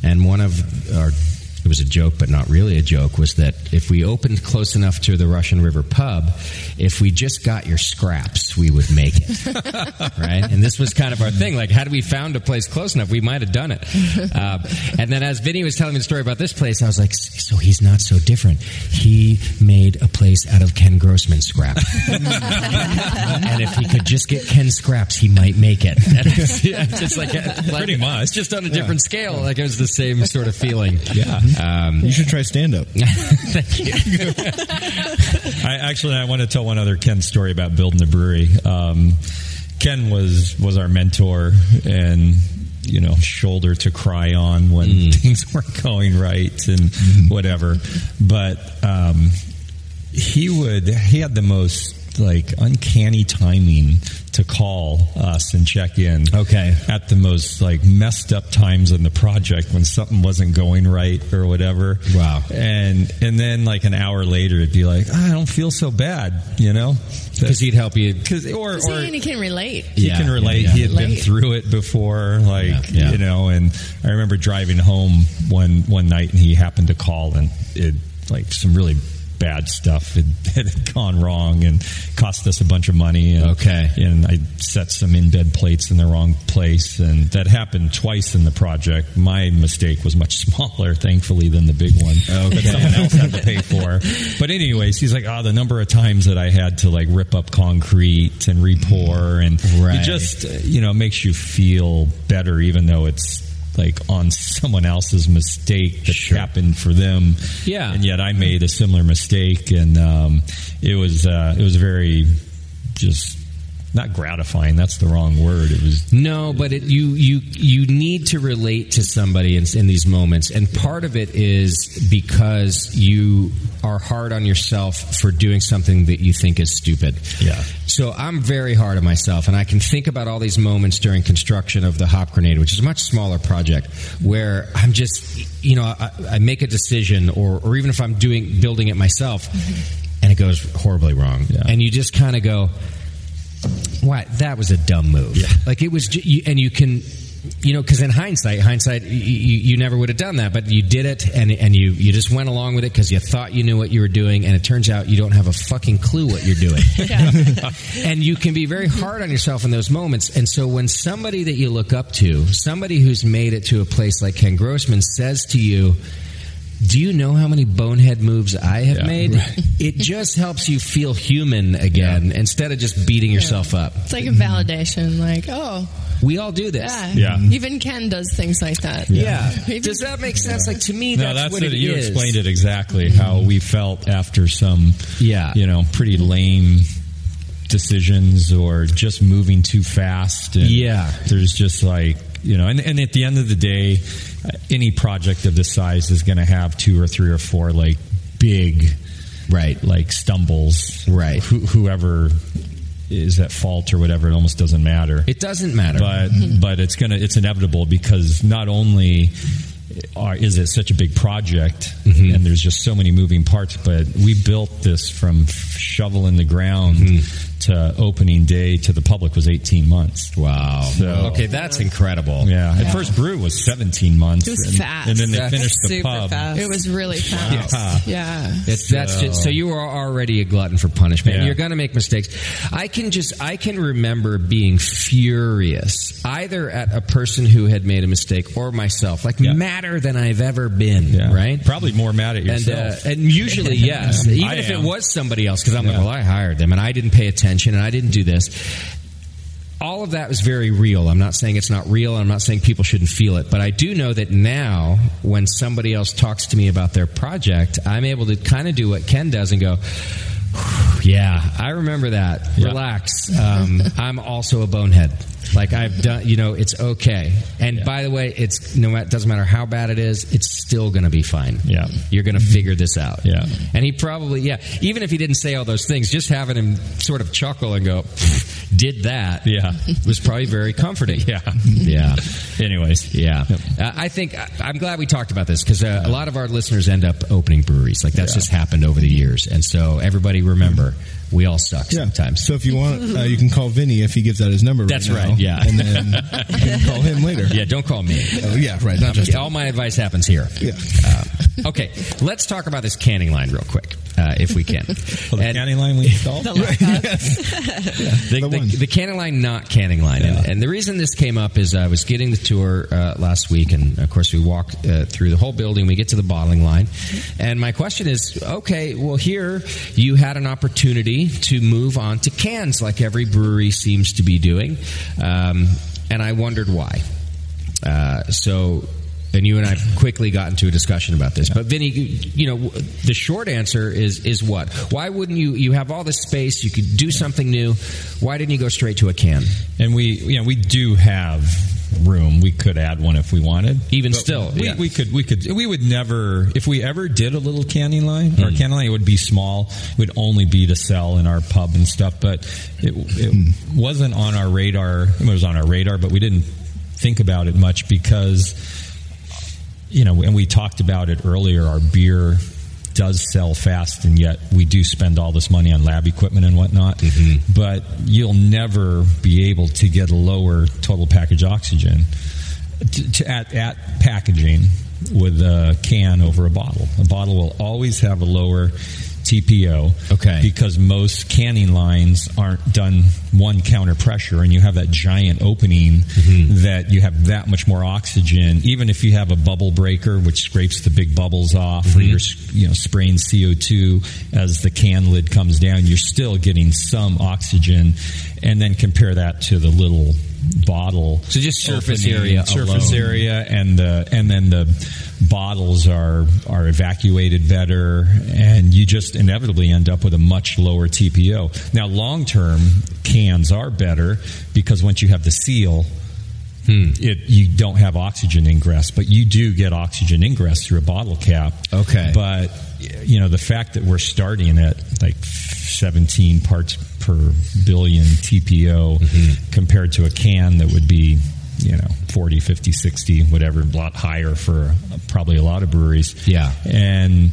and one of our it was a joke, but not really a joke, was that if we opened close enough to the Russian River pub, if we just got your scraps, we would make it. right? And this was kind of our thing. Like, had we found a place close enough, we might have done it. Um, and then as Vinnie was telling me the story about this place, I was like, so he's not so different. He made a place out of Ken Grossman scraps. and if he could just get Ken scraps, he might make it. And it's, it's just like, like Pretty much. just on a different scale. Like it was the same sort of feeling. Yeah. Um, You should try stand up. Thank you. I actually I want to tell one other Ken story about building the brewery. Um, Ken was was our mentor and you know shoulder to cry on when things weren't going right and whatever. But um, he would he had the most like uncanny timing to call us and check in. Okay. At the most like messed up times in the project when something wasn't going right or whatever. Wow. And and then like an hour later it'd be like, "Ah, I don't feel so bad, you know? Because he'd help you. Cause, or, or he can relate. he Yeah, can relate. yeah, yeah. He had been through it before, like Yeah, yeah. you know. And I remember driving home one one night, and he happened to call, and it like some really bad stuff had, had gone wrong and cost us a bunch of money. And, Okay. and I set some embed plates in the wrong place, and that happened twice in the project. My mistake was much smaller, thankfully, than the big one that someone else had to pay for. But anyways, he's like, oh, the number of times that I had to like rip up concrete and repour, and Right. it just you know makes you feel better, even though it's like on someone else's mistake that happened for them. Yeah. and yet I made a similar mistake, and um, it was uh, it was very just not gratifying. That's the wrong word. It was No, but it, you you you need to relate to somebody in, in these moments, and part of it is because you are hard on yourself for doing something that you think is stupid. Yeah. So I'm very hard on myself, and I can think about all these moments during construction of the Hop Grenade, which is a much smaller project, where I'm just, you know, I, I make a decision, or or even if I'm doing building it myself, mm-hmm. and it goes horribly wrong, and you just kind of go. What that was a dumb move. Yeah. Like it was, ju- you, and you can, you know, because in hindsight, hindsight, you, you never would have done that, but you did it, and and you you just went along with it because you thought you knew what you were doing, and it turns out you don't have a fucking clue what you're doing. and you can be very hard on yourself in those moments. And so when somebody that you look up to, somebody who's made it to a place like Ken Grossman, says to you. Do you know how many bonehead moves I have Yeah, made? right. It just helps you feel human again instead of just beating yourself up. It's like a validation, like, oh, We all do this. yeah. Even Ken does things like that. Yeah. Even- Does that make sense? Like to me, that's, no, that's, that's what it. it you is. explained it exactly how we felt after some, Yeah. you know, pretty lame decisions or just moving too fast. And Yeah. there's just like you know, and, and at the end of the day, uh, any project of this size is going to have two or three or four like big, right, like stumbles, right. Who, whoever is at fault or whatever, it almost doesn't matter. It doesn't matter, but but it's gonna it's inevitable because not only are, is it such a big project Mm-hmm. and there's just so many moving parts, but we built this from shovel in the ground Mm-hmm. To opening day to the public was 18 months. Wow. So, okay, that's incredible. yeah. Yeah. At first brew was 17 months. It was and, fast. and then they That's finished the super pub. fast. It was really fast. Yeah. It's, that's just, so you are already a glutton for punishment. Yeah. You're going to make mistakes. I can just I can remember being furious either at a person who had made a mistake or myself, like Yeah. madder than I've ever been. Yeah. Right? Probably more mad at And, uh, yourself. and usually, yes. Even I if it was somebody else, because I'm like, well, I hired them and I didn't pay attention and I didn't do this. All of that was very real. I'm not saying it's not real. I'm not saying people shouldn't feel it. But I do know that now, when somebody else talks to me about their project, I'm able to kind of do what Ken does and go, yeah, I remember that. Yeah. Relax. Um, I'm also a bonehead. Like I've done, you know, it's okay. And by the way, it's no matter doesn't matter how bad it is, it's still going to be fine. Yeah. you're going to figure this out. Yeah. and he probably, yeah, even if he didn't say all those things, just having him sort of chuckle and go, "Did that?" Yeah. was probably very comforting. yeah. yeah. Anyways. Yeah, uh, I think I- I'm glad we talked about this because uh, a lot of our listeners end up opening breweries. Like that's Yeah. just happened over the years, and so everybody remember we all suck Yeah. sometimes. So if you want, uh, you can call Vinnie if he gives out his number. That's right, now, right, yeah. and then you can call him later. yeah, don't call me. Oh, yeah, right. Not just all my advice happens here. Yeah. Uh, okay, let's talk about this canning line real quick, uh, if we can. Well, the And- canning line we installed? the, The the, one. the canning line, not canning line. And, and the reason this came up is I was getting the tour uh, last week, and of course we walk uh, through the whole building. We get to the bottling line, and my question is, okay, well here you had an opportunity to move on to cans, like every brewery seems to be doing, um, and I wondered why. Uh, so. And you and I quickly got into a discussion about this. But Vinnie, you know, the short answer is is what? Why wouldn't you? You have all this space. You could do something new. Why didn't you go straight to a can? And we, you know, we do have room. We could add one if we wanted. Even But still, we, yeah. we could, we could, we would never, if we ever did a little canning line, our hmm. canning line it would be small. It would only be to sell in our pub and stuff. But it, it hmm. wasn't on our radar. It was on our radar, but we didn't think about it much because, you know, and we talked about it earlier. Our beer does sell fast, and yet we do spend all this money on lab equipment and whatnot. Mm-hmm. But you'll never be able to get a lower total package oxygen to, to, at, at packaging with a can over a bottle. A bottle will always have a lower TPO. Okay. Because most canning lines aren't done one counter pressure, and you have that giant opening mm-hmm. that you have that much more oxygen. Even if you have a bubble breaker, which scrapes the big bubbles off, or mm-hmm. you're you know spraying CO2 as the can lid comes down, you're still getting some oxygen. And then compare that to the little bottle. So just surface area surface alone. area, and the and then the bottles are are evacuated better, and you just inevitably end up with a much lower TPO. Now, long term cans are better because once you have the seal. Hmm. It you don't have oxygen ingress, but you do get oxygen ingress through a bottle cap. Okay. but you know the fact that we're starting at like 17 parts per billion TPO mm-hmm. compared to a can that would be you know 40 50 60 whatever a lot higher for probably a lot of breweries Yeah. and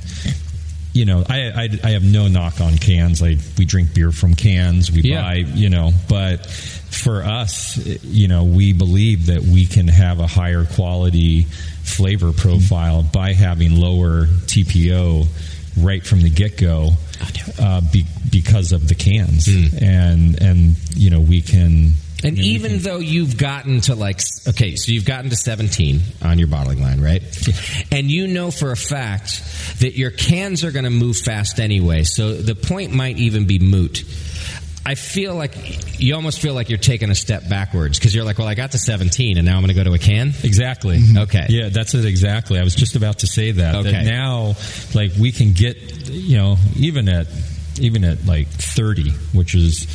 you know, I, I, I have no knock on cans. Like we drink beer from cans. We Yeah. buy, you know, but for us, you know, we believe that we can have a higher quality flavor profile by having lower TPO right from the get go, uh, be, because of the cans, and and you know we can. And even though you've gotten to like, okay, so you've gotten to 17 on your bottling line, right? And you know for a fact that your cans are going to move fast anyway, so the point might even be moot. I feel like you almost feel like you're taking a step backwards because you're like, well, I got to 17 and now I'm going to go to a can? Exactly. Mm-hmm. Okay. Yeah, that's it exactly. I was just about to say that. Okay. That now, like, we can get, you know, even at even at like thirty, which is,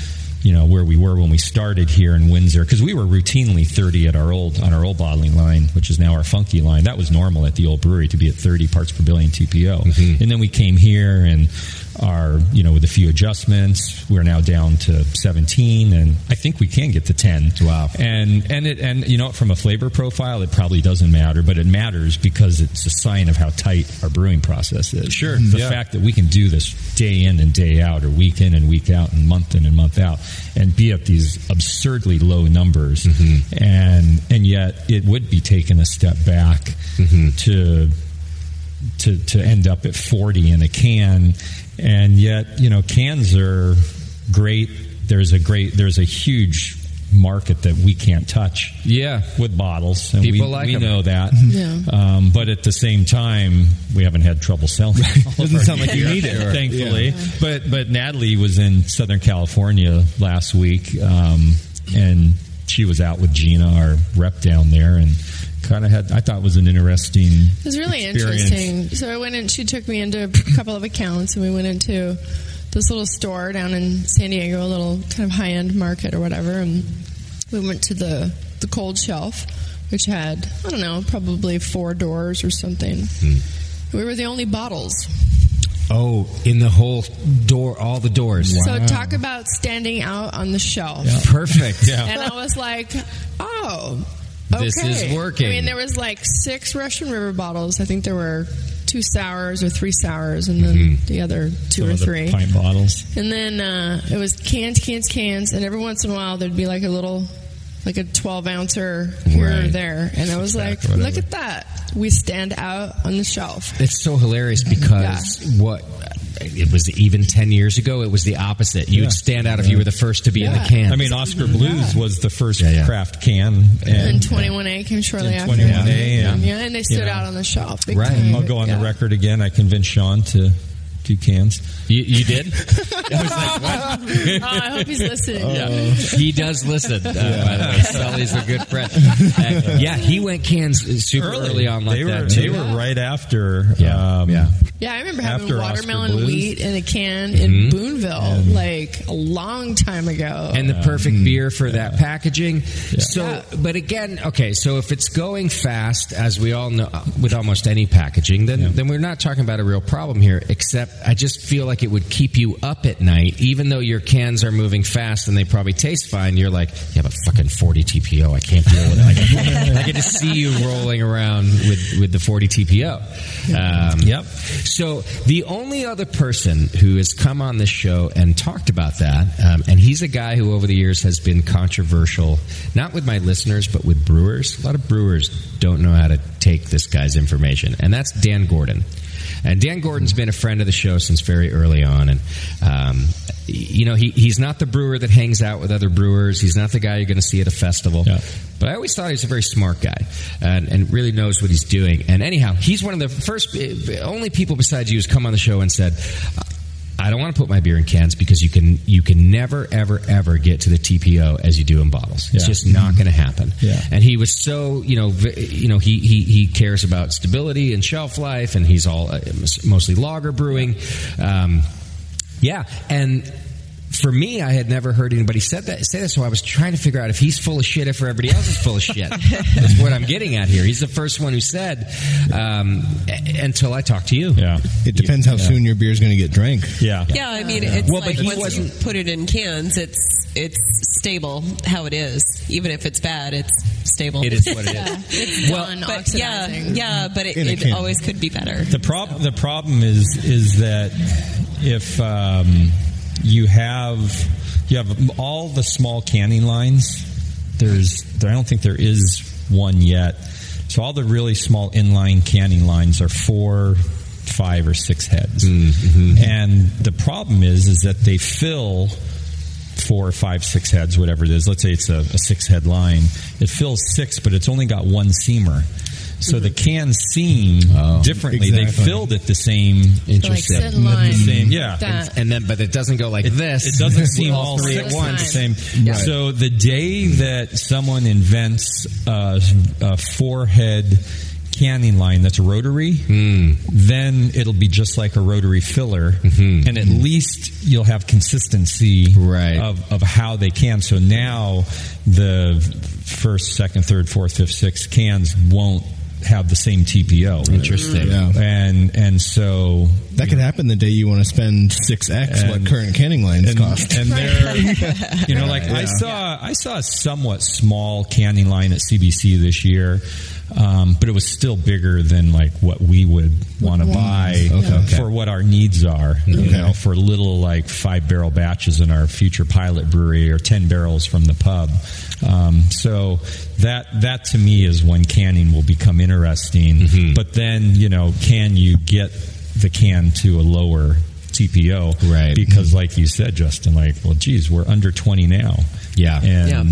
you know, where we were when we started here in Windsor, because we were routinely thirty at our old on our old bottling line, which is now our funky line. That was normal at the old brewery to be at thirty parts per billion TPO, Mm-hmm. and then we came here and. Our, you know, with a few adjustments, we're now down to 17, and I think we can get to 10. Wow! And and it and you know, from a flavor profile, it probably doesn't matter, but it matters because it's a sign of how tight our brewing process is. Sure. the Yeah. fact that we can do this day in and day out, or week in and week out, and month in and month out, and be at these absurdly low numbers, Mm-hmm. and and yet it would be taking a step back Mm-hmm. to to to end up at 40 in a can and yet you know cans are great. There's a great there's a huge market that we can't touch yeah. with bottles and People we, like we 'em. know that. Yeah. um, but at the same time we haven't had trouble selling all Doesn't sound like you need it. thankfully. But but Natalie was in Southern California last week um, and she was out with Gina our rep down there and kind of had I thought was an interesting It was really experience. interesting. So I went in. She took me into a couple of accounts, and we went into this little store down in San Diego, a little kind of high end market or whatever. And we went to the the cold shelf, which had I don't know, probably four doors or something. Hmm. We were the only bottles. Oh, in the whole door, all the doors. So talk about standing out on the shelf. Yeah. Perfect. yeah. And I was like, oh, okay. This is working. I mean, there was like six Russian River bottles. I think there were two sours or three sours, and then Mm-hmm. the other two Some or three. pint bottles And then uh, it was cans, cans, cans, and every once in a while there'd be like a little, like a 12 ouncer here or there. And I was like, Six-pack look at that. We stand out on the shelf. It's so hilarious because what it was even 10 years ago it was the opposite you Yeah. would stand out if you were the first to be in the can I mean, Oskar Blues was the first Yeah, yeah. craft can, And and uh, 21A came shortly And after. 21A yeah. and, yeah, and they stood you know. out on the shelf. Right. time. I'll go on Yeah. the record again. I convinced Sean to do cans. you, you did oh, I hope he's listening. yeah. he does listen uh, by the way Sully's a good friend Uh, yeah he went cans super early, on like they that were too they were right after. Yeah, um, yeah. Yeah, I remember having After watermelon wheat in a can in Boonville like a long time ago. and the perfect beer for that packaging. So, but again, okay, so if it's going fast, as we all know, with almost any packaging, then then we're not talking about a real problem here. Except, I just feel like it would keep you up at night, even though your cans are moving fast and they probably taste fine. You're like, yeah, but fucking 40 TPO, I can't deal with it. I can, I can just see you rolling around with with the 40 TPO. Um, Yep. so the only other person who has come on this show and talked about that, um, and he's a guy who over the years has been controversial, not with my listeners, but with brewers. A lot of brewers don't know how to take this guy's information, and that's Dan Gordon. And Dan Gordon's been a friend of the show since very early on, and um, you know he, he's not the brewer that hangs out with other brewers. He's not the guy you're going to see at a festival. Yeah. But I always thought he was a very smart guy and, and really knows what he's doing. And anyhow, he's one of the first, uh, only people besides you who's come on the show and said, I don't want to put my beer in cans because you can you can never ever ever get to the TPO as you do in bottles. It's Yeah. just not going to happen. Yeah. And he was so you know you know he he he cares about stability and shelf life, and he's all uh, mostly lager brewing. Um, yeah, and for me, I had never heard anybody said that say that, so I was trying to figure out if he's full of shit, if everybody else is full of shit. That's what I'm getting at here. He's the first one who said um, until I talk to you. Yeah, It depends how Yeah. soon your beer is going to get drank. Yeah. Yeah, I mean, it's Well, but like he once you wasn't- put it in cans, it's it's stable how it is. Even if it's bad, it's stable. It is what it is. Yeah, it's Well, done But yeah, oxidizing. yeah, but it, it always could be better. The problem the problem is is that if um, you have you have all the small canning lines, there's I don't think there is one yet. So all the really small inline canning lines are four, five, or six heads, mm-hmm. and the problem is is that they fill four, five, six heads, whatever it is. Let's say it's a, a six head line. It fills six, but it's only got one seamer. So the cans seam oh, differently. They filled it the same. Interesting. Like sit in line. The same, yeah. That. And then, but it doesn't go like this. It doesn't seem all all three at at once. once. Same. So the day that someone invents a, a four-head canning line that's rotary, hmm. then it'll be just like a rotary filler, mm-hmm. and at least you'll have consistency Right. of, of how they can. So now the first, second, third, fourth, fifth, sixth cans won't have the same TPO. Interesting. Yeah. And and so That could happen the day you want to spend six x what current canning lines and, cost. and they're you know like I saw I saw a somewhat small canning line at CBC this year. Um, but it was still bigger than like what we would want to buy Okay. for what our needs are. You know, for little like five barrel batches in our future pilot brewery or ten barrels from the pub. Um, so that that to me is when canning will become interesting. Mm-hmm. But then you know, can you get the can to a lower TPO? Right. Because like you said, Justin, like, well, geez, we're under 20 now. Yeah. And Yeah.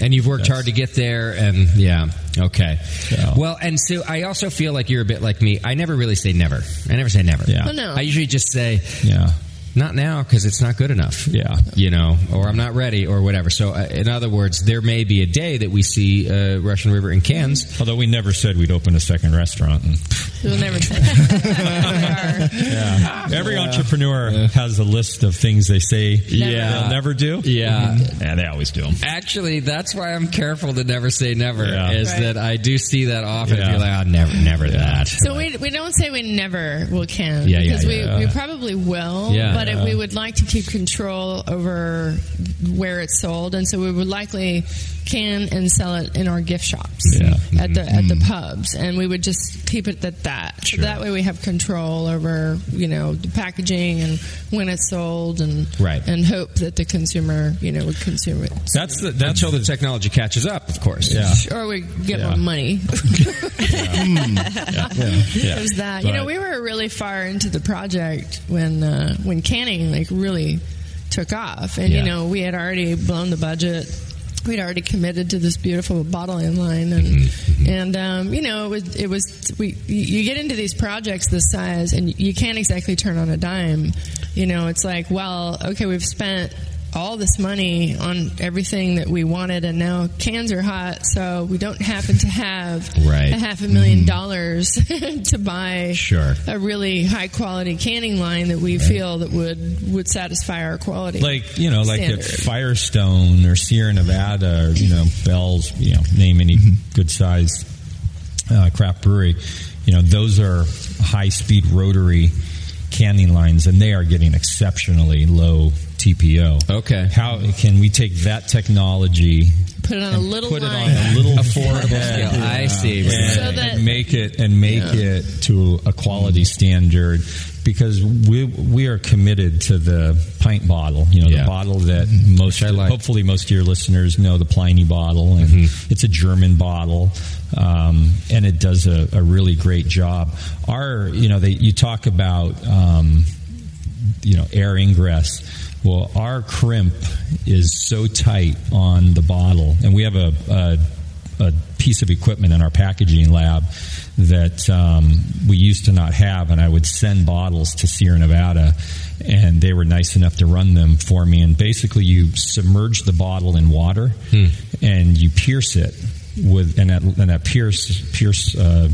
And you've worked hard to get there, and yeah, okay. Yeah. Well, and so I also feel like you're a bit like me. I never really say never. I never say never. Yeah. Oh, no. I usually just say yeah. Not now because it's not good enough. Yeah. you know, or I'm not ready, or whatever. So, uh, in other words, there may be a day that we see uh, Russian River in cans. Although we never said we'd open a second restaurant. And, We'll never say that. yeah. Every entrepreneur has a list of things they say Yeah. they'll never do. Yeah. Yeah, they always do them. Actually, that's why I'm careful to never say never. Yeah. Is Right. that I do see that often. Yeah. Feel like, oh, never, never that. So we, we don't say we never will can Yeah, yeah, because yeah. we, we probably will, Yeah. But It, we would like to keep control over where it's sold, and so we would likely can and sell it in our gift shops Yeah. at the at the pubs, and we would just keep it at that. So that way, we have control over you know the packaging and when it's sold, and Right. and hope that the consumer you know would consume it. That's the that's Until the technology catches up, of course. yeah. Or we get Yeah. more money. yeah. yeah. There's that. You know, we were really far into the project when uh, when canning like really took off, and you know we had already blown the budget. We'd already committed to this beautiful bottling line, and and um, you know it was it was we you get into these projects this size, and you can't exactly turn on a dime. You know, it's like, well, okay, we've spent all this money on everything that we wanted, and now cans are hot, so we don't happen to have Right. a half a 1000000 dollars to buy Sure. a really high quality canning line that we feel that would would satisfy our quality. like you know, like at. Firestone or Sierra Nevada or you know Bell's, you know, name any good size uh, craft brewery. You know, those are high speed rotary canning lines, and they are getting exceptionally low TPO. Okay. how can we take that technology? Put it on a little Put it on a little Affordable head, scale. I see. and, So that- and make it and make it to a quality standard because we we are committed to the pint bottle. You know, Yeah. the bottle that most I like. hopefully most of your listeners know the Pliny bottle, and Mm-hmm. it's a German bottle, um, and it does a, a really great job. Our you know they you talk about. Um, you know air ingress. Well, our crimp is so tight on the bottle, and we have a, a, a piece of equipment in our packaging lab that um, we used to not have, and I would send bottles to Sierra Nevada, and they were nice enough to run them for me. And basically, you submerge the bottle in water, and you pierce it with, and that, and that pierce pierce. Uh,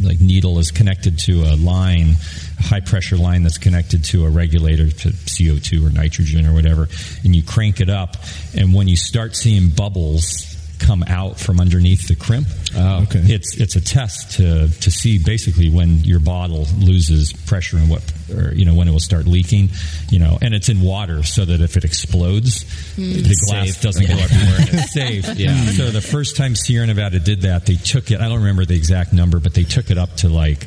like needle is connected to a line, high pressure line that's connected to a regulator to CO2 or nitrogen or whatever, and you crank it up, and when you start seeing bubbles come out from underneath the crimp. Oh, okay. It's it's a test to to see basically when your bottle loses pressure and what or you know when it will start leaking, you know, and it's in water so that if it explodes, hmm. the glass Safe. doesn't go everywhere and it's safe. Yeah. So the first time Sierra Nevada did that, they took it. I don't remember the exact number, but they took it up to like.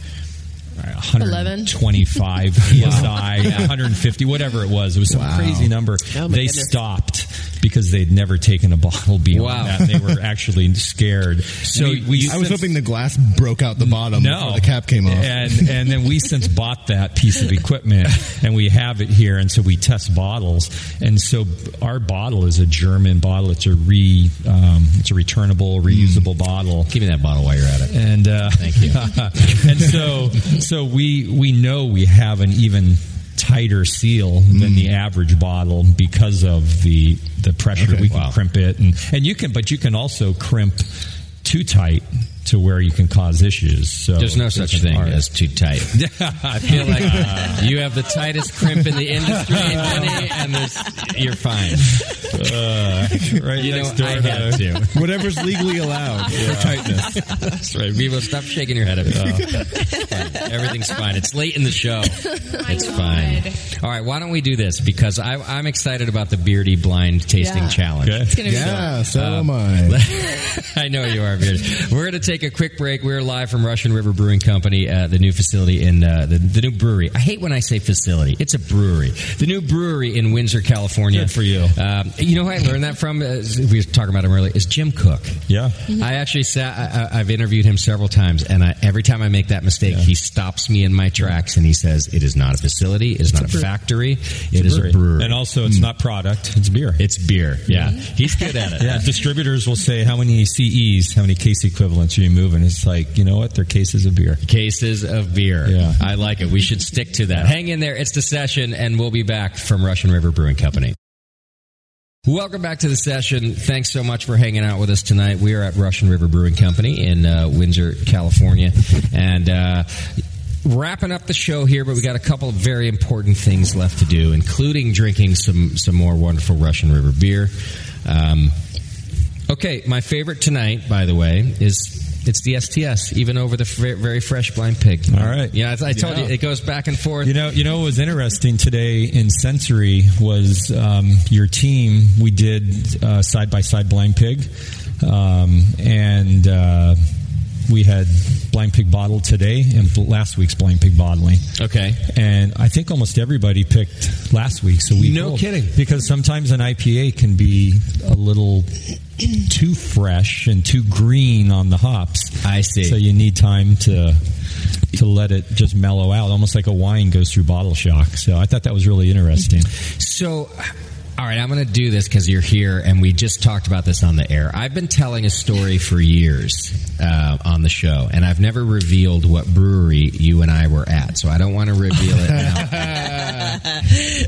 Uh, 125 psi, 150, whatever it was. It was some Wow. crazy number. Oh, they goodness. stopped because they'd never taken a bottle beyond Wow. that. They were actually scared. So we, I was hoping the glass broke out the bottom no, before the cap came off. And and then we since bought that piece of equipment and we have it here, and so we test bottles. And so our bottle is a German bottle. It's a re um, it's a returnable, reusable bottle. Give me that bottle while you're at it. And uh, Thank you. and so so we we know we have an even tighter seal than the hmm. average bottle because of the the pressure Okay. we can Wow. crimp it and and you can but you can also crimp too tight to where you can cause issues so There's no such thing art. as too tight. I feel like you have the tightest crimp in the industry, Benny, and there's, you're fine. uh, right You know, door I to- have to. Whatever's legally allowed for tightness. That's right. Vivo, stop shaking your head at me. It's fine. Everything's fine. It's late in the show. It's fine. All right, why don't we do this? Because I, I'm excited about the Beardy Blind Tasting Yeah. Challenge. Okay. It's gonna be Yeah, so Um, am I. I know you are, Beardy. We're going to take a quick break. We're live from Russian River Brewing Company, uh, the new facility in uh, the, the new brewery. I hate when I say facility. It's a brewery. The new brewery in Windsor, California. Good for you. Um, you know who I learned that from? Uh, we were talking about him earlier. Is Jim Koch. yeah I actually sat. I, I've interviewed him several times, and I, every time I make that mistake, he stops me in my tracks and he says, "It is not a facility. It is not a, factory. It is a brewery. and also it's not product it's beer it's beer. Yeah, he's good at it. yeah, distributors will say how many CEs, how many case equivalents are you moving? It's like you know what, they're cases of beer. Cases of beer. Yeah. I like it. We should stick to that. Hang in there. It's the session, and we'll be back from Russian River Brewing Company. Welcome back to the session. Thanks so much for hanging out with us tonight. We are at Russian River Brewing Company in uh, Windsor, California, and uh, wrapping up the show here. But we got a couple of very important things left to do, including drinking some some more wonderful Russian River beer. Um, okay, my favorite tonight, by the way, is. It's the STS, even over the fr- very fresh blind pig. All right. Yeah, I, I told Yeah. you it goes back and forth. You know, you know what was interesting today in sensory was um, your team. We did uh, side by side blind pig, um, and uh, we had blind pig bottled today and last week's blind pig bottling. Okay. And I think almost everybody picked last week. So we No kidding. because sometimes an IPA can be a little too fresh and too green on the hops. I see. So you need time to to let it just mellow out, almost like a wine goes through bottle shock. So I thought that was really interesting. So, all right, I'm going to do this because you're here, and we just talked about this on the air. I've been telling a story for years uh, on the show, and I've never revealed what brewery you and I were at, so I don't want to reveal it now.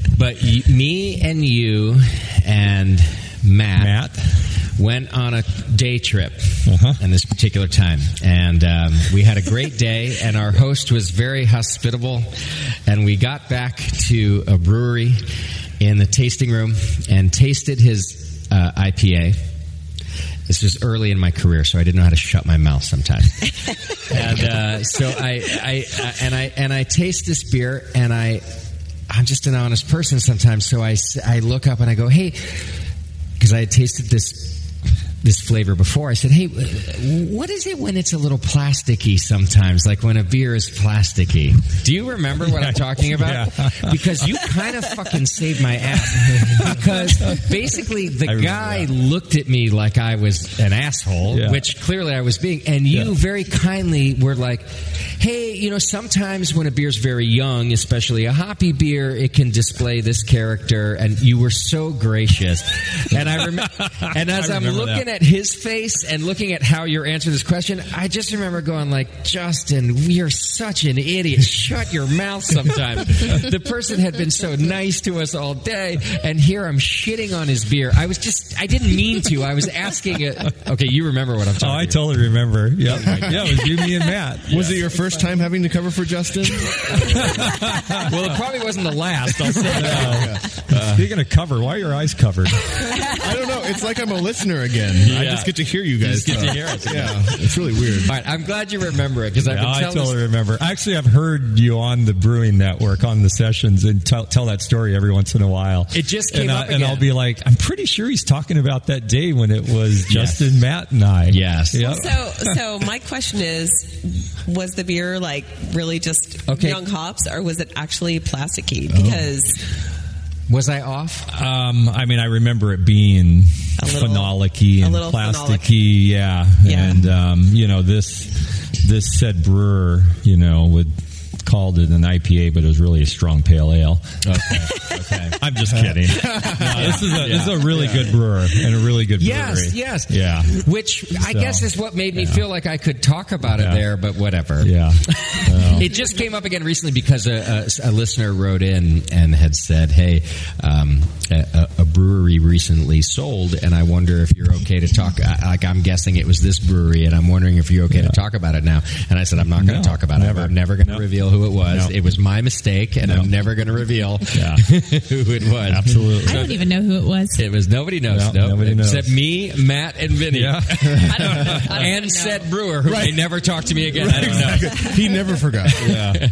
but y- me and you and Matt, Matt? went on a day trip Uh-huh. in this particular time, and um, we had a great day. And our host was very hospitable, and we got back to a brewery in the tasting room and tasted his uh, IPA. This was early in my career, so I didn't know how to shut my mouth sometimes. and uh, so I, I, I and I and I taste this beer, and I, I'm just an honest person sometimes. So I, I look up and I go, hey, because I had tasted this this flavor before. I said, "Hey, what is it when it's a little plasticky sometimes? Like when a beer is plasticky? Do you remember what I'm talking about? Yeah. Because you kind of fucking saved my ass. Because basically, the guy that. looked at me like I was an asshole, Yeah. which clearly I was being, and you Yeah. very kindly were like." Hey, you know, sometimes when a beer's very young, especially a hoppy beer, it can display this character, and you were so gracious. And I remember, and as I'm looking that. at his face and looking at how you're answering this question, I just remember going like, Justin, you're such an idiot. Shut your mouth sometime. the person had been so nice to us all day, and here I'm shitting on his beer. I was just, I didn't mean to. I was asking it. okay, you remember what I'm oh, talking Oh, I totally remember. Yeah, yeah, it was you, me, and Matt. Was it your first time having to cover for Justin? Well, it probably wasn't the last, I'll say that. Speaking of cover, why are your eyes covered? I don't know. It's like I'm a listener again. I just get to hear you guys. just get to hear us Yeah, it's really weird. All right, I'm glad you remember it because I've Yeah, been I totally this- remember. Actually, I've heard you on the Brewing Network on the sessions and tell, tell that story every once in a while. It just came and, I, up and I'll be like, I'm pretty sure he's talking about that day when it was Justin, Matt, and I. Yes. Yep. So, so my question is, was the beer like really just Okay. young hops, or was it actually plasticky? Oh. Because Was I off? Um, I mean, I remember it being A little- phenolic-y a and plasticky, yeah. Yeah. And um, you know, this this said brewer, you know, would called it an IPA, but it was really a strong pale ale. Okay. Okay. I'm just kidding. No, this is a this is a really Yeah. good brewer and a really good Yes, brewery. yes. yes. Yeah. Which I So, guess is what made me yeah. feel like I could talk about it there, but whatever. Yeah. Well, It just came up again recently because a, a, a listener wrote in and had said, "Hey, um, a, a brewery recently sold, and I wonder if you're okay to talk. I- Like I'm guessing it was this brewery, and I'm wondering if you're okay to talk about it now." And I said, "I'm not going No, to talk about never. it. I'm never going to No. reveal who it was. No. It was my mistake, and No. I'm never going to reveal Yeah. who it was. Absolutely. I don't even know who it was. It was nobody knows. No, Nope. nobody knows. except me, Matt, and Vinnie. Yeah. I don't, I don't and even know. said Brewer, who may never talk to me again. I don't know. he never forgot. yeah.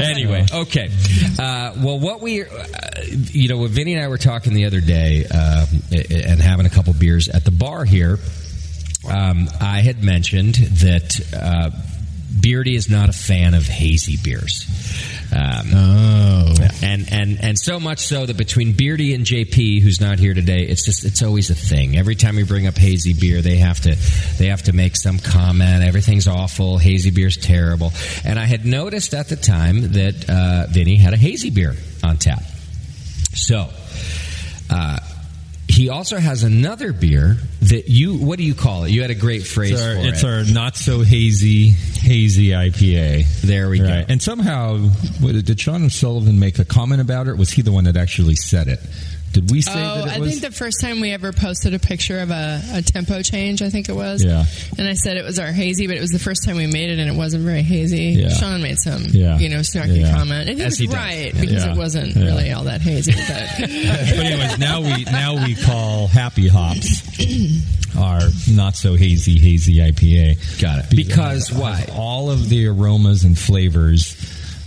anyway, okay. Uh, well, what we, uh, you know, when Vinnie and I were talking the other day um, and having a couple beers at the bar here, um, I had mentioned that uh, Beardy is not a fan of hazy beers. Um, Oh. and and and so much so that between Beardy and JP, who's not here today, it's just it's always a thing. Every time we bring up hazy beer, they have to they have to make some comment. Everything's awful. Hazy beer's terrible. And I had noticed at the time that uh, Vinnie had a hazy beer on tap. So. Uh, he also has another beer that you. What do you call it? You had a great phrase It's our, it's it. our not so hazy hazy IPA. There we Right. go. And somehow, did Sean Sullivan make a comment about it? Was he the one that actually said it? Did we say Oh, that it I was? think the first time we ever posted a picture of a, a tempo change, I think it was. Yeah. And I said it was our hazy, but it was the first time we made it, and it wasn't very hazy. Yeah. Sean made some, Yeah. you know, snarky Yeah. comment, and he As was he right Yeah. because Yeah. it wasn't Yeah. really all that hazy. But but anyways, now we now we call Happy Hops our not so hazy hazy IPA. Got it. Because, Because it why? All of the aromas and flavors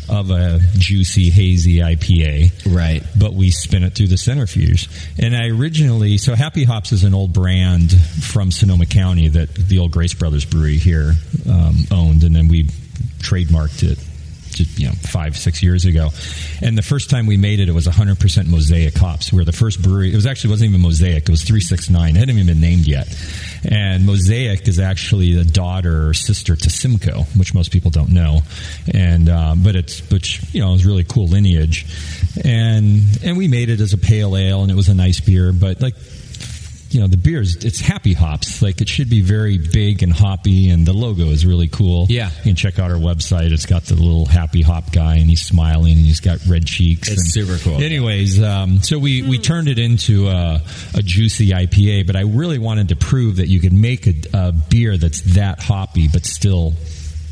of a juicy hazy IPA. Right. But we spin it through the centrifuge. And I originally so Happy Hops is an old brand from Sonoma County that the old Grace Brothers Brewery here um, owned, and then we trademarked it just you know five six years ago and the first time we made it it was 100% mosaic hops we were the first brewery it was actually wasn't even mosaic it was 369 it hadn't even been named yet and mosaic is actually the daughter or sister to simcoe which most people don't know. And um, but it's which you know is really cool lineage. And and we made it as a pale ale and it was a nice beer but like you know the beers it's happy hops like it should be very big and hoppy and the logo is really cool Yeah. you can check out our website it's got the little happy hop guy and he's smiling and he's got red cheeks It's and- super cool. anyways um, so we we turned it into a, a juicy ipa but i really wanted to prove that you could make a, a beer that's that hoppy but still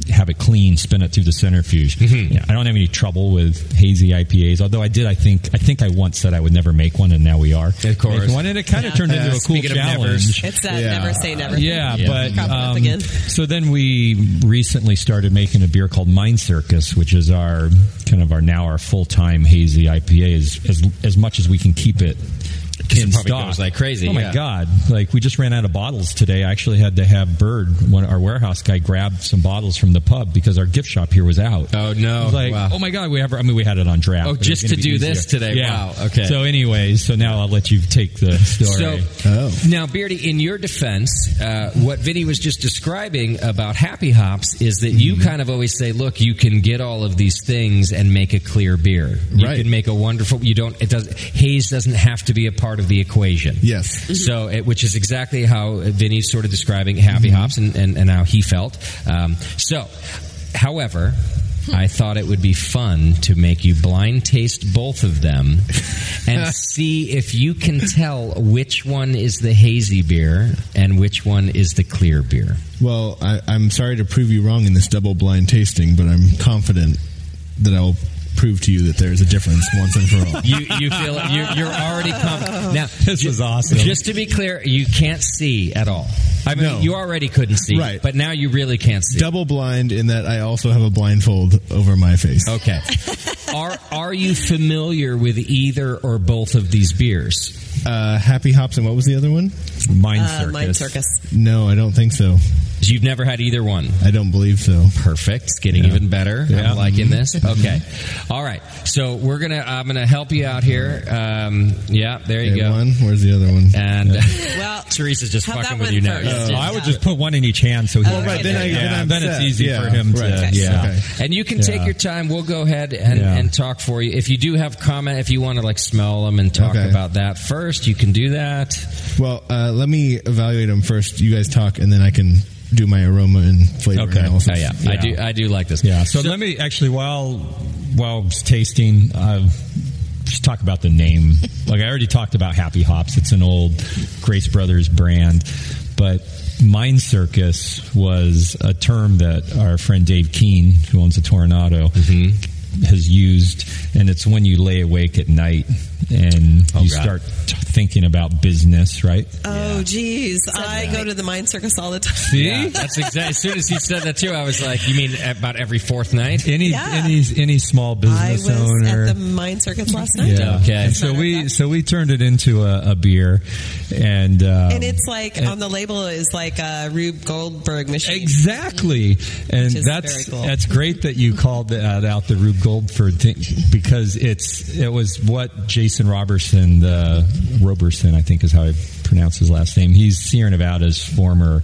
have it clean, spin it through the centrifuge. Mm-hmm. Yeah, I don't have any trouble with hazy IPAs. Although I did, I think, I think I once said I would never make one, and now we are. Of course. making one, and it kind of turned into a cool Speaking of nevers. challenge. it's that never say never. Yeah, Yeah. but Crop it up um, so then we recently started making a beer called Mind Circus, which is our kind of our now our full time hazy IPA, as, as as much as we can keep it. 'Cause In it probably stock. goes like crazy, Oh my yeah. god! Like we just ran out of bottles today. I actually had to have Bird, one our warehouse guy, grab some bottles from the pub because our gift shop here was out. Oh, no. Like, Wow. oh my god, we have. I mean, we had it on draft. Oh, but it was just gonna do easier. this today. Yeah. Wow. Okay. So, anyways, so now I'll let you take the story. So Oh. now, Beardy, in your defense, uh, what Vinnie was just describing about Happy Hops is that you kind of always say, "Look, you can get all of these things and make a clear beer. You Right. can make a wonderful. You don't. It does. Haze doesn't have to be a part part of the equation. Yes. Mm-hmm. So, it, which is exactly how Vinnie's sort of describing Happy mm-hmm. Hops and, and, and how he felt. Um, so, however, hmm. I thought it would be fun to make you blind taste both of them and see if you can tell which one is the hazy beer and which one is the clear beer. Well, I, I'm sorry to prove you wrong in this double blind tasting, but I'm confident that I will prove to you that there is a difference once and for all. You, you feel you're, you're already confident. Now, This was awesome. Just to be clear, you can't see at all. I mean, No. you already couldn't see, Right. But now you really can't see. Double blind in that I also have a blindfold over my face. Okay. Are are you familiar with either or both of these beers? Uh, Happy Hops and what was the other one? Mind Uh, Mind Circus. No, I don't think so. You've never had either one. I don't believe so. Perfect. It's getting Yeah. even better. Yeah. I'm liking this. Okay. All right. So we're gonna. I'm gonna help you out here. Um, yeah. There you Okay, go. One. Where's the other one? And Well, Teresa's just fucking with you now. first. It's just- I would just put one in each hand, so he. Oh, right, then I- yeah, then then it's easy Yeah, for him to. right. Yeah. Okay. And you can take your time. We'll go ahead and, Yeah. and talk for you. If you do have comment, if you want to like smell them and talk Okay. about that first, you can do that. Well, uh, let me evaluate them first. You guys talk, and then I can do my aroma and flavor Okay. analysis. Oh, yeah. I do. I do like this. Yeah. So, let me actually while while I was tasting, uh, just talk about the name. like I already talked about Happy Hops. It's an old Grace Brothers brand, but Mind Circus was a term that our friend Dave Keene, who owns a Toronado, has used, and it's when you lay awake at night and Oh, you God. start t- thinking about business, right? Oh, geez. I go to the Mind Circus all the time. See? Yeah, that's exactly. As soon as you said that too, I was like, "You mean about every fourth night?" Any Yeah. any any small I business was owner. at the Mind Circus last night. Yeah. Okay. And so we so we turned it into a, a beer, and um, And it's like on the label is like a Rube Goldberg machine. exactly, and that's very cool. that's great that you called that out the Rube Goldberg thing because it's it was what Jason Robertson, the Roberson, I think is how I pronounce his last name. He's Sierra Nevada's former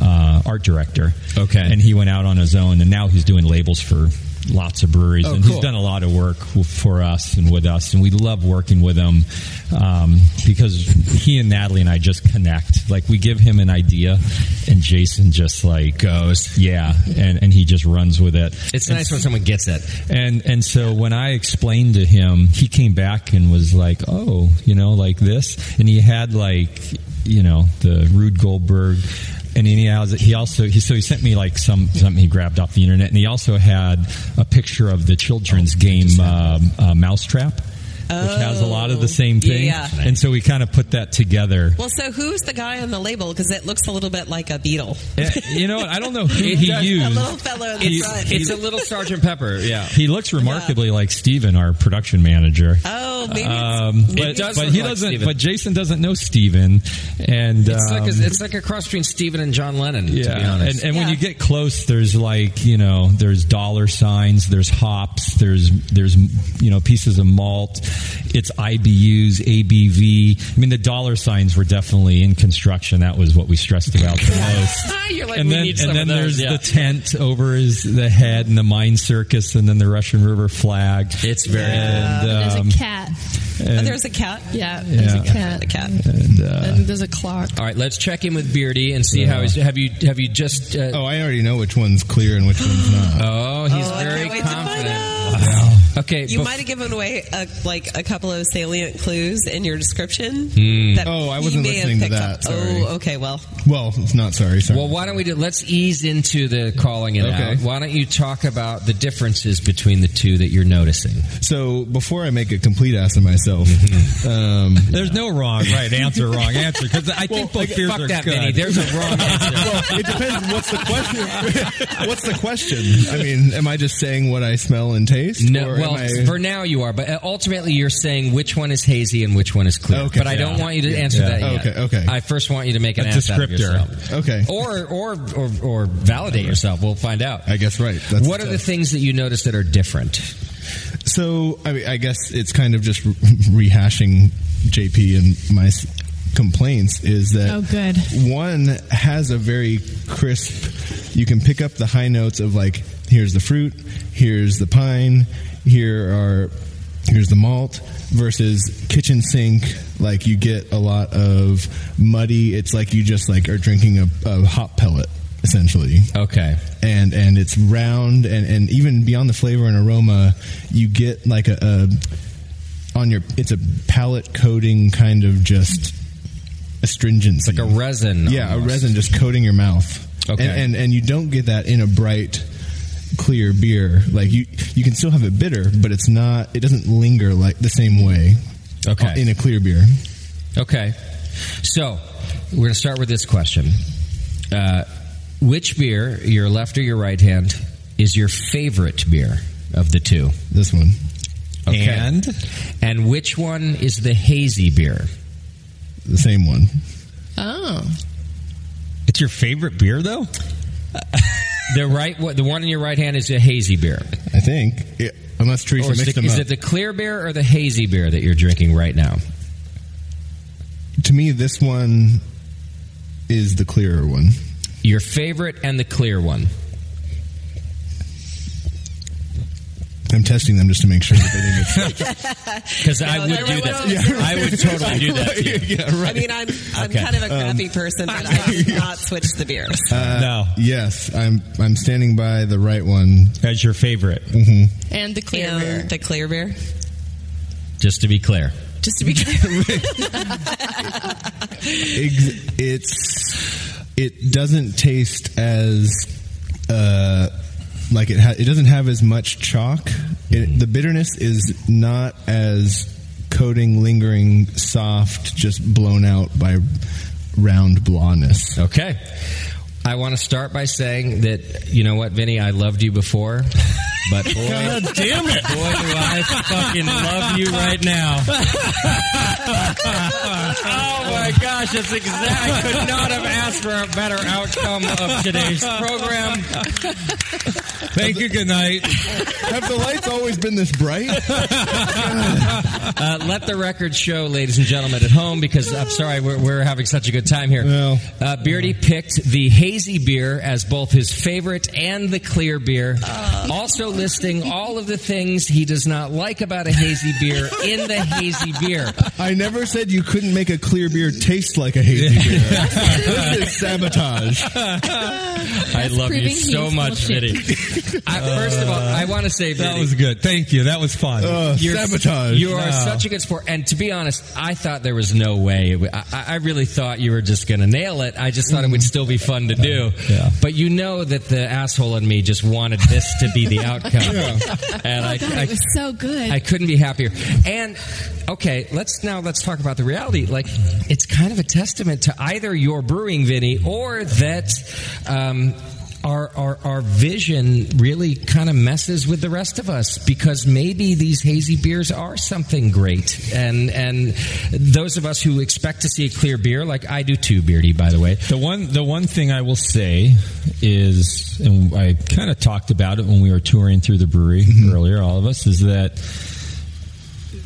uh, art director. Okay. and he went out on his own, and now he's doing labels for. Lots of breweries, Oh, and cool. he's done a lot of work for us and with us, and we love working with him um, because he and Natalie and I just connect. Like we give him an idea, and Jason just like goes, yeah, and, and he just runs with it. It's nice when someone gets it. And and so when I explained to him, he came back and was like, "Oh, you know, like this," and he had like, you know, the Rube Goldberg. And he has, he also he so he sent me like some something he grabbed off the internet, and he also had a picture of the children's game um, uh, Mousetrap, which has a lot of the same thing. Yeah. And so we kind of put that together. Well, so who's the guy on the label? Because it looks a little bit like a beetle. Eh, you know what? I don't know who he A used. little fellow in the He- front. It's a little Sergeant Pepper. Yeah. He looks remarkably like Steven, our production manager. oh, maybe. it's- Um, but, It does but he like doesn't. Steven. But Jason doesn't know Steven, and It's like um, a, it's like a cross between Steven and John Lennon. To be yeah, honest. and, and when you get close, there's like you know, there's dollar signs, there's hops, there's there's you know pieces of malt. It's IBUs, ABV. I mean, the dollar signs were definitely in construction. That was what we stressed about the most. You're like, and we then, need some and then of those, there's yeah. the tent over his the head and the Mind Circus, and then the Russian River flag. It's very. And, There's um, a cat. oh, there's a cat. Yeah, there's Yeah. a cat. The cat. and, uh, And there's a clock. All right, let's check in with Beardy and see how he's. Have you have you just? Uh, Oh, I already know which one's clear and which one's not. oh, he's Oh, I very can't wait to find confident. out. Okay, You bef- might have given away a, like a couple of salient clues in your description. Hmm. That Oh, I he wasn't may have listening to picked that, up. sorry. Oh, okay. Well, Well, it's not sorry. Sorry. Well, why don't we do? Let's ease into the calling it Okay. out. Why don't you talk about the differences between the two that you're noticing? so before I make a complete ass of myself, Mm-hmm. um, There's no wrong, right answer, wrong answer. Because I think both beers Fuck are that, good. Vinnie. There's a wrong answer. well, it depends. On what's the question? What's the question? I mean, am I just saying what I smell and taste? No, or am well, I- for now you are, but uh, ultimately you're saying which one is hazy and which one is clear. Okay. but I don't want you to answer that yet. Okay, okay. I first want you to make an A ass out of descriptor. yourself. okay. Or, or, or, or validate yourself. We'll find out. I guess right. That's what are the things that you notice that are different? So I, mean, I guess it's kind of just re- rehashing JP and my complaints is that Oh, good. one has a very crisp. You can pick up the high notes of like here's the fruit, here's the pine, here are here's the malt versus kitchen sink like you get a lot of muddy it's like you just like are drinking a, a hop pellet essentially Okay. and and it's round and and even beyond the flavor and aroma you get like a, a on your it's a palate coating kind of just astringency Like a resin. yeah a resin just coating your mouth Okay. and, and and you don't get that in a bright clear beer like you you can still have it bitter but it's not it doesn't linger like the same way Okay. in a clear beer Okay. So, we're going to start with this question. Uh, which beer, your left or your right hand, is your favorite beer of the two? this one Okay. And And which one is the hazy beer? The same one Oh. it's your favorite beer, though. The right, the one in your right hand is a hazy beer. i think yeah, unless teresa Or is, mixed it, them is up it the clear beer or the hazy beer that you're drinking right now? to me this one is the clearer one Your favorite and the clear one. I'm testing them just to make sure that they didn't get Because I No, would they're do right that. I would totally do that to you. yeah, I mean, I'm I'm Okay. kind of a crappy person, but I did not switch the beers. Uh, no, Yes, I'm. I'm standing by the right one. as your favorite. And the clear And beer. the clear beer. Just to be clear. Just to be clear. It's. It doesn't taste as. Uh, like it. Ha- it doesn't have as much chalk. It, the bitterness is not as coating, lingering, soft, just blown out by round blawness. Okay. I want to start by saying that, you know what, Vinnie, I loved you before, but boy, God damn it! boy, do I fucking love you right now. oh my gosh, that's exact. I could not have asked for a better outcome of today's program. Thank you. Good night. Have the lights always been this bright? Uh, let the record show, ladies and gentlemen at home, because I'm sorry, we're, we're having such a good time here. Well. uh, Beardy picked the hazy beer as both his favorite and the clear beer, also listing all of the things he does not like about a hazy beer in the hazy beer. I never said you couldn't make a clear beer taste like a hazy beer. this is sabotage. I love you so much, bullshit. Vinnie. I, first of all, I want to say, That Vinnie, was good. Thank you. That was fun. Uh, You're, sabotage. You are No. such a good sport, and to be honest, I thought there was no way. I, I really thought you were just going to nail it. I just thought it would still be fun to do. Yeah. But you know that the asshole in me just wanted this to be the outcome, and I, God, I, it was so good. I couldn't be happier. And okay, let's now let's talk about the reality. Like, it's kind of a testament to either your brewing, Vinnie, or that. Um, our, our, our vision really kind of messes with the rest of us because maybe these hazy beers are something great. And, and those of us who expect to see a clear beer, like I do too, Beardy, by the way. The one, the one thing I will say is, and I kind of talked about it when we were touring through the brewery mm-hmm. earlier, all of us, is that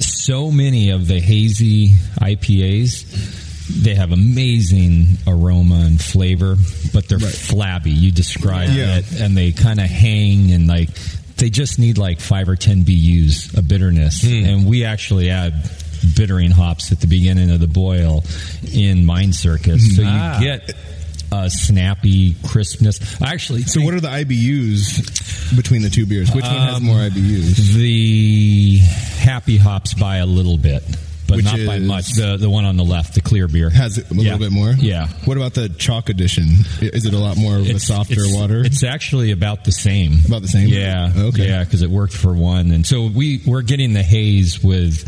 so many of the hazy IPAs, they have amazing aroma and flavor, but they're flabby. You describe Yeah. it, and they kind of hang and like they just need like five or ten BUs of bitterness, and we actually add bittering hops at the beginning of the boil in Mind Circus, so Ah. you get a snappy crispness. Actually, So, what are the IBUs between the two beers? Which one has Um, more IBUs? the happy hops by a little bit, but Which not by is- much. The the one on the left, the clear beer, Has it a Yeah. little bit more? Yeah. What about the chalk edition? I- Is it a lot more of a softer it's- water? It's actually about the same. About the same? Yeah. Okay. Yeah, because it worked for one, and so we we're getting the haze with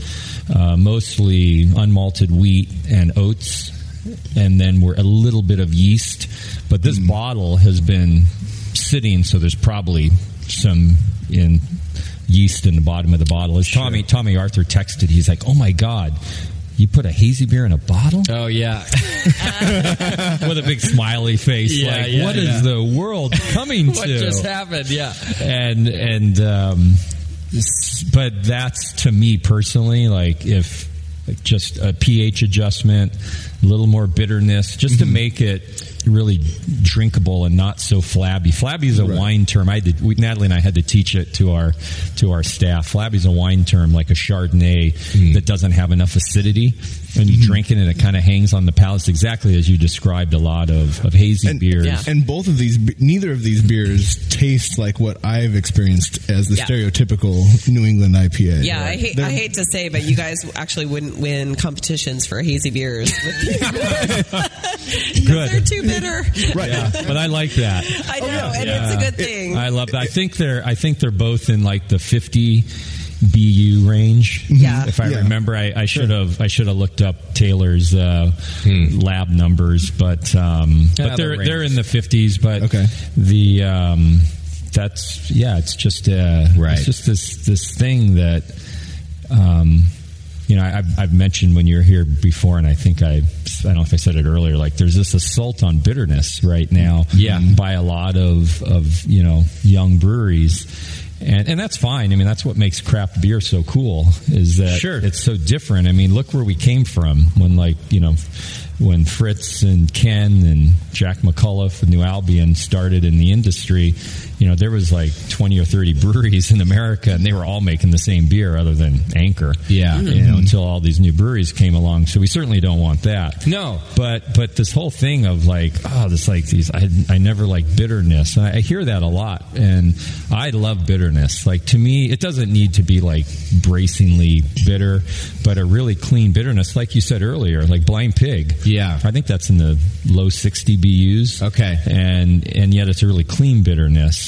uh, mostly unmalted wheat and oats, and then we're a little bit of yeast. But this Mm. bottle has been sitting, so there's probably some in yeast in the bottom of the bottle. As Tomme Tomme Arthur texted, he's like, "Oh my god." You put a hazy beer in a bottle? Oh, yeah. with a big smiley face. Yeah, like, yeah, what is yeah. the world coming what to? What just happened? Yeah. and and um, but that's to me personally, like if like just a pH adjustment, a little more bitterness, just to make it really drinkable and not so flabby. Flabby is a wine term. I did. We, Natalie and I had to teach it to our to our staff. Flabby is a wine term, like a Chardonnay Hmm. that doesn't have enough acidity. When you drink it, and it kind of hangs on the palate, It's exactly as you described. A lot of, of hazy beers. And both of these, neither of these beers taste like what I've experienced as the Yeah. stereotypical New England IPA. Yeah, I hate, I hate to say, but you guys actually wouldn't win competitions for hazy beers. with these. Good. They're too bitter. Right. Yeah, but I like that. I know, and it's a good thing. I love that. I think they're I think they're both in like the 50 BU range. Yeah. If I Yeah. remember, I, I should have I should have looked up Taylor's uh, lab numbers, but um, Yeah, but they're the they're in the 50s. But Okay. the um, that's yeah, it's just uh, Right. It's just this this thing that. Um, you know, I've, I've mentioned when you were here before, and I think I, I don't know if I said it earlier. Like, there's this assault on bitterness right now, Yeah. by a lot of of you know young breweries, and and that's fine. I mean, that's what makes craft beer so cool is that Sure. it's so different. I mean, look where we came from when like you know when Fritz and Ken and Jack McAuliffe and New Albion started in the industry. You know, there was like twenty or thirty breweries in America, and they were all making the same beer, other than Anchor. Yeah. you know, mm-hmm. until all these new breweries came along. So we certainly don't want that. No. But but this whole thing of like oh this like these I I never like bitterness and I, I hear that a lot and I love bitterness like to me it doesn't need to be like bracingly bitter but a really clean bitterness like you said earlier like blind pig Yeah. I think that's in the low 60 BUs Okay. and and yet it's a really clean bitterness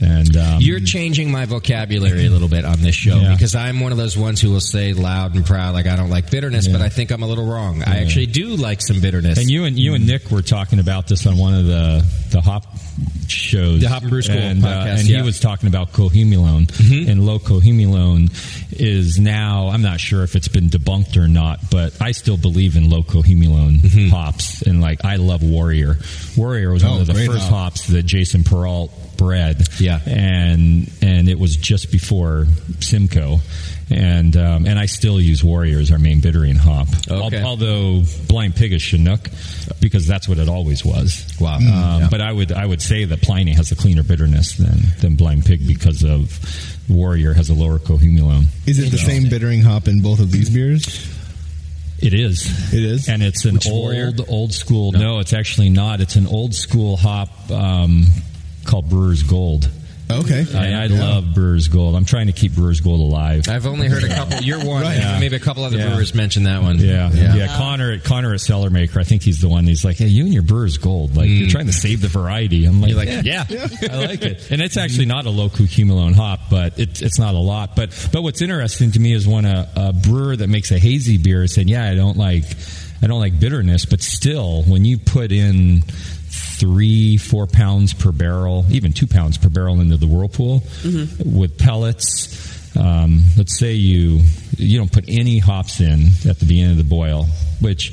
and um, You're changing my vocabulary a little bit on this show Yeah. because I'm one of those ones who will say loud and proud, like I don't like bitterness, but I think I'm a little wrong. I actually do like some bitterness. And you and you and Nick were talking about this on one of the the hop shows, The Hop and Brew School and, uh, and yeah. he was talking about cohumulone, Mhm. and low cohumulone is now. I'm not sure if it's been debunked or not, but I still believe in low cohumulone Mm-hmm. hops, and like I love Warrior. Warrior was Oh, one of the first hop. hops that Jason Perrault bred, Yeah. and and it was just before Simcoe. And um, and I still use Warrior as our main bittering hop. Okay. Although Blind Pig is Chinook, because that's what it always was. Wow. Um, Yeah. But I would I would say that Pliny has a cleaner bitterness than, than Blind Pig because of Warrior has a lower cohumulone. Is it the same bittering hop in both of these beers? It is. It is. And it's an Which old Warrior? old school. No. it's actually not. It's an old school hop um, called Brewer's Gold. Okay. I, I Yeah. love Brewer's Gold. I'm trying to keep Brewer's Gold alive. I've only heard a couple. You're one. Right. and Maybe a couple other Yeah. brewers mention that one. Yeah, yeah, Yeah. Connor, Connor at Cellarmaker. I think he's the one. He's like, "Hey, you and your Brewer's Gold. Like, you're mm. trying to save the variety." I'm like, like, yeah, I like it." And it's actually not a low cohumulone hop, but it's it's not a lot. But but what's interesting to me is when a, a brewer that makes a hazy beer said, "Yeah, I don't like I don't like bitterness," but still, when you put in three, four pounds per barrel, even two pounds per barrel into the whirlpool with pellets. Um, let's say you you don't put any hops in at the beginning of the boil, which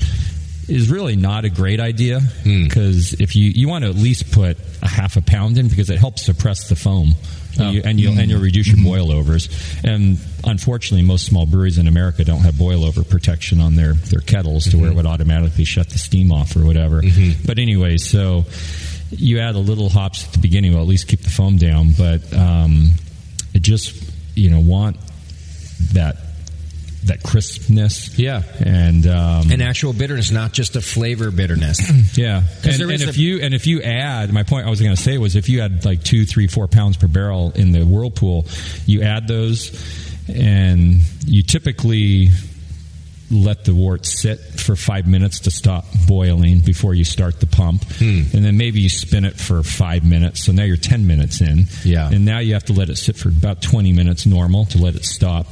is really not a great idea because if you you want to at least put a half a pound in because it helps suppress the foam. And, you, and you'll and you'll reduce your mm-hmm. boil overs. And unfortunately, most small breweries in America don't have boil over protection on their, their kettles to where it mm-hmm. would automatically shut the steam off or whatever. Mm-hmm. But anyway, so you add a little hops at the beginning, will at least keep the foam down. But um, it just you know want that that crispness. Yeah. and um, An actual bitterness, not just a flavor bitterness. yeah, and, and if a- you and if you add, my point I was going to say was if you add like two, three, four pounds per barrel in the whirlpool, you add those, and you typically let the wort sit for five minutes to stop boiling before you start the pump, Hmm. and then maybe you spin it for five minutes. So now you're ten minutes in, Yeah. and now you have to let it sit for about twenty minutes normal to let it stop.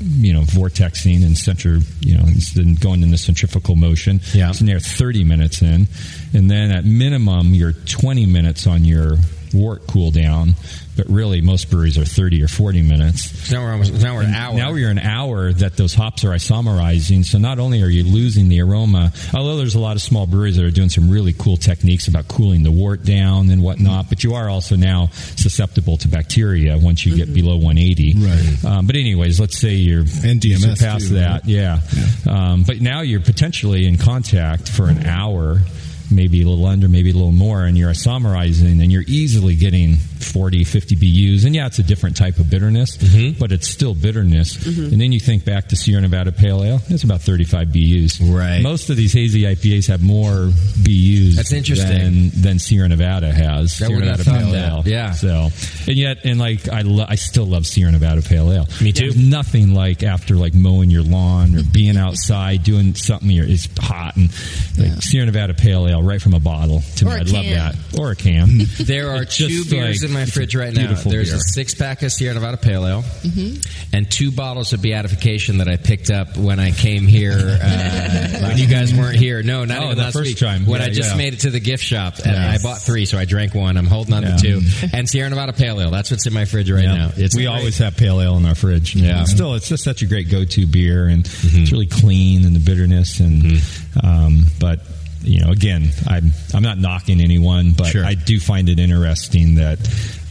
You know, vortexing and center, you know, and then going in the centrifugal motion. Yeah. Now you're 30 minutes in. And then at minimum, you're 20 minutes on your wort cool down. But really, most breweries are 30 or 40 minutes. Now we're almost, now we're an hour. Now we're an hour that those hops are isomerizing. So not only are you losing the aroma, although there's a lot of small breweries that are doing some really cool techniques about cooling the wort down and whatnot, but you are also now susceptible to bacteria once you get below 180. Right. Um, but anyways, let's say you're And DMS surpass too, that, yeah. Um, but now you're potentially in contact for an hour maybe a little under, maybe a little more, and you're isomerizing, and you're easily getting 40, 50 BUs. And yeah, it's a different type of bitterness, Mm-hmm. but it's still bitterness. Mhm. And then you think back to Sierra Nevada Pale Ale, it's about 35 BUs. Right. Most of these hazy IPAs have more BUs. That's interesting. Than, than Sierra Nevada has. I Sierra Nevada Pale that. Ale. Yeah. So, and yet, and like, I, lo- I still love Sierra Nevada Pale Ale. Me too. There's nothing like after like mowing your lawn or being outside doing something. It's hot and like Sierra Nevada Pale Ale right from a bottle. To Or me, a I love can. that. Or a can. There are two just beers like- in my fridge right now. There's beer. a six pack of Sierra Nevada Pale Ale Mm-hmm. and two bottles of Beatification that I picked up when I came here uh, when you guys weren't here. No, not Oh, even the last first week. time. When Yeah, I just yeah. made it to the gift shop and Yes. I bought three, so I drank one. I'm holding on Yeah. to two. And Sierra Nevada Pale Ale. That's what's in my fridge right Yeah. now. It's we great. always have pale ale in our fridge. Yeah. Still, it's just such a great go-to beer, and Mm-hmm. it's really clean and the bitterness. And um, but you know, again, I'm I'm not knocking anyone, but Sure. I do find it interesting that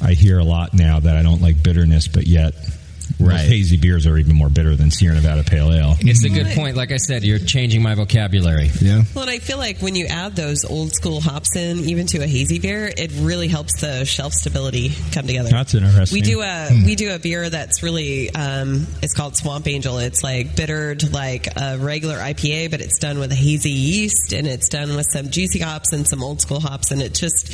I hear a lot now that I don't like bitterness, but yet. Most Right. hazy beers are even more bitter than Sierra Nevada Pale Ale. It's a good point. Like I said, you're changing my vocabulary. Yeah. Well, and I feel like when you add those old school hops in, even to a hazy beer, it really helps the shelf stability come together. That's interesting. We do a we do a beer that's really um, it's called Swamp Angel. It's like bittered like a regular IPA, but it's done with a hazy yeast and it's done with some juicy hops and some old school hops, and it just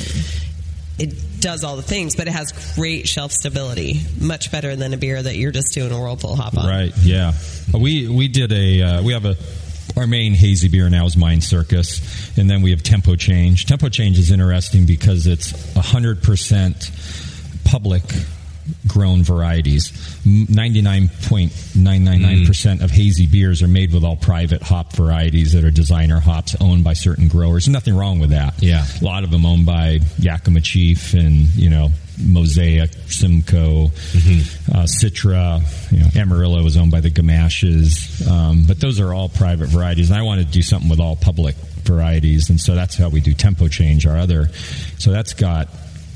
it does all the things, but it has great shelf stability, much better than a beer that you're just doing a whirlpool hop on. Right. Yeah. We we did a uh, we have a our main hazy beer now is Mind Circus, and then we have Tempo Change. Tempo Change is interesting because it's hundred percent public grown varieties. Ninety nine point nine nine nine percent of hazy beers are made with all private hop varieties that are designer hops owned by certain growers. Nothing wrong with that. Yeah. a lot of them owned by Yakima Chief and you know Mosaic, Simcoe, uh, Citra. You know, Amarillo is owned by the Gamaches, um, but those are all private varieties. And I wanted to do something with all public varieties, and so that's how we do Tempo Change. Our other, so that's got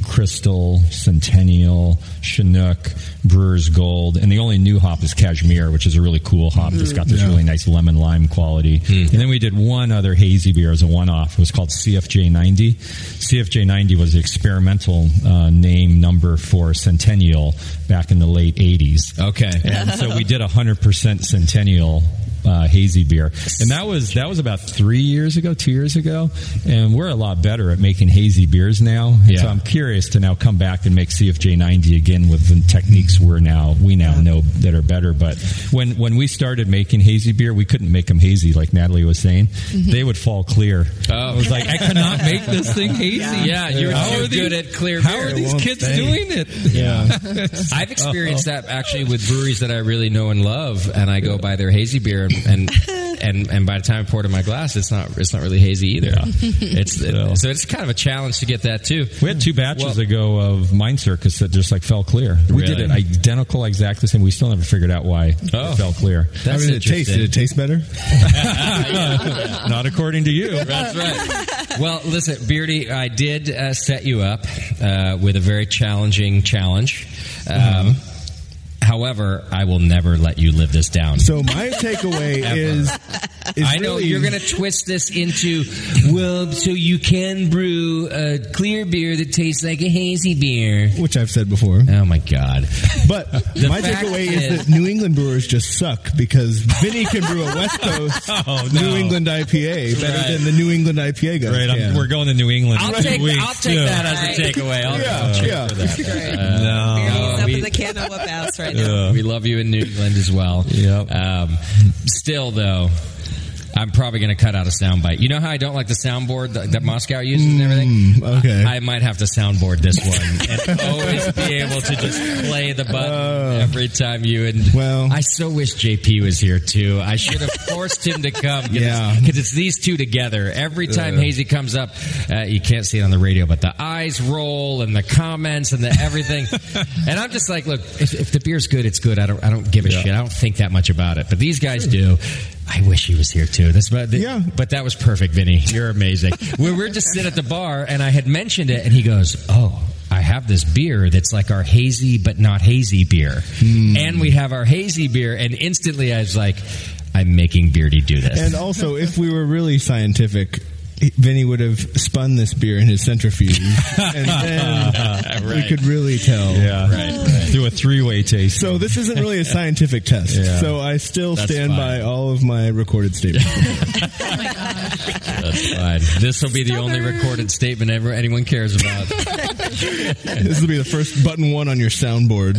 Crystal, Centennial, Chinook, Brewer's Gold, and the only new hop is Cashmere, which is a really cool hop that's got this Yeah. really nice lemon lime quality. And then we did one other hazy beer as a one off. It was called CFJ 90. CFJ 90 was the experimental uh, name number for Centennial back in the late 80s. Okay. And so we did a 100% Centennial uh, hazy beer, and that was that was about three years ago, two years ago, and we're a lot better at making hazy beers now. Yeah. So I'm curious to now come back and make CFJ 90 again with the techniques we're now we now know that are better. But when when we started making hazy beer, we couldn't make them hazy like Natalie was saying. They would fall clear. Oh. I was like, I cannot make this thing hazy. Yeah, you're How too are these- good at clear How beer. are these kids stay. doing it? Yeah. I've experienced that actually with breweries that I really know and love, and I go buy their hazy beer, and and and and by the time I poured it in my glass, it's not it's not really hazy either. It's so it's kind of a challenge to get that too. We had two batches Well- ago of Mind Circus that just like fell clear. We did Really? it identical, exact the same. We still never figured out why Oh. it fell clear. That's How did it taste? Did it taste better? Not according to you. That's right. Well, listen, Beardy, I did uh, set you up uh, with a very challenging challenge. Um, However, I will never let you live this down. So my takeaway is, is I know really- you're going to twist this into well, so you can brew a clear beer that tastes like a hazy beer, which I've said before. Oh my god! But The my takeaway is- is, that New England brewers just suck because Vinnie can brew a West Coast Oh, no. New England IPA better Right. than the New England IPA guys. Right, I'm, can. we're going to New England. I'll take weeks, I'll take too. that as a takeaway. I'll, Yeah, I'll cheer yeah. for that. Great. Uh, no. He's up we- in the can of whoop ass right now. Yeah. We love you in New England as well. Yep. Um, still, though, I'm probably going to cut out a soundbite. You know how I don't like the soundboard that, that Moscow uses and everything? Mm, okay. I, I might have to soundboard this one and always be able to just play the button every time you and. Uh. Well- I so wish JP was here too. I should have forced him to come. Yeah. because it's these two together. Every time Hazy comes up, uh, you can't see it on the radio, but the eyes roll and the comments and the everything. and I'm just like, look, if, if the beer's good, it's good. I don't, I don't give a shit. I don't think that much about it. But these guys do. I wish he was here too. That's but Yeah. But that was perfect, Vinnie. You're amazing. we were just sitting at the bar, and I had mentioned it, and he goes, "Oh." I have this beer that's like our hazy but not hazy beer. Hmm. And we have our hazy beer, and instantly I was like, I'm making Beardy do this. And also, if we were really scientific, Vinnie would have spun this beer in his centrifuge, and then we Right. could really tell. Yeah, right. Do a three-way taste. So this isn't really a scientific test. Yeah. So I still That's stand fine. by all of my recorded statements. That's fine. This will be the only recorded statement ever anyone cares about. this will be the first button one on your soundboard.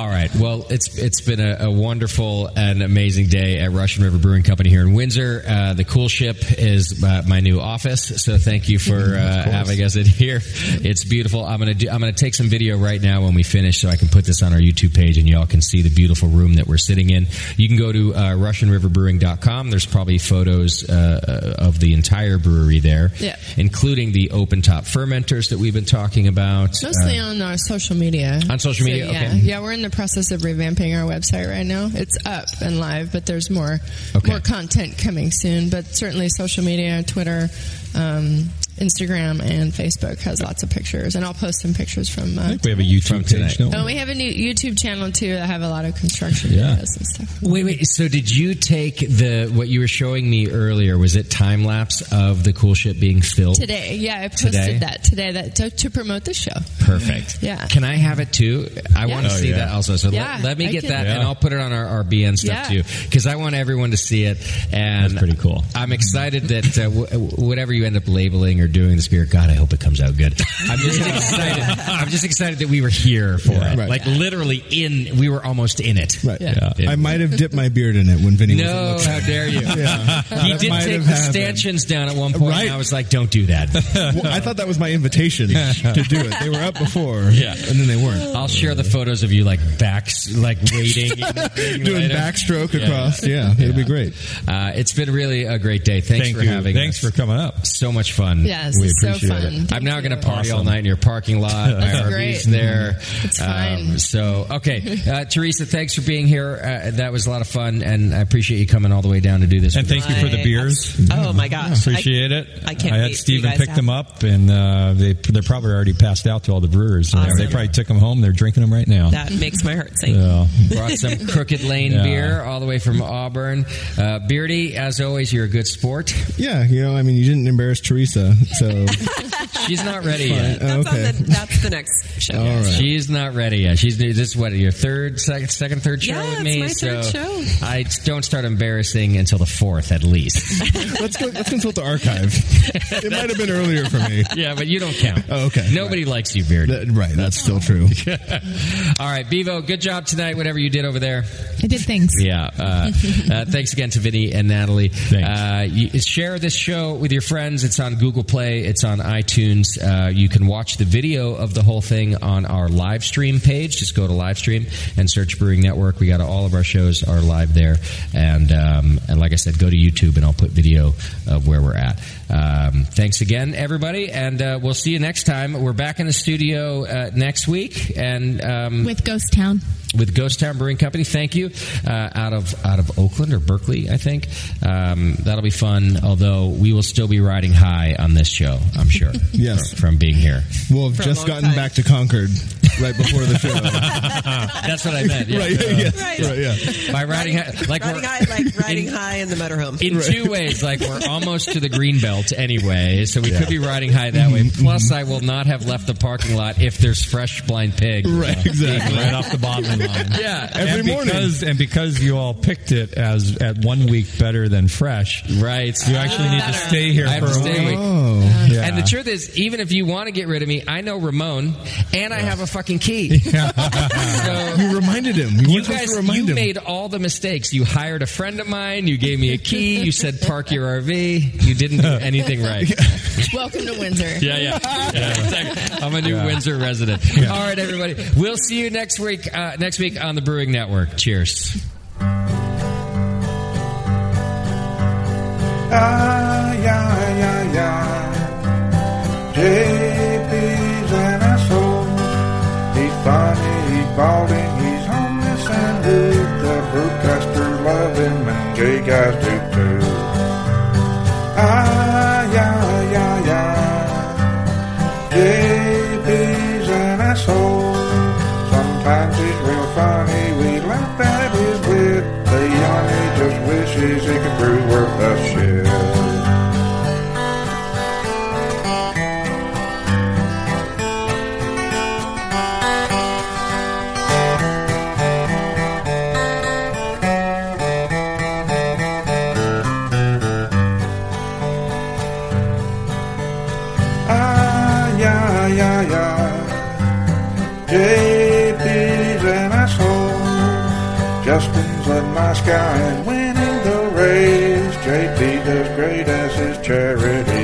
All right. Well, it's it's been a, a wonderful and amazing day at Russian River Brewing Company here in Windsor. Uh, the Koelschip is uh, my new office, so thank you for uh, having us in here. It's beautiful. I'm gonna do, I'm gonna take some video right now when we finish, so I can put this on our YouTube page, and y'all can see the beautiful room that we're sitting in. You can go to uh, RussianRiverBrewing.com. There's probably photos uh, of the entire brewery there, Yeah. including the open top fermenters that we've been talking about. Mostly Uh, on our social media. On social So, media? yeah, Okay. yeah. We're in the process of revamping our website right now. It's up and live, but there's more Okay. more content coming soon. But certainly, social media, Twitter, um, Instagram, and Facebook has lots of pictures, and I'll post some pictures from. Uh, I think we have a YouTube page. Don't Oh, we? we have a new YouTube channel too that have a lot of construction Yeah. videos and stuff. Wait, wait. So did you take the what you were showing me earlier? Was it time lapse of the koelschip being filled Today, yeah, I posted Today? that today that to, to promote the show. Perfect. Yeah. Can I have it too? I Yeah. want to Oh, see yeah. that also. So Yeah, let, let me get can- that, Yeah. and I'll put it on our, our BN stuff Yeah. too, because I want everyone to see it. And That's pretty cool. I'm excited that uh, w- whatever you end up labeling or doing this beer, God, I hope it comes out good. I'm just excited. I'm just excited that we were here for Yeah. it. Right. Like literally in. We were almost in it. Right. I might have dipped my beard in it when Vinnie No, wasn't how dare you? Yeah. He That did take the happened. stanchions down at one point. Right. And I was like, "Don't do that." Well, I thought that was my invitation to do it. They were up before, Yeah. and then they weren't. I'll share the photos of you like backs, like waiting, Doing backstroke across. Yeah, it'll be great. Uh, it's been really a great day. Thanks Thank for you. having Thanks us. for coming up. So much fun. Yes, it's so fun. I'm now going to party all night in your parking lot. That's great. there. It's fine. so, okay. Uh, Teresa, thanks for being here. Uh, that was a lot of fun, and I appreciate you coming all the way down to do this. And thank you for the I- beers. Oh my gosh. Appreciate it. I can't I had wait for you Steven pick to them up, and uh, they they're probably already passed out to all the brewers. Awesome. They probably took them home. They're drinking them right now. That makes my heart sing. Yeah. Brought some Crooked Lane Yeah. beer all the way from Auburn. Uh, Beardy, as always, you're a good sport. Yeah, you know, I mean, you didn't embarrass Teresa, so She's not ready Fine. yet. Oh, That's, okay. on the, that's the next show. All right. She's not ready yet. She's this is what your third, second, second, third show Yeah, with it's my so third show. I don't start embarrassing until the fourth, at least. let's go. Let's consult the archive. It might have been earlier for me. yeah, but you don't count. Oh, okay. Nobody likes you, Beard. That- right, that's still true. All right, Bevo, good job tonight. Whatever you did over there. I did things. Yeah. Uh, uh, thanks again to Vinnie and Natalie. Uh, you, share this show with your friends. It's on Google Play. It's on iTunes. Uh, you can watch the video of the whole thing on our live stream page. Just go to live stream and search Brewing Network. We got all of our shows are live there. And um, and like I said, go to YouTube and I'll put video of where we're at. Um, thanks again, everybody, and uh, we'll see you next time. We're back in the studio uh, next week, and um, With Ghost Town. with Ghost Town Brewing Company. Thank you. Uh, out of out of Oakland or Berkeley, I think. Um, that'll be fun. Although we will still be riding high on this show, I'm sure. Yes. from, from being here. We'll have just gotten time. back to Concord right before the show. That's what I meant. Yeah. right, yes, Right. right, yeah. By riding high, like riding high, like riding high in the motorhome. in two ways. Like we're almost to the green belt anyway, so we could be riding high that way. Plus, I will not have left the parking lot if there's fresh blind pig. Right, exactly. right off the bottling line. Yeah. Every and morning. because and because you all picked it as at one week better than fresh, Right. you actually need to ah. stay here I have for to a stay a week. week. Oh, Yeah. And the truth is, even if you want to get rid of me, I know Ramon, and I have a fucking key. so you reminded him. You, you guys, to you him. made all the mistakes. You hired a friend of mine. You gave me a key. You said park your RV. You didn't do anything right. Welcome to Windsor. Yeah, yeah. yeah exactly. I'm a new Windsor resident. All right, everybody. We'll see you next week. Uh, next week on the Brewing Network. Cheers. Ah, yeah, yeah, yeah. JP's funny, he's balding, he's homeless and rude. The brewcasters love him and gay guys do too. Ah, yeah, yeah, yeah. JP's and winning the race. JP does great as his charity.